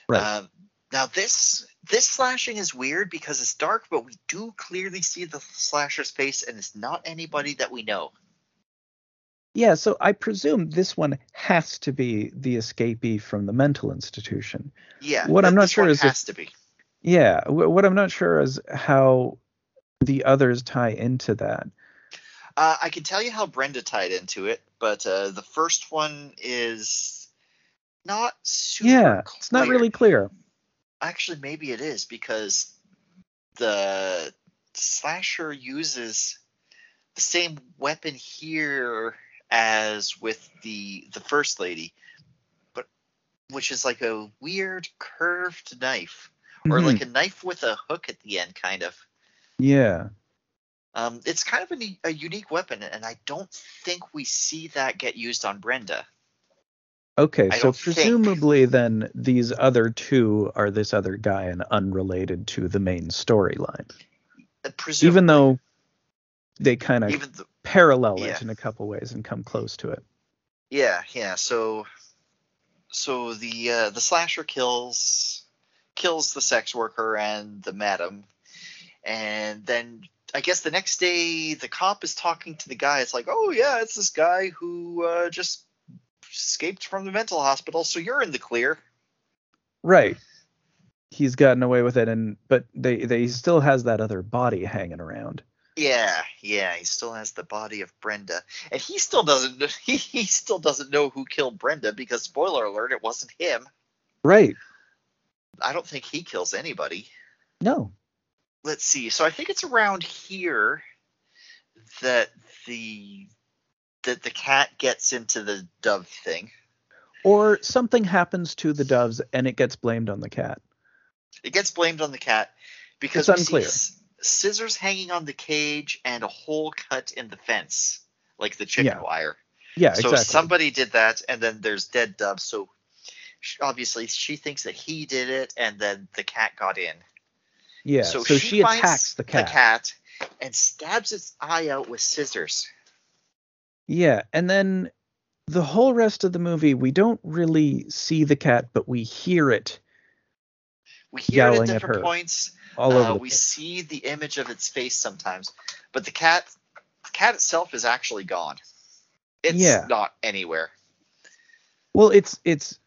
Right. Um, now this this slashing is weird because it's dark, but we do clearly see the slasher's face, and it's not anybody that we know. Yeah, so I presume this one has to be the escapee from the mental institution. Yeah. What I'm not sure is if- to be. Yeah, what I'm not sure is how the others tie into that. Uh, I can tell you how Brenda tied into it, but uh, the first one is not super. yeah, it's not really clear. Actually, maybe it is because the slasher uses the same weapon here as with the the first lady, but which is like a weird curved knife or Mhm. like a knife with a hook at the end, kind of. Yeah. Um, it's kind of a, a unique weapon, and I don't think we see that get used on Brenda. Okay, I so don't think. presumably then these other two are this other guy and unrelated to the main storyline. Uh, Presumably, Even though they kind of even parallel yeah. it in a couple ways and come close to it. Yeah, yeah. So, so the uh, the slasher kills kills the sex worker and the madam, and then I guess the next day the cop is talking to the guy. It's like, oh yeah, it's this guy who uh, just escaped from the mental hospital. So you're in the clear. Right. He's gotten away with it and but they they he still has that other body hanging around. Yeah, yeah. He still has the body of Brenda, and he still doesn't. He, he still doesn't know who killed Brenda because spoiler alert, it wasn't him. Right. I don't think he kills anybody. No. Let's see. So I think it's around here that the that the cat gets into the dove thing. Or something happens to the doves and it gets blamed on the cat. It gets blamed on the cat because It's we unclear. see scissors hanging on the cage and a hole cut in the fence, like the chicken Yeah. wire. Yeah, so exactly. somebody did that, and then there's dead doves. So sh- obviously she thinks that he did it, and then the cat got in. Yeah. so So, she she, attacks the cat. The cat and stabs its eye out with scissors. Yeah, and then the whole rest of the movie we don't really see the cat, but we hear it We hear it at at different her. points. all Uh, over the we place. see the image of its face sometimes, but the cat, the cat itself is actually gone. It's Yeah. not anywhere. Well, it's it's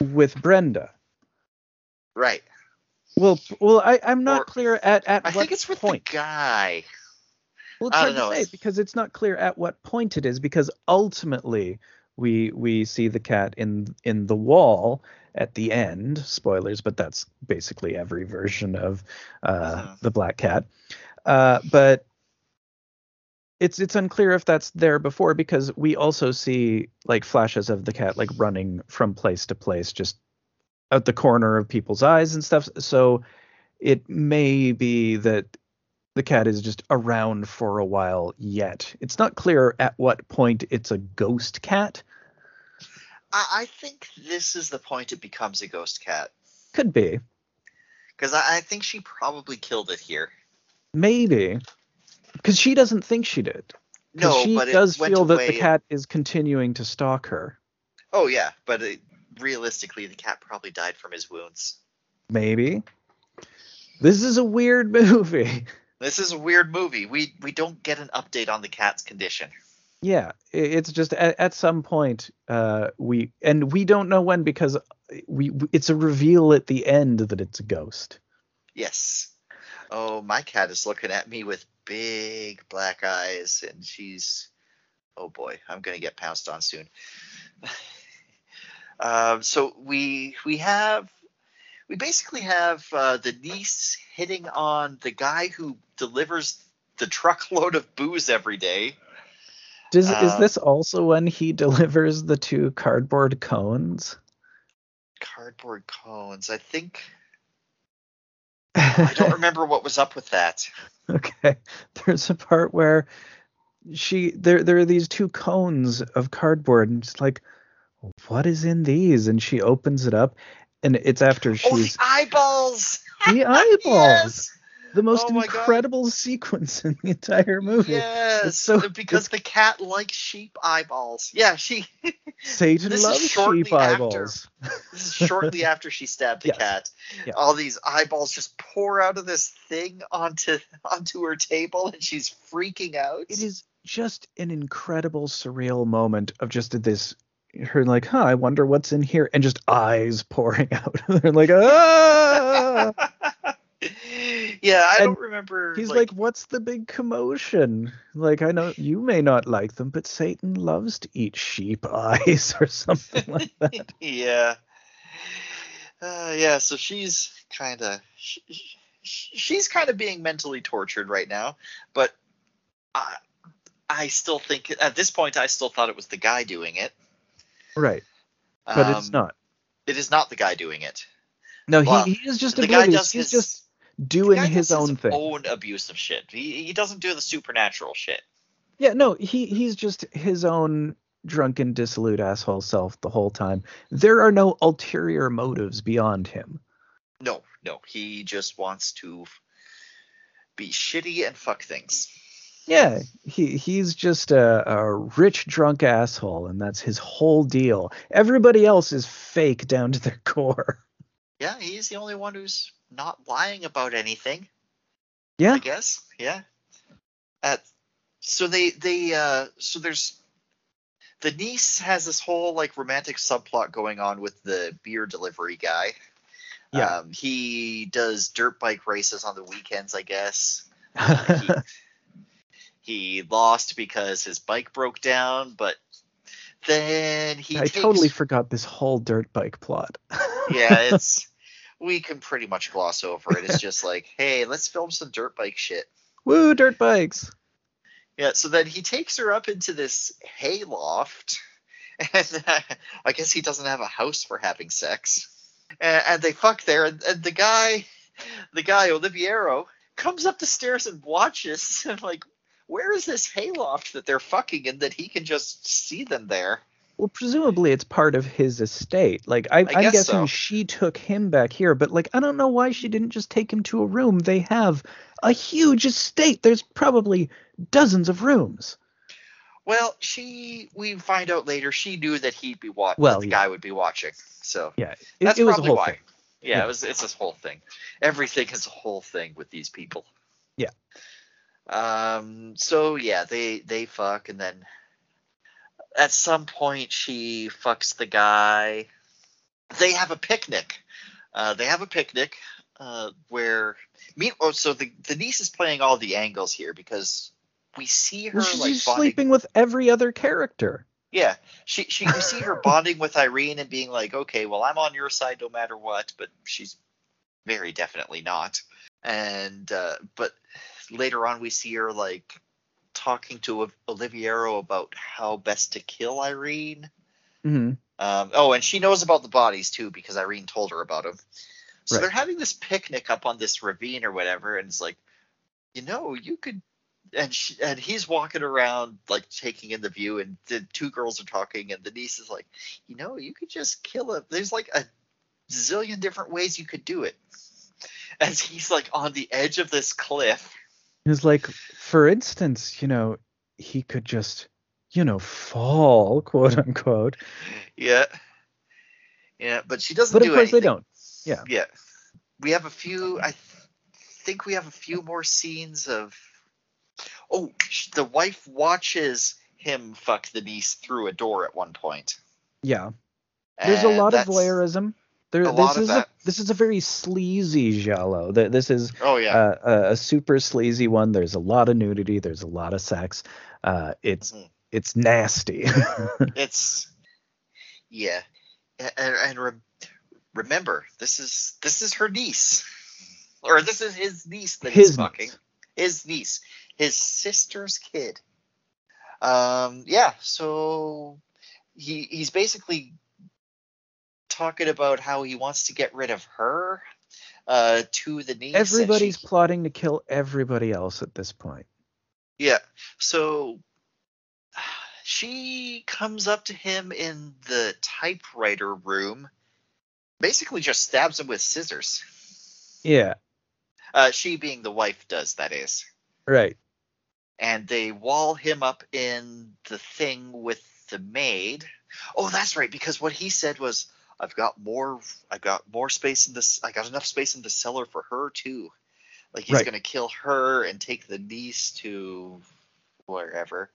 with Brenda. Right. Well, well, I, I'm not Or- clear at at I what think it's with point. the guy. Well, it's I hard don't know, to say because it's not clear at what point it is because ultimately we we see the cat in in the wall at the end. Spoilers, but that's basically every version of uh, Mhm. the black cat. Uh, but it's it's unclear if that's there before because we also see like flashes of the cat like running from place to place just out the corner of people's eyes and stuff. So it may be that the cat is just around for a while yet. It's not clear at what point it's a ghost cat. I, I think this is the point it becomes a ghost cat. Could be. Because I, I think she probably killed it here. Maybe. Because she doesn't think she did. No, but she does feel that the cat is continuing to stalk her. Oh yeah, but it, realistically, the cat probably died from his wounds. Maybe. This is a weird movie. This is a weird movie. We we don't get an update on the cat's condition. Yeah, it's just at, at some point uh, we and we don't know when because we it's a reveal at the end that it's a ghost. Yes. Oh, my cat is looking at me with big black eyes, and she's. Oh boy, I'm gonna get pounced on soon. Um, so we we have we basically have uh, the niece hitting on the guy who delivers the truckload of booze every day. Does is Um, this also when he delivers the two cardboard cones? Cardboard cones. I think I don't remember what was up with that. Okay. There's a part where she there there are these two cones of cardboard and it's like what is in these? And she opens it up and it's after Oh, she's the eyeballs! the eyeballs. Yes! The most Oh my God. incredible sequence in the entire movie. Yes, so- because the cat likes sheep eyeballs. Yeah, she. Satan loves sheep after. eyeballs. This is shortly after she stabbed the Yes. cat. Yeah. All these eyeballs just pour out of this thing onto onto her table, and she's freaking out. It is just an incredible surreal moment of just this her like, huh, I wonder what's in here, and just eyes pouring out. They're like, ah. yeah, I And don't remember. He's like, what's the big commotion? Like, I know you may not like them, but Satan loves to eat sheep eyes or something like that. yeah, uh, yeah. So she's kind of she, she's kind of being mentally tortured right now, but I I still think at this point I still thought it was the guy doing it. Right, but it's Um, not. It is not the guy doing it. No, well, he, he is just the guy does He's his- just doing his own thing. Own abusive shit. He he doesn't do the supernatural shit. Yeah, no, he he's just his own drunken, dissolute asshole self the whole time. There are no ulterior motives beyond him. No, no. He just wants to be shitty and fuck things. Yeah, he he's just a, a rich drunk asshole, and that's his whole deal. Everybody else is fake down to their core. Yeah, he's the only one who's not lying about anything. Yeah, I guess. Yeah. Uh, so they they uh so there's the niece has this whole like romantic subplot going on with the beer delivery guy. Yeah. Um, he does dirt bike races on the weekends, I guess. He lost because his bike broke down, but then he I takes, totally forgot this whole dirt bike plot. yeah, it's we can pretty much gloss over it. It's just like, hey, let's film some dirt bike shit. Woo, dirt bikes. Yeah, so then he takes her up into this hay loft, and uh, I guess he doesn't have a house for having sex. And, and they fuck there, and, and the guy, the guy Oliviero, comes up the stairs and watches, and like, where is this hayloft that they're fucking in that he can just see them there? Well, presumably it's part of his estate. Like I, I'm guess guessing so. she took him back here, but like I don't know why she didn't just take him to a room. They have a huge estate. There's probably dozens of rooms. Well, she, we find out later, she knew that he'd be watching. Well, the yeah. guy would be watching. So Yeah, it, That's it was a probably whole why. thing. Yeah, Yeah. it was. It's this whole thing. Everything is a whole thing with these people. Yeah. Um. So yeah, they they fuck, and then at some point she fucks the guy. They have a picnic. Uh, they have a picnic uh, where me. Oh, so the the niece is playing all the angles here because we see her Well, she's like bonding- sleeping with every other character. yeah, she she you see her bonding with Irene and being like, okay, well I'm on your side no matter what, but she's very definitely not. And uh, but later on we see her like talking to Oliviero about how best to kill Irene. hmm Um, oh, and she knows about the bodies too because Irene told her about them. So Right. they're having this picnic up on this ravine or whatever, and it's like, you know, you could. And she, and he's walking around like taking in the view, and the two girls are talking, and the niece is like, you know, you could just kill him. There's like a zillion different ways you could do it. As he's like on the edge of this cliff. It's like, for instance, you know, he could just, you know, fall, quote unquote. Yeah. Yeah, but she doesn't But do of course anything. they don't. Yeah. Yeah. We have a few. I th- think we have a few more scenes of. Oh, the wife watches him fuck the niece through a door at one point. Yeah. There's a lot of voyeurism. There, a this is a this is a very sleazy giallo. This is Oh yeah. uh, a, a super sleazy one. There's a lot of nudity. There's a lot of sex. Uh, it's Mhm. it's nasty. It's. Yeah. and, and re- remember, this is this is her niece, or this is his niece that His he's fucking. niece. His niece, his sister's kid. Um, yeah. So he he's basically talking about how he wants to get rid of her uh, to the niece. Everybody's she- plotting to kill everybody else at this point. Yeah. So she comes up to him in the typewriter room, basically just stabs him with scissors. Yeah, Uh, she being the wife does, that is. right. And they wall him up in the thing with the maid. Oh, that's right, because what he said was, I've got more I've got more space in this I got enough space in the cellar for her too. Like he's Right. gonna kill her and take the niece to wherever.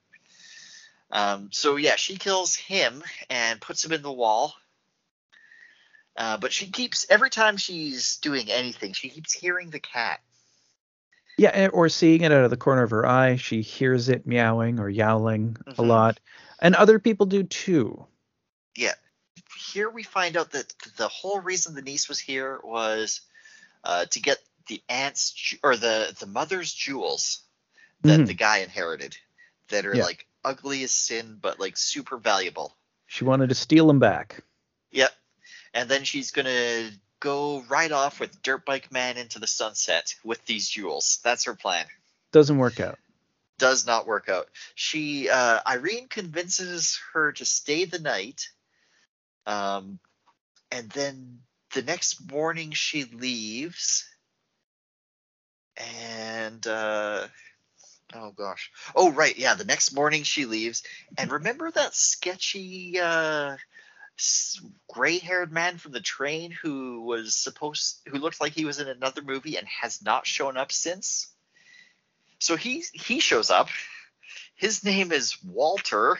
Um, so yeah, she kills him and puts him in the wall. Uh, but she keeps every time she's doing anything, she keeps hearing the cat. Yeah, or seeing it out of the corner of her eye, she hears it meowing or yowling a Mhm. lot, and other people do too. Yeah. Here we find out that the whole reason the niece was here was uh, to get the aunt's ju- or the the mother's jewels that Mhm. the guy inherited that are Yeah. like ugly as sin but like super valuable. She wanted to steal them back. Yep. And then she's gonna go right off with Dirt Bike Man into the sunset with these jewels. That's her plan. Doesn't work out. Does not work out. She uh, Irene convinces her to stay the night. Um, and then the next morning she leaves. And uh, oh gosh. Oh right, yeah. The next morning she leaves. And remember that sketchy uh, gray-haired man from the train who was supposed who looked like he was in another movie and has not shown up since? So he he shows up. His name is Walter,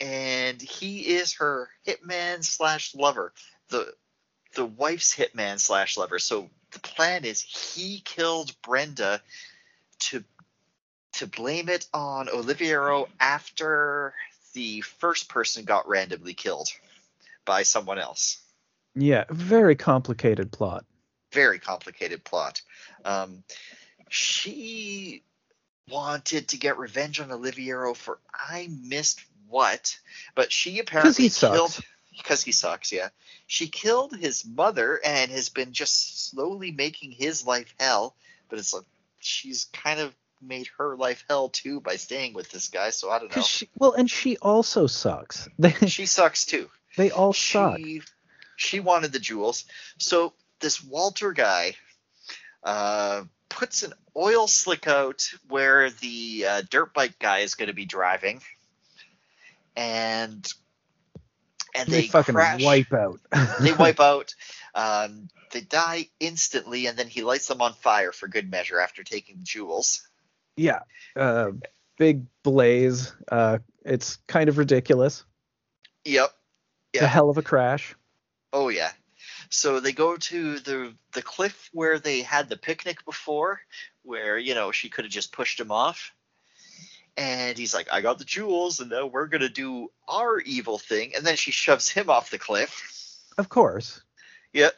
and he is her hitman slash lover. The the wife's hitman slash lover. So the plan is he killed Brenda to to blame it on Oliviero after the first person got randomly killed by someone else. Yeah, very complicated plot. Very complicated plot. Um, she wanted to get revenge on Oliviero for I missed what, but she apparently he sucks. killed because he sucks. Yeah, she killed his mother and has been just slowly making his life hell. But it's like she's kind of made her life hell too by staying with this guy. So I don't know. She, well, and she also sucks. She sucks too. they all suck. she she wanted the jewels. So this Walter guy uh, puts an oil slick out where the uh, dirt bike guy is going to be driving, and and They, they, fucking crash. wipe out. They wipe out. Um, they die instantly, and then he lights them on fire for good measure after taking the jewels. yeah, uh, big blaze. Uh, it's kind of ridiculous. Yep. It's a hell of a crash. Oh yeah. So they go to the the cliff where they had the picnic before, where you know she could have just pushed him off. And he's like, "I got the jewels, and now we're gonna do our evil thing." And then she shoves him off the cliff. Of course. Yep.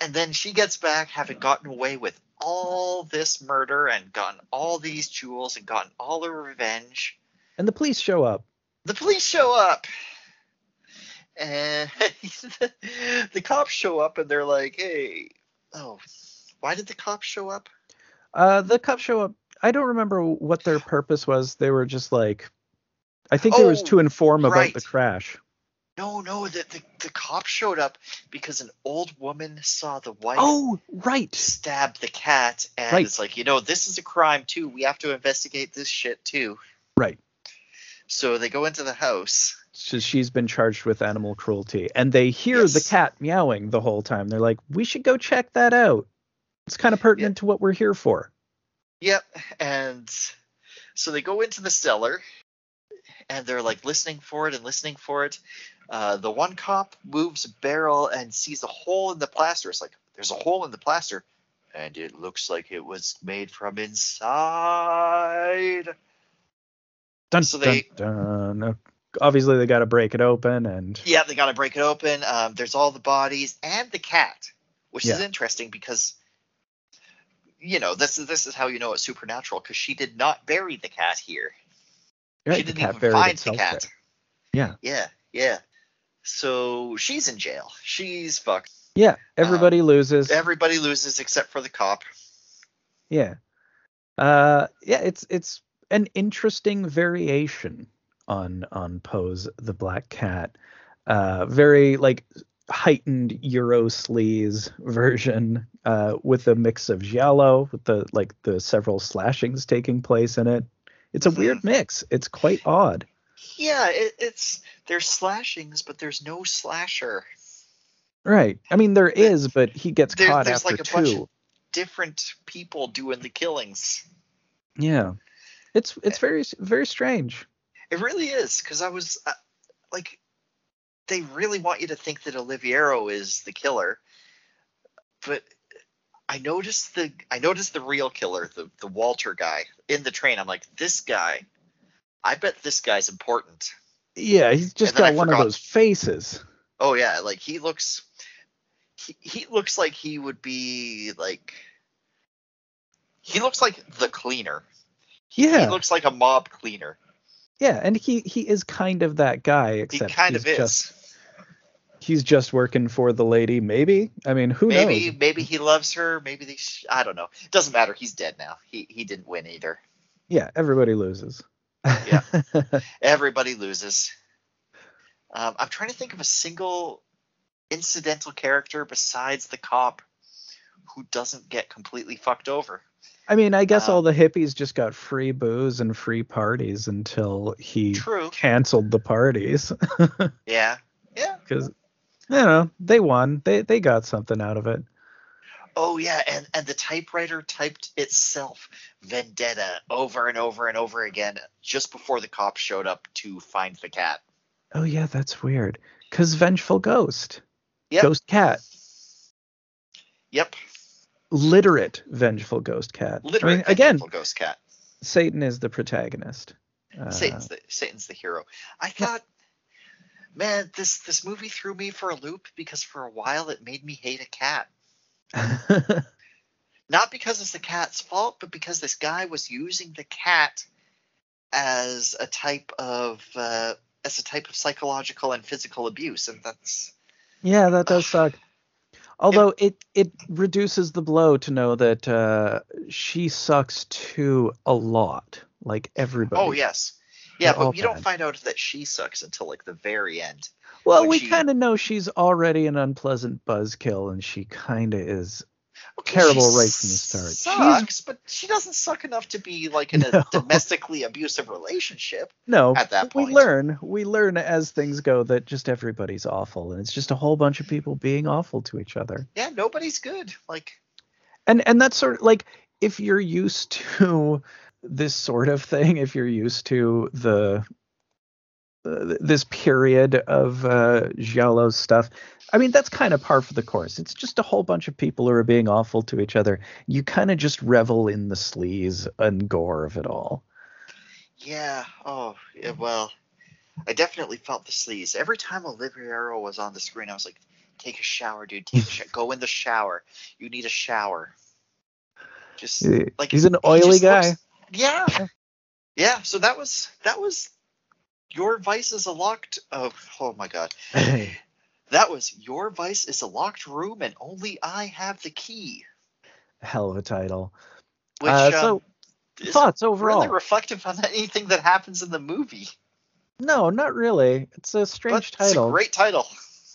And then she gets back, having gotten away with all this murder and gotten all these jewels and gotten all her revenge. And the police show up. The police show up. And the cops show up and they're like, hey, oh, why did the cops show up? Uh, the cops show up. I don't remember what their purpose was. They were just like, I think it was Oh, to inform about the crash. No, no, the, the, the cops showed up because an old woman saw the wife Oh, right. stab the cat and Right. it's like, you know, this is a crime too. We have to investigate this shit too. Right. So they go into the house. So she's been charged with animal cruelty, and they hear the cat meowing the whole time. They're like, "We should go check that out. It's kind of pertinent to what we're here for." Yep. And so they go into the cellar and they're like listening for it and listening for it. Uh, the one cop moves a barrel and sees a hole in the plaster. It's like, there's a hole in the plaster. And it looks like it was made from inside. Dun So dun they- dun. Uh, obviously they got to break it open and Yeah, they got to break it open. Um, there's all the bodies and the cat, which is interesting because you know this is this is how you know it's supernatural because she did not bury the cat here. right, she didn't even find the cat. there. Yeah. Yeah, yeah. So she's in jail. She's fucked. Yeah, everybody loses. Everybody loses except for the cop. Yeah. Uh yeah, it's it's an interesting variation on on Poe's The Black Cat. Uh very like heightened Euro sleaze version uh with a mix of giallo with the like the several slashings taking place in it. It's a Mhm. weird mix. It's quite odd. Yeah, it, it's there's slashings, but there's no slasher. Right. I mean there is, but he gets There- caught there's after like a two. bunch of- Different people doing the killings. Yeah. It's it's very very strange. It really is because I was uh, like, they really want you to think that Oliviero is the killer, but I noticed the I noticed the real killer, the the Walter guy in the train. I'm like, this guy, I bet this guy's important. Yeah, he's just got I one of those faces. Oh yeah, like he looks, he he looks like he would be like, he looks like the cleaner. Yeah. He looks like a mob cleaner. Yeah, and he he is kind of that guy, except He kind he's of is. just he's just working for the lady. Maybe I mean, who maybe knows? maybe he loves her. Maybe they. Sh- I don't know. It Doesn't matter. He's dead now. He he didn't win either. Yeah, everybody loses. Yeah. Everybody loses. Um, I'm trying to think of a single incidental character besides the cop who doesn't get completely fucked over. I mean, I guess Um, all the hippies just got free booze and free parties until he True. canceled the parties Yeah. Yeah. because you know they won. They they got something out of it. Oh yeah, and and the typewriter typed itself vendetta over and over and over again just before the cops showed up to find the cat. Oh yeah, that's weird. Cause vengeful ghost, Yep. ghost cat, Yep. Literate vengeful ghost cat. Literally I mean, again, ghost cat. Satan is the protagonist. Uh, Satan's the Satan's the hero. I thought, man, this this movie threw me for a loop because for a while it made me hate a cat. Not because it's the cat's fault, but because this guy was using the cat as a type of uh, as a type of psychological and physical abuse, and that's yeah, that does suck. Although it it reduces the blow to know that uh, she sucks too a lot, like everybody. oh yes, yeah, They're but you don't find out that she sucks until like the very end. Well, we she- kind of know she's already an unpleasant buzzkill, and she kind of is. Okay, Terrible right from the start. She's- Sucks, but she doesn't suck enough to be like in a No. domestically abusive relationship. No, At that point, we learn. We learn as things go that just everybody's awful, and it's just a whole bunch of people being awful to each other. Yeah, nobody's good. Like, and and that's sort of like if you're used to this sort of thing if you're used to the uh, this period of uh giallo stuff i mean that's kind of par for the course it's just a whole bunch of people who are being awful to each other you kind of just revel in the sleaze and gore of it all yeah, oh, yeah, well, I definitely felt the sleaze. Every time Oliviero was on the screen, I was like, take a shower, dude. Take a go in the shower. You need a shower. Just like he's an oily just guy looks- yeah, yeah. So that was that was your vice is a locked. Oh, oh my god. That was your vice is a locked room and only I have the key. hell of a title Which uh, um, so is thoughts overall really reflective on anything that happens in the movie. no not really it's a strange but title It's a great title.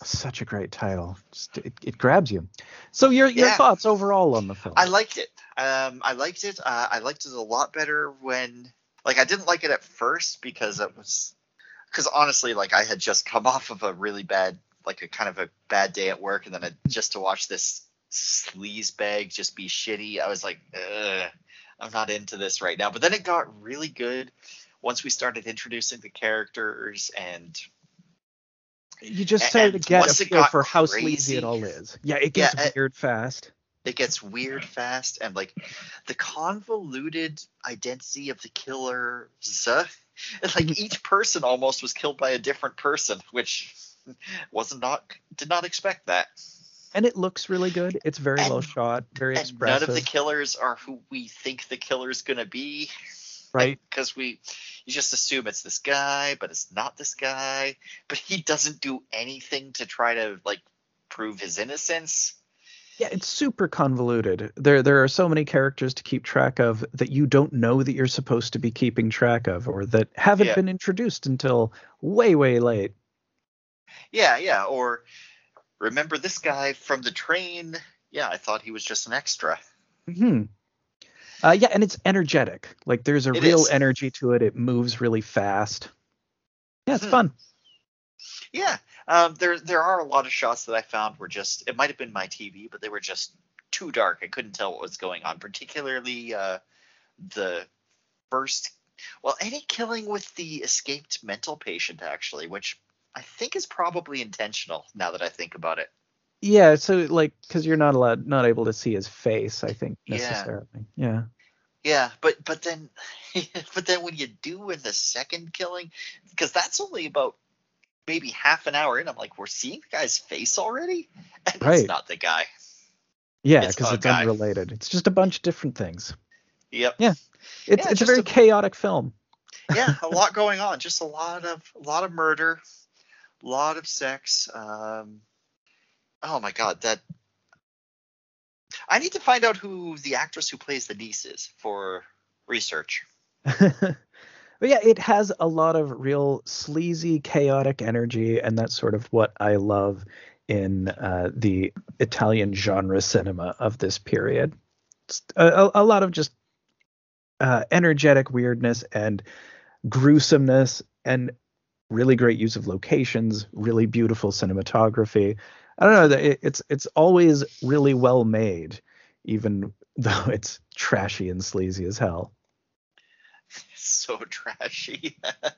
such a great title just it, it grabs you so your your Yeah. thoughts overall on the film I liked it. Um, I liked it. Uh, I liked it a lot better when, like, I didn't like it at first because it was, because honestly, like, I had just come off of a really bad, like, a kind of a bad day at work, and then I, just to watch this sleaze bag just be shitty, I was like, I'm not into this right now. But then it got really good once we started introducing the characters and you just started to and get once a feel for how sleazy it all is yeah it gets Yeah, weird fast it gets weird fast and like the convoluted identity of the killer And like each person almost was killed by a different person, which wasn't not did not expect that. And it looks really good. It's very And- low shot, very And none of the killers are who we think the killer's gonna be. right? Because we you just assume it's this guy, but it's not this guy. But he doesn't do anything to try to like prove his innocence. Yeah, it's super convoluted. There there are so many characters to keep track of that you don't know that you're supposed to be keeping track of or that haven't Yeah. been introduced until way way late. Yeah, yeah. Or remember this guy from the train? Yeah, I thought he was just an extra. Hmm. Uh, yeah, and it's energetic. Like there's a It real is. energy to it. It moves really fast. Yeah, it's Hmm. fun. Yeah, um, there there are a lot of shots that I found were just it might have been my TV, but they were just too dark. I couldn't tell what was going on. Particularly uh, the first, well, any killing with the escaped mental patient actually, which I think is probably intentional. Now that I think about it. Yeah, so like because you're not allowed, not able to see his face. I think Yeah. necessarily. Yeah. Yeah, but but then but then when you do in the second killing, because that's only about maybe half an hour in, I'm like, we're seeing the guy's face already, and Right. it's not the guy. Yeah, because a it's unrelated. It's just a bunch of different things. Yep. Yeah. It's Yeah, it's a very a- chaotic film. yeah, a lot going on. Just a lot of a lot of murder, a lot of sex. Um, oh my god, that. I need to find out who the actress who plays the niece is for research. but yeah, it has a lot of real sleazy, chaotic energy, and that's sort of what I love in uh, the Italian genre cinema of this period. A, a, lot of just uh, energetic weirdness and gruesomeness, and really great use of locations, really beautiful cinematography. I don't know it, it's it's always really well made, even though it's trashy and sleazy as hell. so trashy. uh,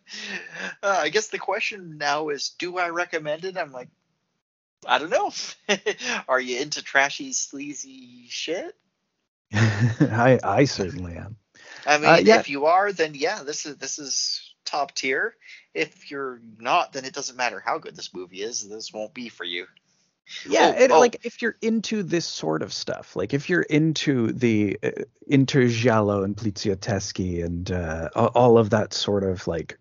I guess the question now is, do I recommend it? I'm like, I don't know. Are you into trashy, sleazy shit? I I certainly am. I mean, Uh, yeah. if you are, then yeah, this is this is top tier. If you're not, then it doesn't matter how good this movie is. This won't be for you. Yeah, Oh, it, oh. like if you're into this sort of stuff, like if you're into the uh, into giallo and poliziotteschi and uh, all of that sort of like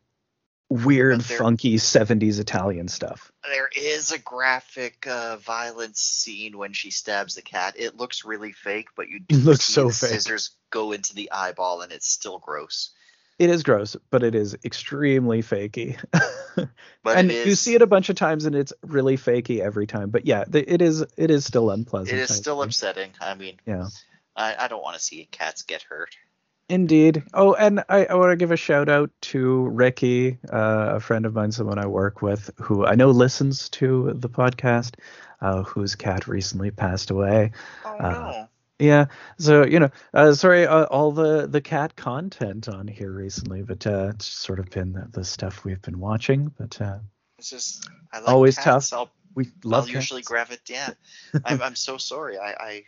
weird, there- funky '70s Italian stuff. There is a graphic uh, violence scene when she stabs the cat. It looks really fake, but you do It looks see so the fake. scissors go into the eyeball, and it's still gross. It is gross, but it is extremely fakey. But and you see it a bunch of times, and it's really fakey every time. But yeah, the, it is it is still unpleasant. It is I still think. upsetting. I mean, Yeah. I, I don't want to see cats get hurt. Indeed. Oh, and I, I want to give a shout out to Ricky, uh, a friend of mine, someone I work with, who I know listens to the podcast, uh, whose cat recently passed away. Oh Uh, no. Yeah, so you know, uh, sorry, uh, all the the cat content on here recently, but uh, it's sort of been the, the stuff we've been watching. But uh, It's just I like always cats. tough. I'll, we I'll love usually cats. gravitate. Yeah, I'm I'm so sorry. I I,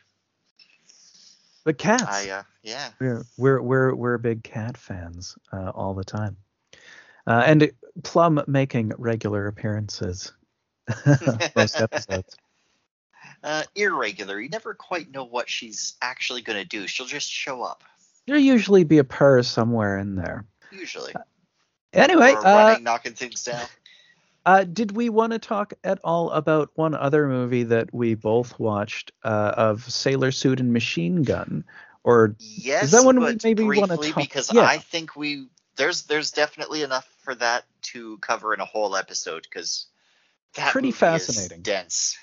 but cats. I uh, yeah. We're we're we're we're big cat fans uh, all the time, uh, and Plum making regular appearances most episodes. Uh, irregular. You never quite know what she's actually gonna do. She'll just show up. There'll usually be a purr somewhere in there. Usually. Anyway, or uh, running, knocking things down. uh, did we want to talk at all about one other movie that we both watched uh, of Sailor Suit and Machine Gun? Or Yes, that one we maybe wanna briefly talk- because yeah. I think we there's there's definitely enough for that to cover in a whole episode because that Pretty movie is fascinating. dense.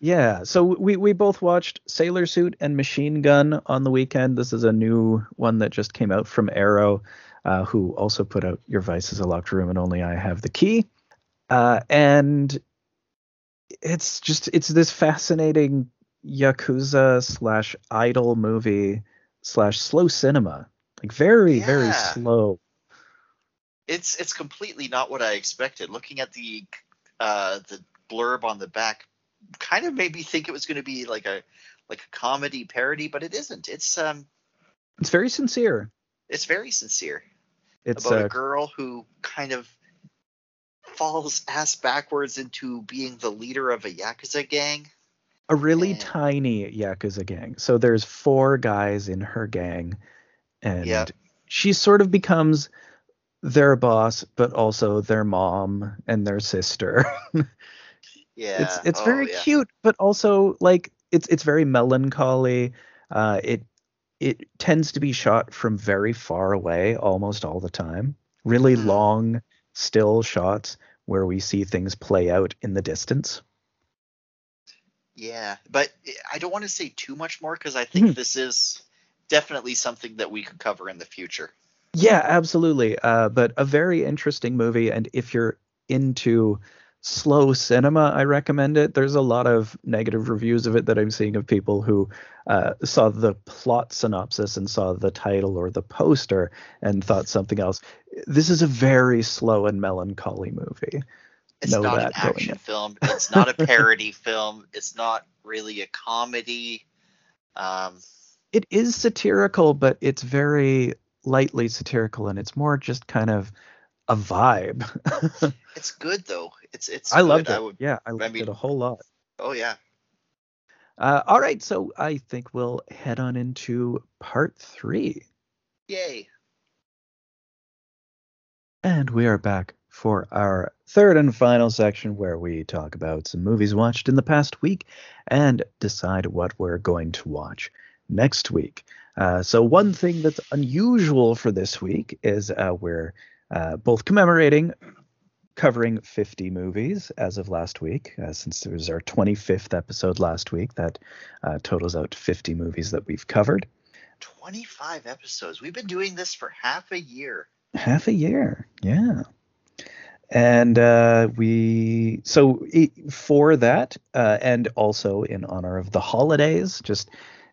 Yeah, so we we both watched Sailor Suit and Machine Gun on the weekend. This is a new one that just came out from Arrow, uh, who also put out Your Vice is a Locked Room and Only I Have the Key. Uh, and it's just it's this fascinating yakuza slash idol movie slash slow cinema like very very slow It's it's completely not what I expected. Looking at the uh, the blurb on the back, kind of made me think it was going to be like a like a comedy parody, but it isn't. It's um it's very sincere it's very sincere. It's about uh, a girl who kind of falls ass backwards into being the leader of a yakuza gang. a really and- tiny yakuza gang. So there's four guys in her gang, and Yeah. she sort of becomes their boss, but also their mom and their sister. Yeah, it's it's oh, very yeah. cute, but also like it's it's very melancholy. Uh, it it tends to be shot from very far away almost all the time. Really Hmm. long still shots where we see things play out in the distance. Yeah, but I don't want to say too much more because I think Mhm. this is definitely something that we could cover in the future. Yeah, absolutely. Uh, but a very interesting movie, and if you're into slow cinema, I recommend it. There's a lot of negative reviews of it that I'm seeing of people who uh, saw the plot synopsis and saw the title or the poster and thought something else. This is a very slow and melancholy movie. It's Know not an action film. It's not a parody film. It's not really a comedy. Um, It is satirical, but it's very lightly satirical, and it's more just kind of a vibe. it's good though. It's it's. I good. loved it. I would. yeah, I loved mean- it a whole lot. Oh yeah. Uh, all right, so I think we'll head on into part three. Yay. And we are back for our third and final section where we talk about some movies watched in the past week and decide what we're going to watch next week. Uh, so, one thing that's unusual for this week is uh, we're uh, both commemorating covering 50 movies as of last week, uh, since it was our 25th episode last week. That uh, totals out 50 movies that we've covered. 25 episodes. We've been doing this for half a year. half a year yeah and uh we so for that uh and also in honor of the holidays just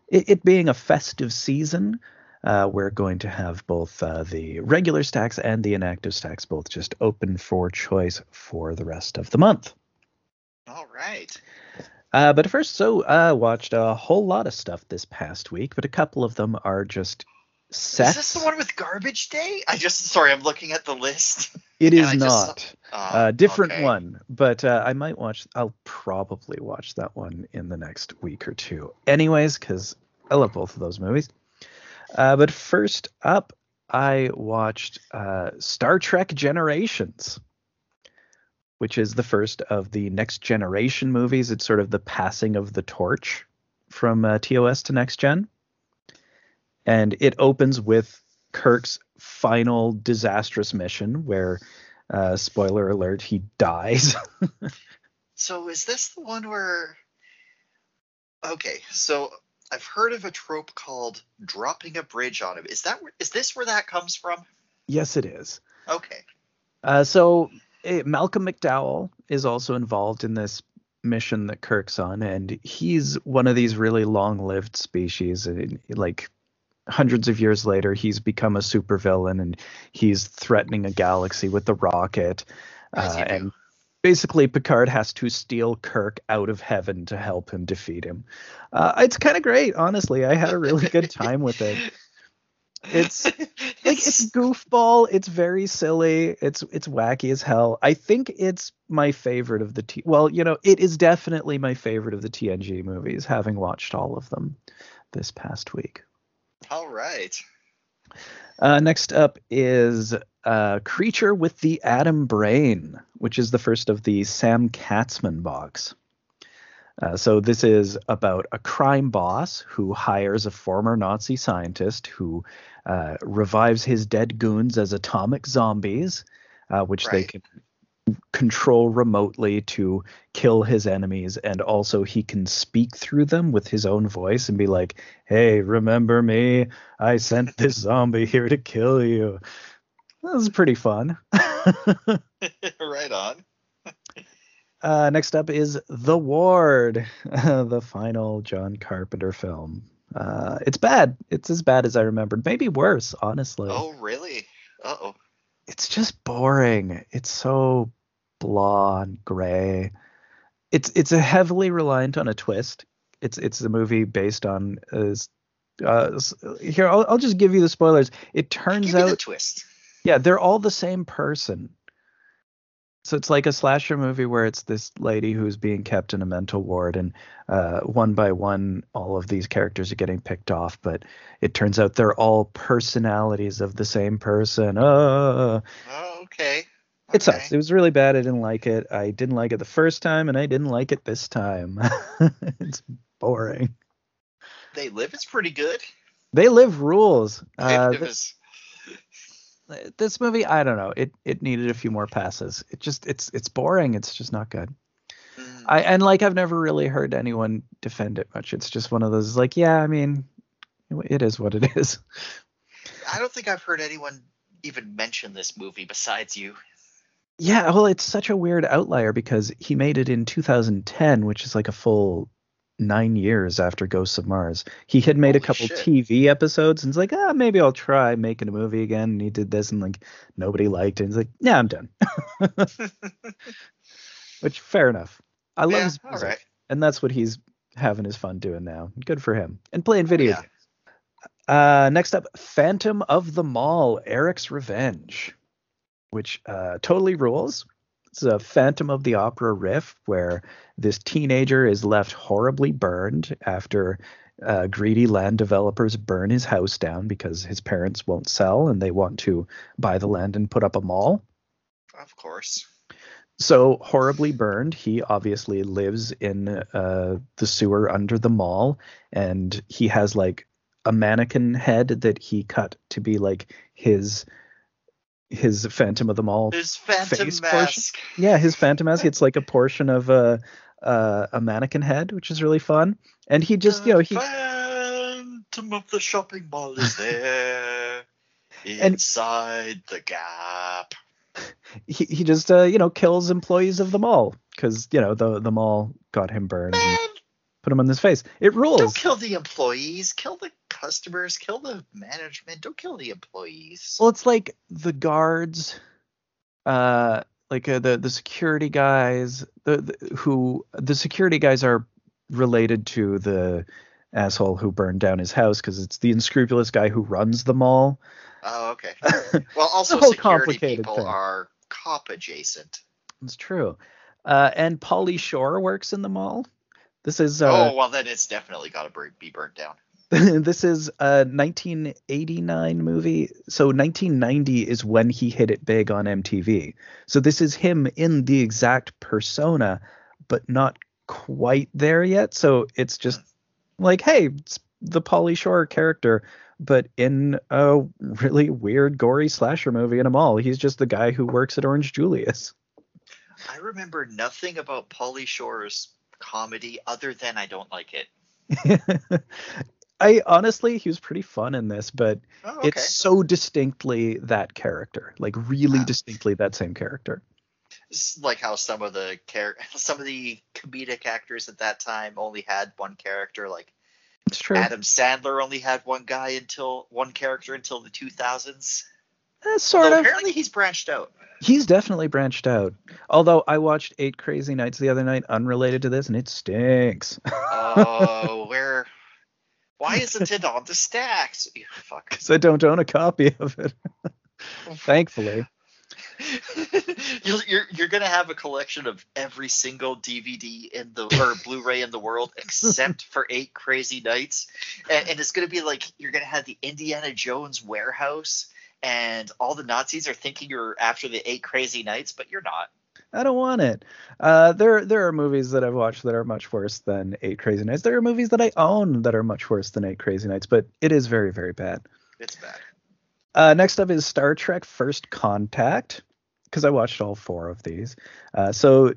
it, it being a festive season uh we're going to have both uh, the regular stacks and the inactive stacks both just open for choice for the rest of the month All right. uh but first so uh watched a whole lot of stuff this past week but a couple of them are just sets Is this the one with Garbage Day? I just sorry, I'm looking at the list. It is is just not Uh, uh, different okay. one, but uh, I might watch. I'll probably watch that one in the next week or two, anyways, because I love both of those movies. Uh, but first up, I watched uh, Star Trek Generations, which is the first of the Next Generation movies. It's sort of the passing of the torch from uh, TOS to Next Gen, and it opens with Kirk's final disastrous mission where uh, spoiler alert, he dies. So is this the one where? Okay, so I've heard of a trope called dropping a bridge on him. Is that is this where that comes from? yes, it is. Okay. Uh, so eh, Malcolm McDowell is also involved in this mission that Kirk's on, and he's one of these really long-lived species. And like hundreds of years later, he's become a supervillain, and he's threatening a galaxy with the rocket. Uh, and basically, Picard has to steal Kirk out of heaven to help him defeat him. Uh, it's kind of great, honestly. I had a really good time with it. It's like it's goofball it's very silly it's it's wacky as hell i think it's my favorite of the t well you know it is definitely my favorite of the tng movies having watched all of them this past week all right. Uh, next up is uh, creature with the atom brain which is the first of the sam katzman box. Uh, so this is about a crime boss who hires a former Nazi scientist who uh, revives his dead goons as atomic zombies, uh, which they can control remotely to kill his enemies, and also he can speak through them with his own voice and be like, "Hey, remember me? I sent this zombie here to kill you." That was pretty fun. right on. Uh, next up is The Ward, the final John Carpenter film. Uh, it's bad. It's as bad as I remembered. Maybe worse, honestly. Oh really? Uh oh. It's just boring. It's so blah and gray. It's it's a heavily reliant on a twist. It's it's a movie based on uh, uh, here. I'll, I'll just give you the spoilers. It turns Give out the twist. Yeah, they're all the same person. So it's like a slasher movie where it's this lady who's being kept in a mental ward, and uh, one by one, all of these characters are getting picked off. But it turns out they're all personalities of the same person. Uh, Oh, okay. It sucks. It was really bad. I didn't like it. I didn't like it the first time, and I didn't like it this time. it's boring. They live. It's pretty good. They live rules. Uh, it was. this movie, I don't know. It it needed a few more passes. It just it's it's boring. It's just not good. mm, I and like I've never really heard anyone defend it much. It's just one of those like, yeah, I mean, it is what it is. I don't think I've heard anyone even mention this movie besides you. Yeah, well, it's such a weird outlier because he made it in 2010, which is like a full nine years after Ghosts of Mars. He had made a couple shit. TV episodes and it's like, ah, maybe I'll try making a movie again. And he did this and like nobody liked it. And he's like, yeah, I'm done. which fair enough. I love yeah, his music, right. and that's what he's having his fun doing now. Good for him. And playing video Yeah. games. Uh, next up, Phantom of the Mall, Eric's Revenge, which uh, totally rules. It's a Phantom of the Opera riff where this teenager is left horribly burned after uh, greedy land developers burn his house down because his parents won't sell and they want to buy the land and put up a mall. Of course. So horribly burned, he obviously lives in uh, the sewer under the mall, and he has like a mannequin head that he cut to be like his his Phantom of the Mall. His phantom face portion? mask. Yeah, his Phantom mask. It's like a portion of a a, a mannequin head, which is really fun. And he just, you know, he Phantom of the shopping mall is there inside the gap. he, he just uh, you know kills employees of the mall because you know the the mall got him burned and Man, put him on his face. It rules. don't kill the employees. Kill the customers. Kill the management. Don't kill the employees. Well, it's like the guards, uh, like uh, the the security guys, the, the who the security guys are related to the asshole who burned down his house because it's the unscrupulous guy who runs the mall. Oh, okay. Well, also security complicated people thing. are cop adjacent. It's true. Uh, and Pauly Shore works in the mall. This is uh, oh, well, then it's definitely got to be burnt down. this is a 1989 movie. So 1990 is when he hit it big on MTV. So this is him in the exact persona, but not quite there yet. So it's just like, hey, it's the Pauly Shore character, but in a really weird, gory slasher movie in a mall. He's just the guy who works at Orange Julius. I remember nothing about Pauly Shore's comedy other than I don't like it. I honestly, he was pretty fun in this, but Oh, okay. it's so distinctly that character, like really Ah. distinctly that same character. It's like how some of the char- some of the comedic actors at that time only had one character. Like It's true. Adam Sandler only had one guy until one character until the 2000s. Eh, sort Although of. apparently he's branched out. He's definitely branched out. Although I watched Eight Crazy Nights the other night, unrelated to this, and it stinks. Oh, where? Why isn't it on the stacks? Fuck. Because I don't own a copy of it. Thankfully. you're, you're you're gonna have a collection of every single DVD in the or Blu-ray in the world except for Eight Crazy Nights, and, and it's gonna be like you're gonna have the Indiana Jones warehouse, and all the Nazis are thinking you're after the Eight Crazy Nights, but you're not. I don't want it. Uh, there, there are movies that I've watched that are much worse than Eight Crazy Nights. There are movies that I own that are much worse than Eight Crazy Nights, but it is very, very bad. It's bad. Uh, next up is Star Trek First Contact, because I watched all four of these. Uh, so,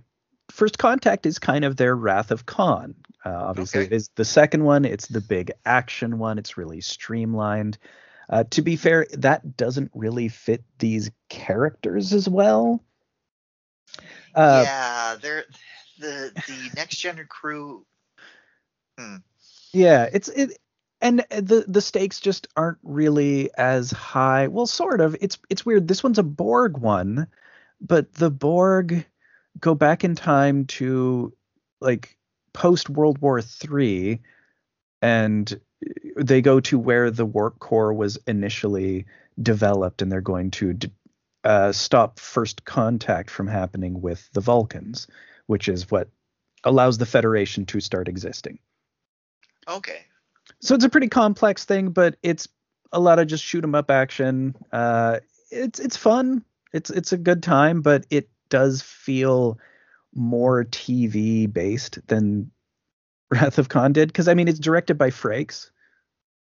First Contact is kind of their Wrath of Khan. Uh, obviously, Okay. it is the second one. It's the big action one. It's really streamlined. Uh, to be fair, that doesn't really fit these characters as well. Uh, yeah, they're the the next gen crew. Yeah, it's it and the the stakes just aren't really as high. Well, sort of. It's it's weird. This one's a Borg one, but the Borg go back in time to like post World War Three, and they go to where the warp core was initially developed, and they're going to d- uh, stop first contact from happening with the Vulcans, which is what allows the Federation to start existing. Okay. So it's a pretty complex thing, but it's a lot of just shoot 'em up action. Uh, it's it's fun. It's it's a good time, but it does feel more TV based than Wrath of Khan did. Because I mean, it's directed by Frakes,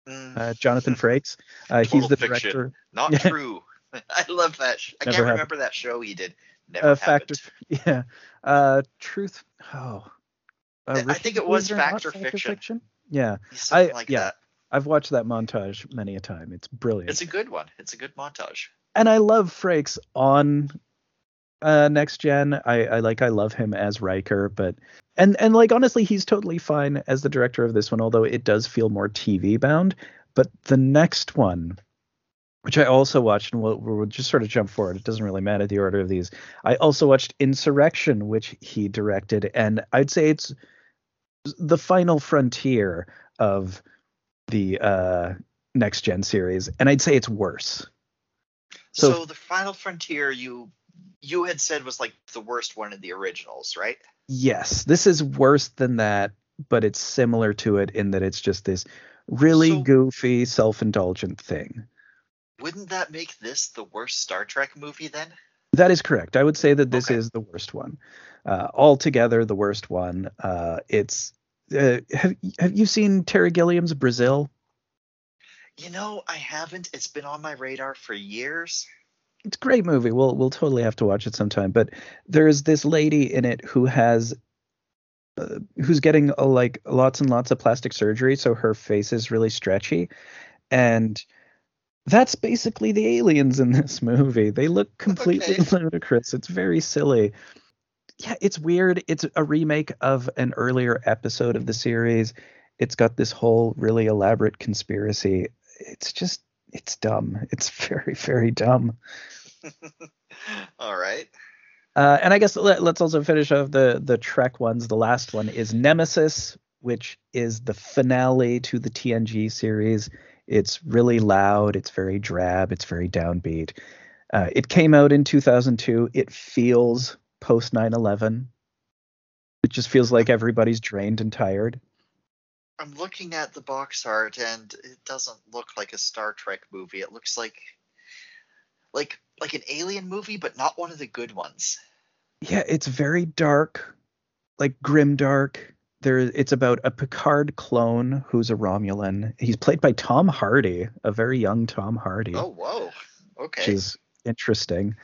Mm, uh, Jonathan Frakes. Uh, he's the fiction. director. not true. I love that. Sh- I Never can't happened. remember that show he did. Never Uh, Factor. Yeah. Uh, Truth. Oh. Uh, I- think it was Believe It or Not, Fact or Fiction. Yeah, Something I- like yeah. that. I've watched that montage many a time. It's brilliant. It's a good one. It's a good montage. and I love Frakes on uh next gen. I, I like I love him as Riker, but and and like honestly, he's totally fine as the director of this one, although it does feel more TV bound. But the next one, which I also watched, and we'll, we'll just sort of jump forward. It doesn't really matter the order of these. I also watched Insurrection, which he directed, and I'd say it's the final frontier of the uh next gen series, and I'd say it's worse. So- So, the Final Frontier, you you had said was like the worst one of the originals, right? Yes, this is worse than that, but it's similar to it in that it's just this really So- goofy, self-indulgent thing. Wouldn't that make this the worst Star Trek movie then? That is correct. I would say that this Okay. is the worst one. Uh, altogether, the worst one. Uh, it's uh, have have you seen Terry Gilliam's Brazil? You know, I haven't. It's been on my radar for years. It's a great movie. We'll we'll totally have to watch it sometime. But there's this lady in it who has uh, who's getting uh, like lots and lots of plastic surgery, so her face is really stretchy, and that's basically the aliens in this movie. They look completely Okay. ludicrous. It's very silly. Yeah, it's weird. It's a remake of an earlier episode of the series. It's got this whole really elaborate conspiracy. It's just it's dumb. It's very very dumb. All right. Uh, and I guess let, us also finish off the the Trek ones. The last one is Nemesis, which is the finale to the TNG series. It's really loud. It's very drab. It's very downbeat. Uh, it came out in 2002. It feels post 9/11. It just feels like everybody's drained and tired. I'm looking at the box art and it doesn't look like a Star Trek movie. It looks like like like an alien movie, but not one of the good ones. Yeah, it's very dark, like grim dark. There, it's about a Picard clone who's a Romulan. He's played by Tom Hardy, a very young Tom Hardy, Oh, whoa. Okay. which is interesting.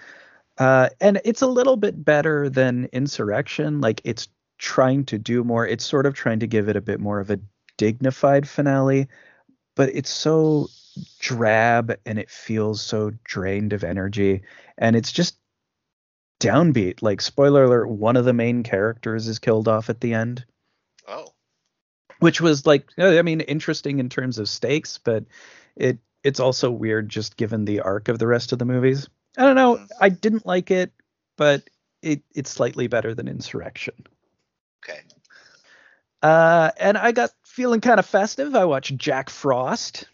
Uh, and it's a little bit better than Insurrection. Like it's trying to do more. It's sort of trying to give it a bit more of a dignified finale, but it's so drab and it feels so drained of energy, and it's just downbeat. Like spoiler alert, one of the main characters is killed off at the end, Oh. which was like I mean interesting in terms of stakes, but it it's also weird just given the arc of the rest of the movies. I don't know. Mhm. I didn't like it, but it it's slightly better than Insurrection. Okay. Uh, and I got feeling kind of festive. I watched Jack Frost,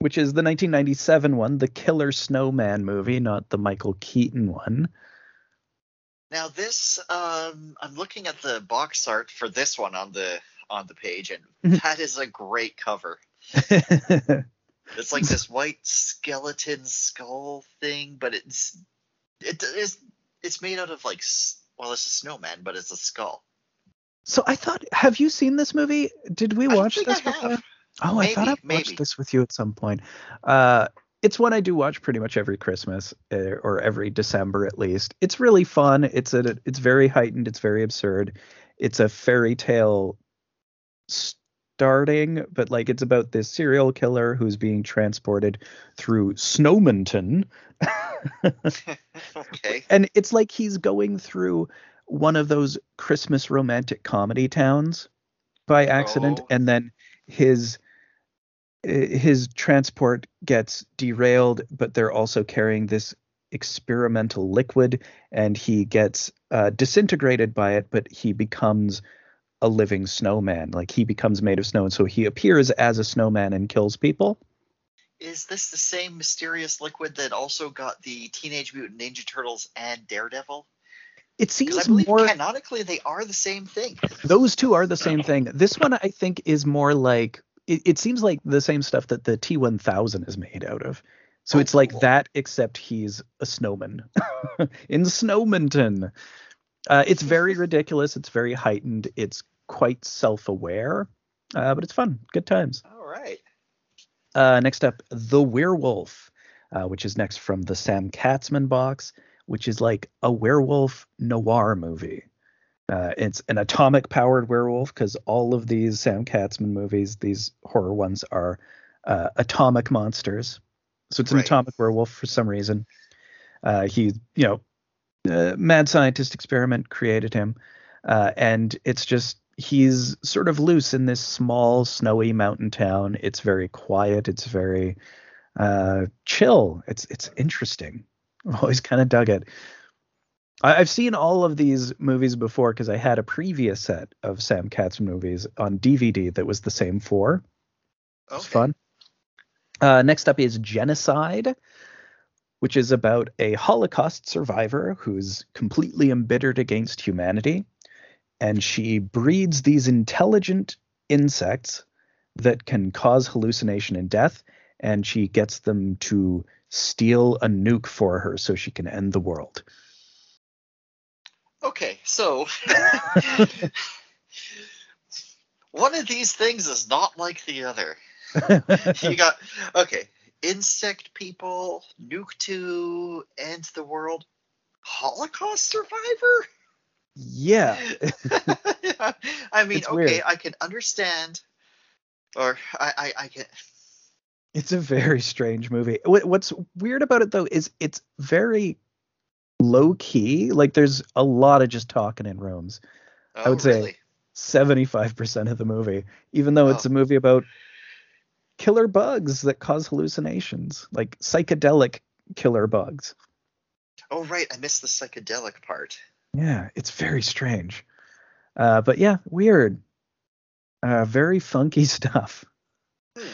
which is the 1997 one, the Killer Snowman movie, not the Michael Keaton one. Now this um I'm looking at the box art for this one on the on the page and Mhm. that is a great cover. It's like this white skeleton skull thing, but it's it is it's made out of like well, it's a snowman, but it's a skull. so I thought, have you seen this movie? Did we watch this I before? have. Oh, I thought I Maybe, watched maybe. this with you at some point. Uh, it's one I do watch pretty much every Christmas uh, or every December at least. It's really fun. It's a it's very heightened. It's very absurd. It's a fairy tale starting, but like it's about this serial killer who's being transported through Snowmonton. okay. and it's like he's going through one of those Christmas romantic comedy towns by accident, Oh. and then his eh, his transport gets derailed, but they're also carrying this experimental liquid, and he gets uh, disintegrated by it, but he becomes a living snowman. Like he becomes made of snow, and so he appears as a snowman and kills people. is this the same mysterious liquid that also got the Teenage Mutant Ninja Turtles and Daredevil? It seems I believe more. canonically they are the same thing. Those two are the same thing. This one, I think, is more like it, it seems like the same stuff that the T1000 is made out of. So Oh, it's like cool. that, except he's a snowman in Snowmonton. Uh, it's very ridiculous. It's very heightened. It's quite self-aware, uh, but it's fun. Good times. All right. Uh, next up, The Werewolf, uh, which is next from the Sam Katzman box, which is like a werewolf noir movie. Uh, it's an atomic powered werewolf because all of these Sam Katzman movies, these horror ones, are uh, atomic monsters. So it's an Right. atomic werewolf for some reason. Uh, he, you know, uh, mad scientist experiment created him, uh, and it's just he's sort of loose in this small snowy mountain town. It's very quiet. It's very uh, chill. It's it's interesting. I've always kind of dug it. I, I've seen all of these movies before because I had a previous set of Sam Katz movies on DVD that was the same four. Okay. fun. Uh, next up is Genocide, which is about a Holocaust survivor who's completely embittered against humanity. And she breeds these intelligent insects that can cause hallucination and death. And she gets them to steal a nuke for her so she can end the world. So one of these things is not like the other. You got okay, insect people, nuke to end the world, Holocaust survivor. yeah. I mean, It's okay, weird. I can understand, or I, I, I can. It's a very strange movie. What's weird about it though is it's very low key. Like there's a lot of just talking in rooms. Oh, would say- really? 75% of the movie, even though it's Oh. a movie about killer bugs that cause hallucinations, like psychedelic killer bugs. Oh, right, I missed the psychedelic part. Yeah, it's very strange. Uh, but yeah, weird. Uh, very funky stuff. Hmm.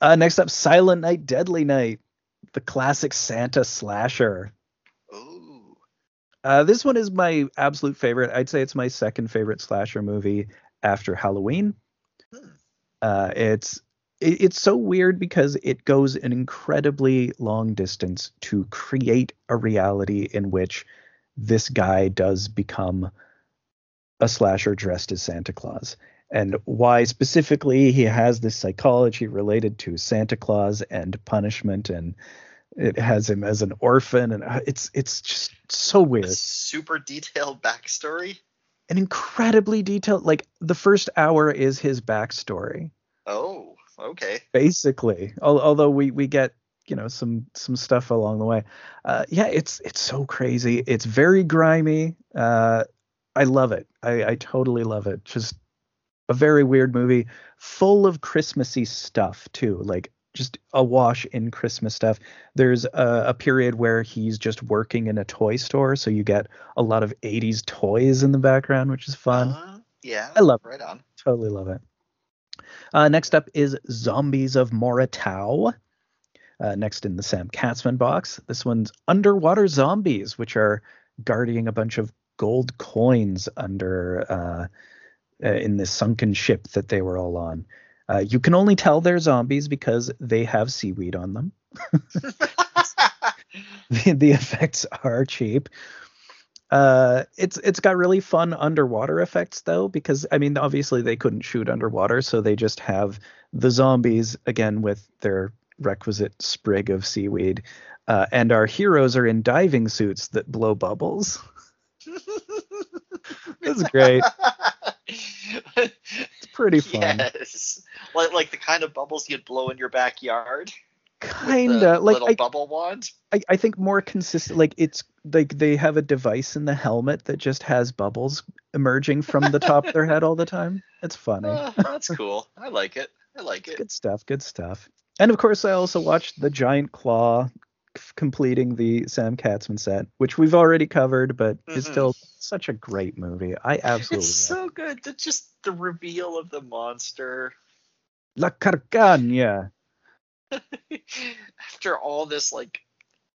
Uh, next up, Silent Night, Deadly Night, the classic Santa slasher. Uh, this one is my absolute favorite. I'd say it's my second favorite slasher movie after Halloween. Uh, it's it, it's so weird because it goes an incredibly long distance to create a reality in which this guy does become a slasher dressed as Santa Claus. And why specifically he has this psychology related to Santa Claus and punishment and it has him as an orphan and uh, it's it's just so A weird. super detailed backstory. an incredibly detailed like the first hour is his backstory. Oh, okay. basically Al- although we we get you know some some stuff along the way. Uh yeah it's it's so crazy. It's very grimy. Uh i love it. I i totally love it. Just a very weird movie full of christmassy stuff too. Like just awash in christmas stuff there's a, a period where he's just working in a toy store so you get a lot of 80s toys in the background which is fun Uh, yeah. I love it. Right on. Totally love it. Uh, next up is Zombies of Mora Tau. Uh, next in the Sam Katzman box. This one's Underwater Zombies, which are guarding a bunch of gold coins under uh, uh, in this sunken ship that they were all on. Uh, you can only tell they're zombies because they have seaweed on them. the, the effects are cheap. Uh, it's it's got really fun underwater effects though, because I mean obviously they couldn't shoot underwater, so they just have the zombies again with their requisite sprig of seaweed, uh, and our heroes are in diving suits that blow bubbles. That's great. It's pretty fun. yes. Like like the kind of bubbles you'd blow in your backyard. Kinda like little I, bubble wand. I I think more consistent. Like it's like they have a device in the helmet that just has bubbles emerging from the top of their head all the time. It's funny. Uh, that's cool. I like it. I like it. Good stuff. Good stuff. And of course, I also watched The Giant Claw, completing the Sam Katzman set, which we've already covered, but is Mhm. still such a great movie. I absolutely It's so good. The, just the reveal of the monster. La Carcagne. After all this like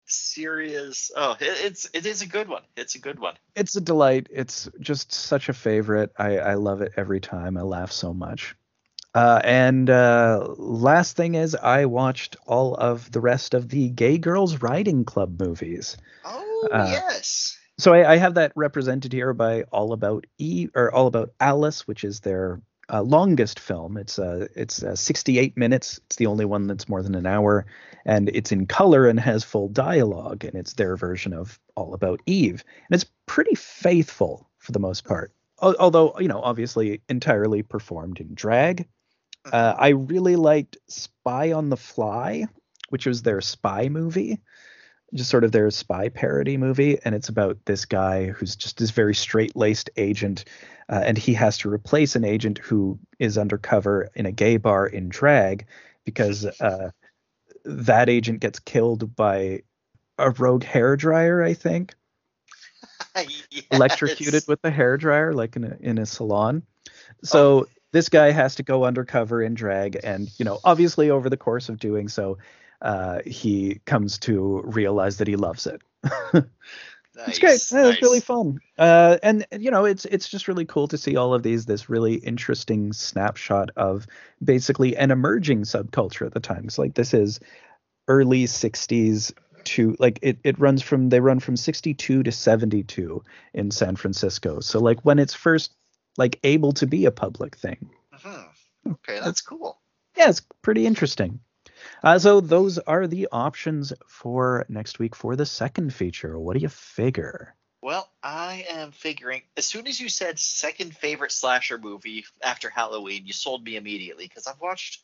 serious, oh, it, it's it is a good one. It's a good one. It's a delight. It's just such a favorite. I, I love it every time. I laugh so much. Uh, and uh, last thing is, I watched all of the rest of the Gay Girls Riding Club movies. Oh Uh, yes. So I, I have that represented here by All About E or All About Alice, which is their uh, longest film. It's uh, it's uh, 68 minutes. It's the only one that's more than an hour, and it's in color and has full dialogue. And it's their version of All About Eve, and it's pretty faithful for the most part. Although you know, obviously, entirely performed in drag. Uh, I really liked Spy on the Fly, which was their spy movie, just sort of their spy parody movie. And it's about this guy who's just this very straight laced agent, uh, and he has to replace an agent who is undercover in a gay bar in drag because uh, that agent gets killed by a rogue hair dryer, I think, electrocuted with a hair dryer, like in a, in a salon. So this guy has to go undercover in drag, and you know, obviously, over the course of doing so, uh, he comes to realize that he loves it. it's great. Nice, Yeah, It's really fun. Uh, and you know, it's it's just really cool to see all of these. This really interesting snapshot of basically an emerging subculture at the time. It's like this is early '60s to like it. It runs from they run from '62 to '72 in San Francisco. So like when it's first like able to be a public thing. Mhm. Okay, that's cool. Yeah, it's pretty interesting. Uh, so those are the options for next week for the second feature. What do you figure? Well, I am figuring as soon as you said second favorite slasher movie after Halloween, you sold me immediately because I've watched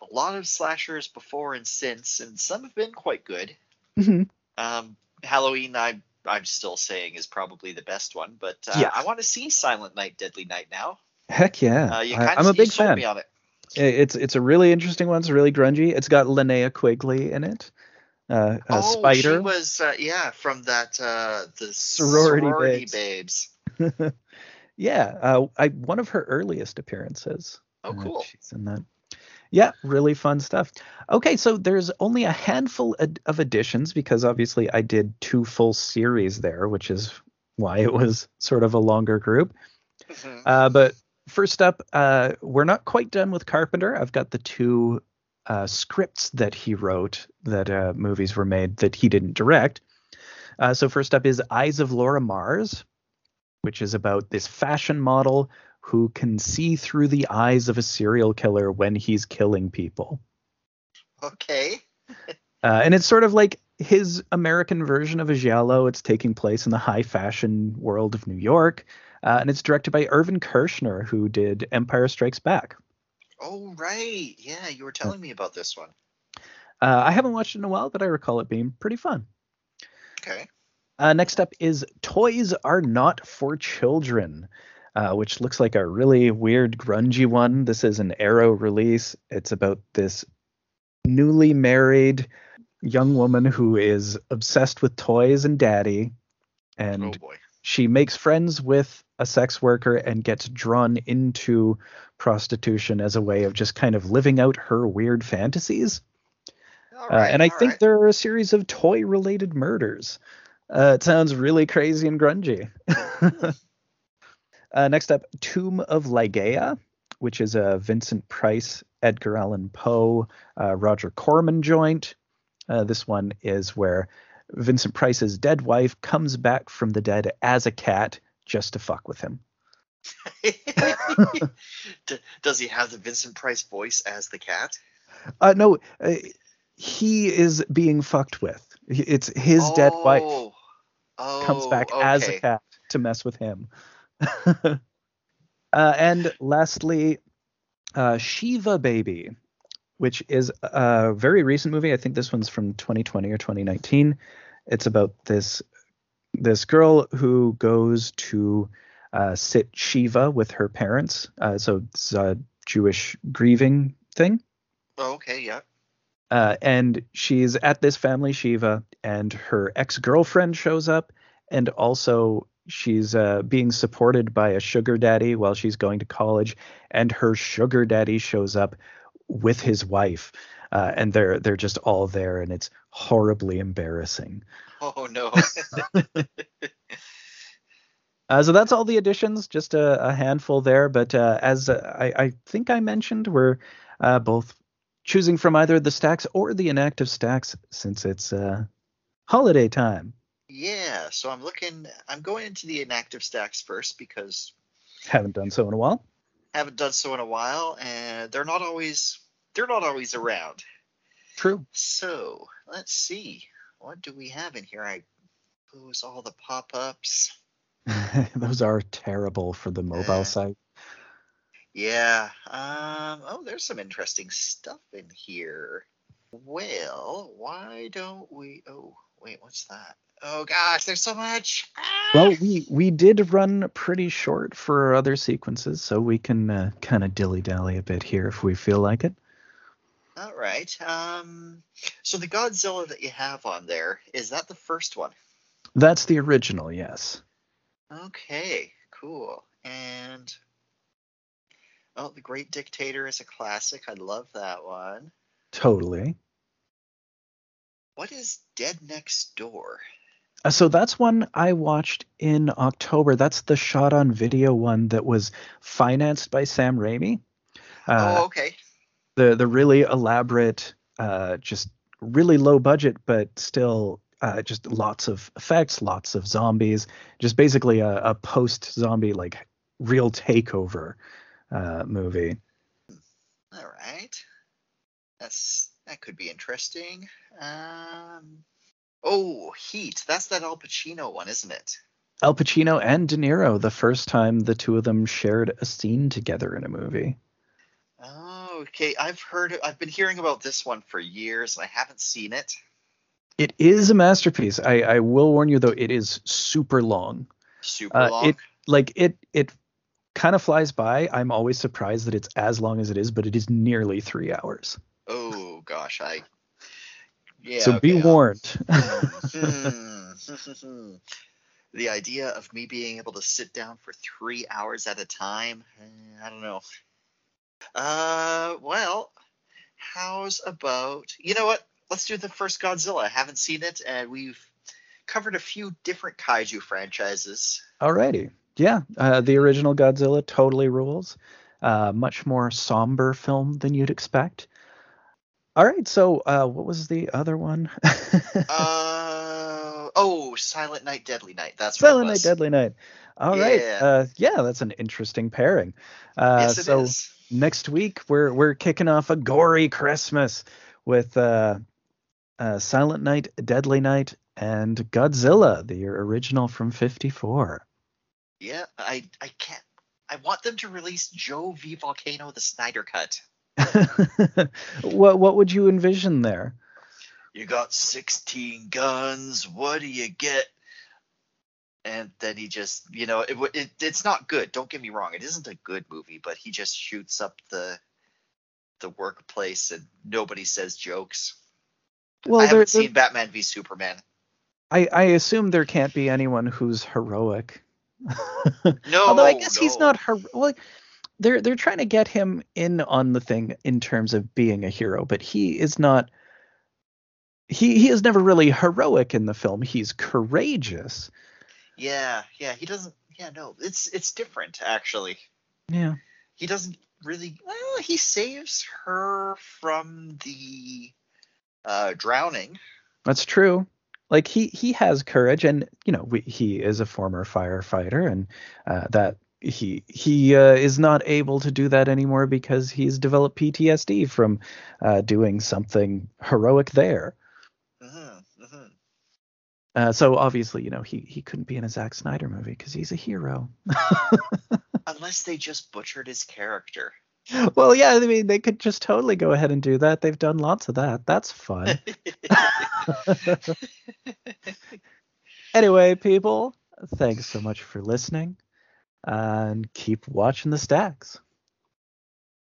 a lot of slashers before and since, and some have been quite good. Mhm. Um, Halloween, I I'm still saying is probably the best one, but uh, Yeah. I want to see Silent Night, Deadly Night now. Heck yeah! Uh, you I, I'm a big sold fan. me on it. It's it's a really interesting one. It's really grungy. It's got Linnea Quigley in it. Uh, a oh, spider. she was uh, yeah from that uh, the Sorority sorority, Babes. babes. yeah, uh, I one of her earliest appearances. Oh, Uh, cool. she's in that. Yeah, really fun stuff. Okay, so there's only a handful of additions because obviously I did two full series there, which is why it was sort of a longer group. Mhm. Uh, but first up, uh, we're not quite done with Carpenter. I've got the two uh, scripts that he wrote that uh, movies were made that he didn't direct. Uh, so first up is Eyes of Laura Mars, which is about this fashion model who can see through the eyes of a serial killer when he's killing people. Okay. Uh, and it's sort of like his American version of a giallo. It's taking place in the high fashion world of New York. Uh, and it's directed by Irvin Kershner, who did Empire Strikes Back. Oh right, yeah, you were telling me about this one. Uh, I haven't watched it in a while, but I recall it being pretty fun. Okay. Uh, next up is Toys Are Not for Children, uh, which looks like a really weird, grungy one. This is an Arrow release. It's about this newly married young woman who is obsessed with toys and daddy. And oh boy. She makes friends with a sex worker and gets drawn into prostitution as a way of just kind of living out her weird fantasies. All Uh, and I think right. there are a series of toy related murders. Uh, it sounds really crazy and grungy. uh, next up, Tomb of Ligeia, which is a Vincent Price, Edgar Allan Poe, uh, Roger Corman joint. Uh, this one is where Vincent Price's dead wife comes back from the dead as a cat just to fuck with him. Does he have the Vincent Price voice as the cat? Uh, no, uh, he is being fucked with. It's his dead wife. Oh. Oh, comes back as a cat to mess with him. uh, and lastly, uh, Shiva Baby, which is a very recent movie. I think this one's from 2020 or 2019. It's about this this girl who goes to uh, sit Shiva with her parents. Uh, so it's a Jewish grieving thing. Oh, okay, yeah. Uh, and she's at this family Shiva, and her ex girlfriend shows up, and also she's uh, being supported by a sugar daddy while she's going to college, and her sugar daddy shows up with his wife. uh, and they're they're just all there, and it's horribly embarrassing. Oh no. Uh, so that's all the additions, just a, a handful there. But uh, as uh, I, I, think I mentioned, we're uh, both choosing from either the stacks or the inactive stacks since it's uh, holiday time. Yeah, so I'm looking. I'm going into the inactive stacks first because haven't done so in a while. Haven't done so in a while, and they're not always they're not always around. True. So let's see. What do we have in here? I close all the pop-ups. Those are terrible for the mobile uh, site. Yeah. Um, oh, there's some interesting stuff in here. Well, why don't we? Oh, wait, what's that? Oh gosh, there's so much. Ah! Well, we we did run pretty short for other sequences, so we can uh, kind of dilly dally a bit here if we feel like it. All right. Um, so the Godzilla that you have on there is that the first one? That's the original, yes. Okay, cool. And oh, The Great Dictator is a classic. I love that one. Totally. What is Dead Next Door? Uh, so that's one I watched in October. That's the shot on video one that was financed by Sam Raimi. Uh, oh, okay. The the really elaborate, uh, just really low budget, but still uh, just lots of effects, lots of zombies, just basically a, a post zombie like real takeover uh, movie. All right, that's that could be interesting. Um, oh, Heat. That's that Al Pacino one, isn't it? Al Pacino and De Niro, the first time the two of them shared a scene together in a movie. Oh, okay. I've heard, I've been hearing about this one for years, and I haven't seen it. It is a masterpiece. I, I will warn you though, it is super long. Super uh, long. It like it it kind of flies by. I'm always surprised that it's as long as it is, but it is nearly three hours. Oh gosh, I. Yeah. So okay, be warned. the idea of me being able to sit down for three hours at a time, eh, I don't know. Uh, well, how's about you know what? let's do the first Godzilla. I haven't seen it, and we've covered a few different kaiju franchises. Alrighty, yeah, uh, the original Godzilla totally rules. Uh, much more somber film than you'd expect. All right, so uh, what was the other one? uh, oh, Silent Night, Deadly Night. That's right. Silent Night, Deadly Night. All yeah. right, uh, yeah, that's an interesting pairing. Uh, yes, it so is. next week we're we're kicking off a gory Christmas with uh, uh, Silent Night, Deadly Night, and Godzilla, the original from '54. Yeah, I I can't. I want them to release Joe v Volcano the Snyder Cut. what what would you envision there? You got 16 guns. What do you get? And then he just, you know, it, it, it's not good. Don't get me wrong. It isn't a good movie, but he just shoots up the the workplace and nobody says jokes. Well, I haven't seen Batman v Superman. I, I assume there can't be anyone who's heroic. no, although I guess no. he's not heroic. Well, they're they're trying to get him in on the thing in terms of being a hero, but he is not. He he is never really heroic in the film. He's courageous. Yeah, yeah. He doesn't. Yeah, no. It's it's different actually. Yeah. He doesn't really. Well, he saves her from the uh, drowning. That's true. Like he he has courage, and you know we, he is a former firefighter, and uh, that he he uh, is not able to do that anymore because he's developed PTSD from uh, doing something heroic there. Mm-hmm, mm-hmm. Uh, so obviously, you know, he he couldn't be in a Zack Snyder movie because he's a hero. Unless they just butchered his character well, yeah, I mean, they could just totally go ahead and do that. They've done lots of that. That's fun. anyway, people, thanks so much for listening and keep watching the stacks.